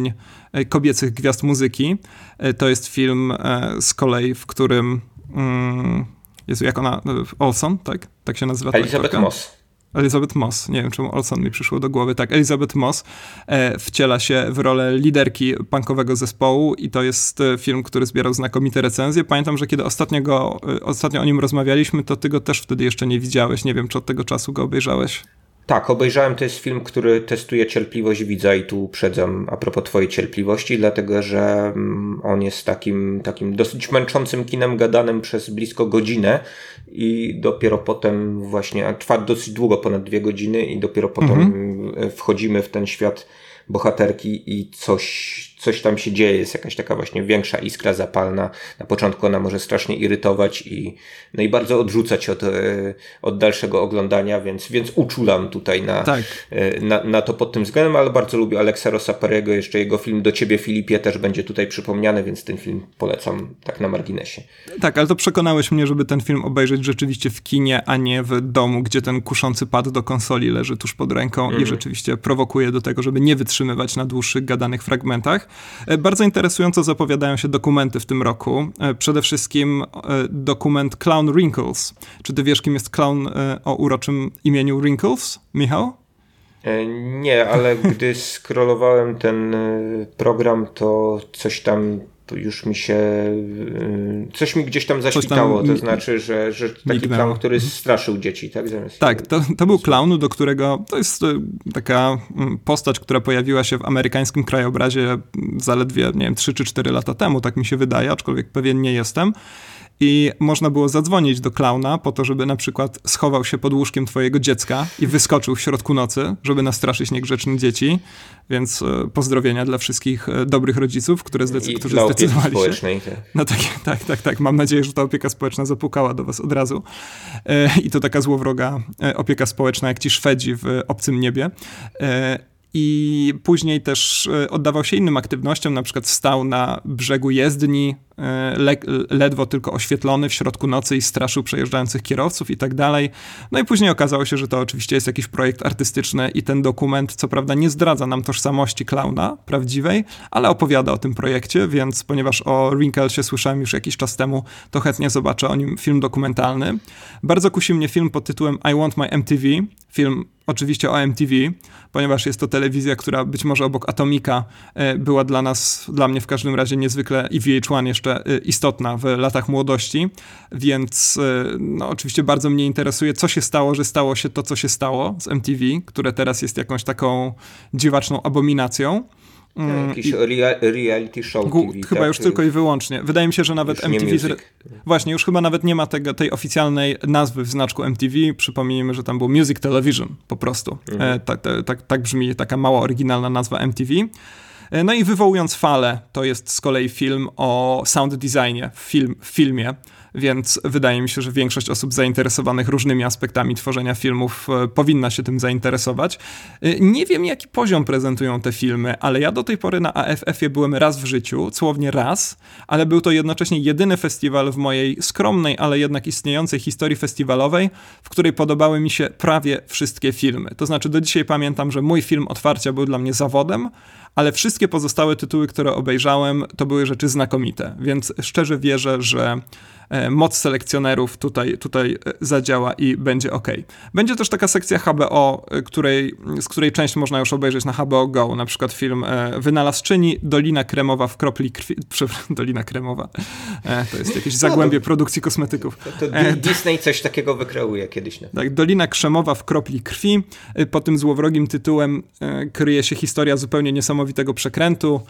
E, kobiecych gwiazd muzyki. E, to jest film e, z kolei, w którym. Mm, Jezu, jak ona. Olson, tak? Tak się nazywa. Elizabeth Moss. Elizabeth Moss, nie wiem czemu Olson mi przyszło do głowy, tak, Elizabeth Moss e, wciela się w rolę liderki punkowego zespołu i to jest film, który zbierał znakomite recenzje. Pamiętam, że kiedy ostatnio, go, ostatnio o nim rozmawialiśmy, to ty go też wtedy jeszcze nie widziałeś, nie wiem, czy od tego czasu go obejrzałeś. Tak, obejrzałem, to jest film, który testuje cierpliwość widza i tu uprzedzam a propos twojej cierpliwości, dlatego że mm, on jest takim, takim dosyć męczącym kinem gadanym przez blisko godzinę i dopiero potem właśnie, a trwa dosyć długo, ponad dwie godziny i dopiero potem mhm. wchodzimy w ten świat bohaterki i coś, coś tam się dzieje, jest jakaś taka właśnie większa iskra zapalna. Na początku ona może strasznie irytować i, no i bardzo odrzucać od, e, od dalszego oglądania, więc, więc uczulam tutaj na, tak. E, na, na to pod tym względem, ale bardzo lubię Alexa Rosaperego, jeszcze jego film Do Ciebie Filipie też będzie tutaj przypomniany, więc ten film polecam tak na marginesie. Tak, ale to przekonałeś mnie, żeby ten film obejrzeć rzeczywiście w kinie, a nie w domu, gdzie ten kuszący pad do konsoli leży tuż pod ręką mm. i mhm. rzeczywiście prowokuje do tego, żeby nie wytrzymywać na dłuższych gadanych fragmentach. E, bardzo interesująco zapowiadają się dokumenty w tym roku. E, przede wszystkim e, dokument Clown Wrinkles. Czy ty wiesz, kim jest clown o uroczym imieniu Wrinkles, Michał? Nie, ale gdy scrollowałem ten program, to coś tam już mi się, y, coś mi gdzieś tam zaświtało, tam to znaczy, że, że taki mignęło. clown, który mhm. straszył dzieci, tak? Zamiast tak, to, to był clown, do którego, to jest y, taka mm, postać, która pojawiła się w amerykańskim krajobrazie zaledwie, nie wiem, 3 czy 4 lata temu, tak mi się wydaje, aczkolwiek pewien nie jestem i można było zadzwonić do klauna po to, żeby na przykład schował się pod łóżkiem twojego dziecka i wyskoczył w środku nocy, żeby nastraszyć niegrzeczne dzieci. Więc e, pozdrowienia dla wszystkich e, dobrych rodziców, które zdecy- którzy zdecydowali się. Tak. No tak, tak, tak, tak. Mam nadzieję, że ta opieka społeczna zapukała do was od razu. E, I to taka złowroga opieka społeczna, jak ci Szwedzi w obcym niebie i później też oddawał się innym aktywnościom, na przykład stał na brzegu jezdni, le ledwo tylko oświetlony w środku nocy i straszył przejeżdżających kierowców i tak dalej. No i później okazało się, że to oczywiście jest jakiś projekt artystyczny i ten dokument co prawda nie zdradza nam tożsamości klauna prawdziwej, ale opowiada o tym projekcie, więc ponieważ o Wrinklesie słyszałem już jakiś czas temu, to chętnie zobaczę o nim film dokumentalny. Bardzo kusi mnie film pod tytułem I Want My MTV, film oczywiście o MTV, ponieważ jest to telewizja, która być może obok Atomika e, była dla nas, dla mnie w każdym razie niezwykle i VH1 jeszcze e, istotna w latach młodości, więc e, no, oczywiście bardzo mnie interesuje, co się stało, że stało się to, co się stało z MTV, które teraz jest jakąś taką dziwaczną abominacją. Mm, Jakiś rea reality show TV, Chyba tak? już tylko i wyłącznie. Wydaje mi się, że nawet MTV... Właśnie, już chyba nawet nie ma tego, tej oficjalnej nazwy w znaczku MTV. Przypomnijmy, że tam był Music Television po prostu. Mhm. E, tak, tak, tak brzmi taka mała oryginalna nazwa MTV. E, no i wywołując falę, to jest z kolei film o sound designie w, film, w filmie więc wydaje mi się, że większość osób zainteresowanych różnymi aspektami tworzenia filmów e, powinna się tym zainteresować. E, nie wiem, jaki poziom prezentują te filmy, ale ja do tej pory na AFF-ie byłem raz w życiu, słownie raz, ale był to jednocześnie jedyny festiwal w mojej skromnej, ale jednak istniejącej historii festiwalowej, w której podobały mi się prawie wszystkie filmy. To znaczy, do dzisiaj pamiętam, że mój film otwarcia był dla mnie zawodem, ale wszystkie pozostałe tytuły, które obejrzałem, to były rzeczy znakomite, więc szczerze wierzę, że moc selekcjonerów tutaj, tutaj e, zadziała i będzie ok. Będzie też taka sekcja HBO, e, której, z której część można już obejrzeć na HBO Go, na przykład film Wynalazczyni, Dolina Kremowa w kropli krwi, przepraszam, Dolina Kremowa, to jest jakieś zagłębie no, produkcji kosmetyków. To, to Disney coś takiego wykreuje kiedyś. No. Tak, Dolina Krzemowa w kropli krwi, pod tym złowrogim tytułem kryje się historia zupełnie niesamowitego przekrętu,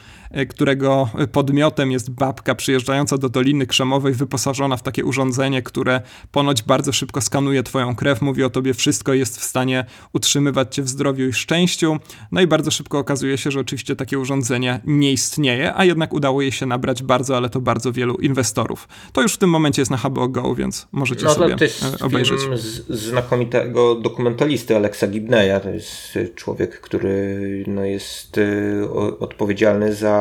którego podmiotem jest babka przyjeżdżająca do Doliny Krzemowej wyposażona w takie urządzenie, które ponoć bardzo szybko skanuje twoją krew, mówi o tobie wszystko, jest w stanie utrzymywać cię w zdrowiu i szczęściu. No i bardzo szybko okazuje się, że oczywiście takie urządzenie nie istnieje, a jednak udało jej się nabrać bardzo, ale to bardzo wielu inwestorów. To już w tym momencie jest na HBO Go, więc możecie no, sobie jest e, obejrzeć. Film z znakomitego dokumentalisty Alexa Gibneya. To jest człowiek, który no, jest e, odpowiedzialny za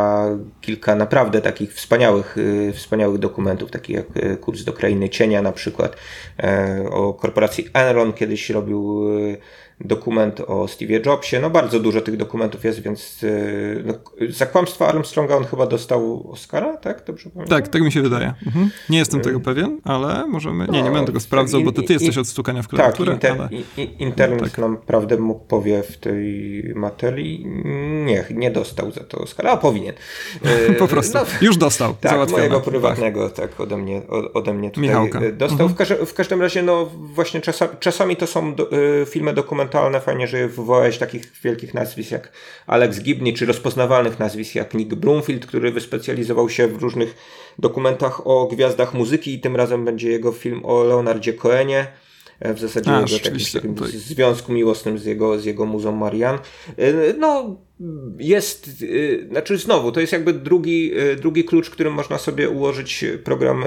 kilka naprawdę takich wspaniałych, e, wspaniałych dokumentów, takich jak Kurs do Krainy Cienia na przykład, e, o korporacji Enron kiedyś robił e, dokument o Steve Jobsie. No bardzo dużo tych dokumentów jest, więc e, no, za kłamstwo Armstronga on chyba dostał Oscara, tak? Dobrze pamiętam? Tak, tak mi się wydaje. Mhm. Nie jestem tego pewien, ale możemy... Nie, nie będę tego sprawdzał, bo to ty jesteś od stukania w klawiaturę. Tak, inter, ale... internet tak. nam prawdę mu powie w tej materii. Nie, nie dostał za to Oscara, a powinien. po prostu. No, Już dostał. Tak, mojego prywatnego, tak, ode mnie, ode mnie tutaj Michałka. dostał. Mhm. W, każdym razie, no właśnie czasami, czasami to są do, y, filmy dokumentalne dokumentalne. Fajnie, że wywołałeś takich wielkich nazwisk jak Alex Gibney, czy rozpoznawalnych nazwisk jak Nick Broomfield, który wyspecjalizował się w różnych dokumentach o gwiazdach muzyki i tym razem będzie jego film o Leonardzie Coenie e, w zasadzie A, jego takim, takim związku miłosnym z jego, z jego muzą Marian. E, no, jest, y, znaczy znowu, to jest jakby drugi, y, drugi klucz, którym można sobie ułożyć program y,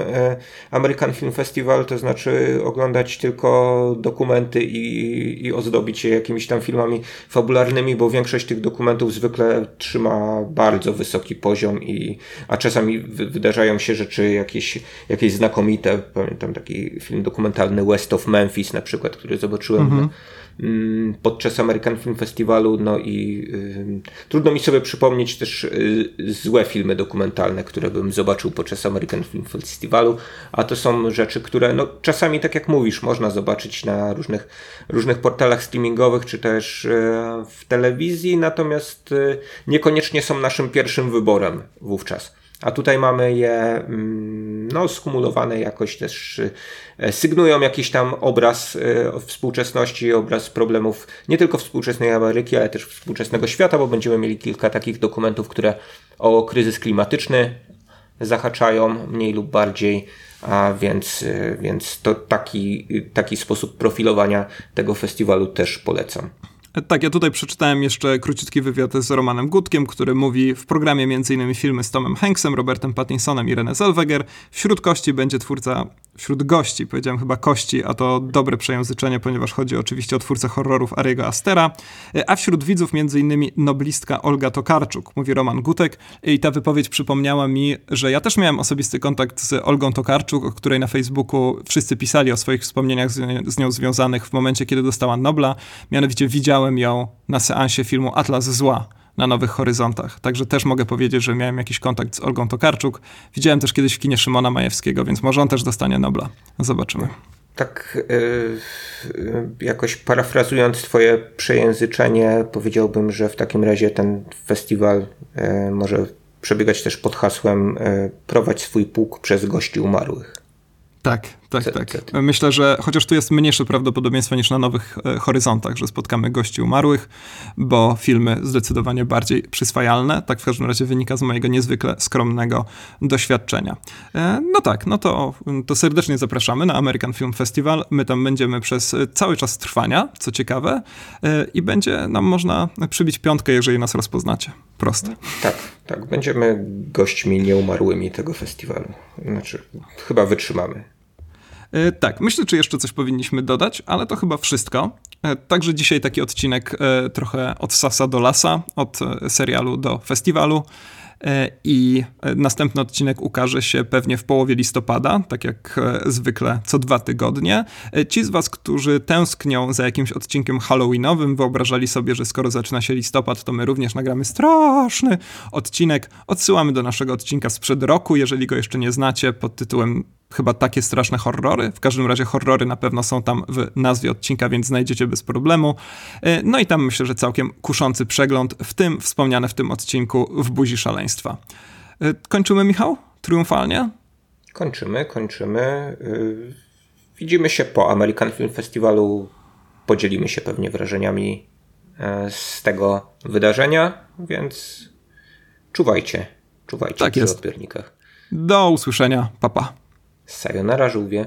American Film Festival, to znaczy oglądać tylko dokumenty i, i ozdobić je jakimiś tam filmami fabularnymi, bo większość tych dokumentów zwykle trzyma bardzo wysoki poziom i, a czasami wydarzają się rzeczy jakieś, jakieś znakomite. Pamiętam taki film dokumentalny West of Memphis na przykład, który zobaczyłem mhm. Podczas American Film Festivalu, no i y, trudno mi sobie przypomnieć też y, złe filmy dokumentalne, które bym zobaczył podczas American Film Festivalu, a to są rzeczy, które no, czasami, tak jak mówisz, można zobaczyć na różnych, różnych portalach streamingowych, czy też y, w telewizji, natomiast y, niekoniecznie są naszym pierwszym wyborem wówczas. A tutaj mamy je mm, no, skumulowane jakoś też, e, sygnują jakiś tam obraz e, współczesności, obraz problemów nie tylko współczesnej Ameryki, ale też współczesnego świata, bo będziemy mieli kilka takich dokumentów, które o kryzys klimatyczny zahaczają mniej lub bardziej, a więc, e, więc to taki, taki sposób profilowania tego festiwalu też polecam. Tak, ja tutaj przeczytałem jeszcze króciutki wywiad z Romanem Gutkiem, który mówi w programie m.in. filmy z Tomem Hanksem, Robertem Pattinsonem i René Zellweger. Wśród kości będzie twórca wśród gości, powiedziałem chyba kości, a to dobre przejęzyczenie, ponieważ chodzi oczywiście o twórcę horrorów Ariego Astera, a wśród widzów innymi noblistka Olga Tokarczuk, mówi Roman Gutek i ta wypowiedź przypomniała mi, że ja też miałem osobisty kontakt z Olgą Tokarczuk, o której na Facebooku wszyscy pisali o swoich wspomnieniach z, z nią związanych w momencie, kiedy dostała Nobla, mianowicie widziałem ją na seansie filmu Atlas Zła, na Nowych Horyzontach. Także też mogę powiedzieć, że miałem jakiś kontakt z Olgą Tokarczuk. Widziałem też kiedyś w kinie Szymona Majewskiego, więc może on też dostanie Nobla. Zobaczymy. Tak, yy, jakoś parafrazując Twoje przejęzyczenie, powiedziałbym, że w takim razie ten festiwal yy, może przebiegać też pod hasłem yy, prowadź swój pług przez gości umarłych. Tak, tak, tak. Myślę, że chociaż tu jest mniejsze prawdopodobieństwo niż na Nowych Horyzontach, że spotkamy gości umarłych, bo filmy zdecydowanie bardziej przyswajalne. Tak w każdym razie wynika z mojego niezwykle skromnego doświadczenia. E, no tak, no to, to serdecznie zapraszamy na American Film Festival. My tam będziemy przez cały czas trwania, co ciekawe, e, i będzie nam można przybić piątkę, jeżeli nas rozpoznacie. Proste. Tak, tak. Będziemy gośćmi nieumarłymi tego festiwalu. Znaczy, chyba wytrzymamy. E, tak, myślę, czy jeszcze coś powinniśmy dodać, ale to chyba wszystko. E, także dzisiaj taki odcinek e, trochę od sasa do lasa, od serialu do festiwalu. I następny odcinek ukaże się pewnie w połowie listopada, tak jak zwykle co dwa tygodnie. Ci z Was, którzy tęsknią za jakimś odcinkiem Halloweenowym, wyobrażali sobie, że skoro zaczyna się listopad, to my również nagramy straszny odcinek. Odsyłamy do naszego odcinka sprzed roku, jeżeli go jeszcze nie znacie, pod tytułem chyba takie straszne horrory. W każdym razie horrory na pewno są tam w nazwie odcinka, więc znajdziecie bez problemu. E, no i tam myślę, że całkiem kuszący przegląd, w tym wspomniane w tym odcinku w buzi szaleństwa. E, kończymy, Michał? Triumfalnie? Kończymy, kończymy. E, widzimy się po American Film Festivalu. Podzielimy się pewnie wrażeniami z tego wydarzenia, więc czuwajcie. Czuwajcie tak w odbiornikach. Do usłyszenia. Papa. Pa. Sayonara żółwie.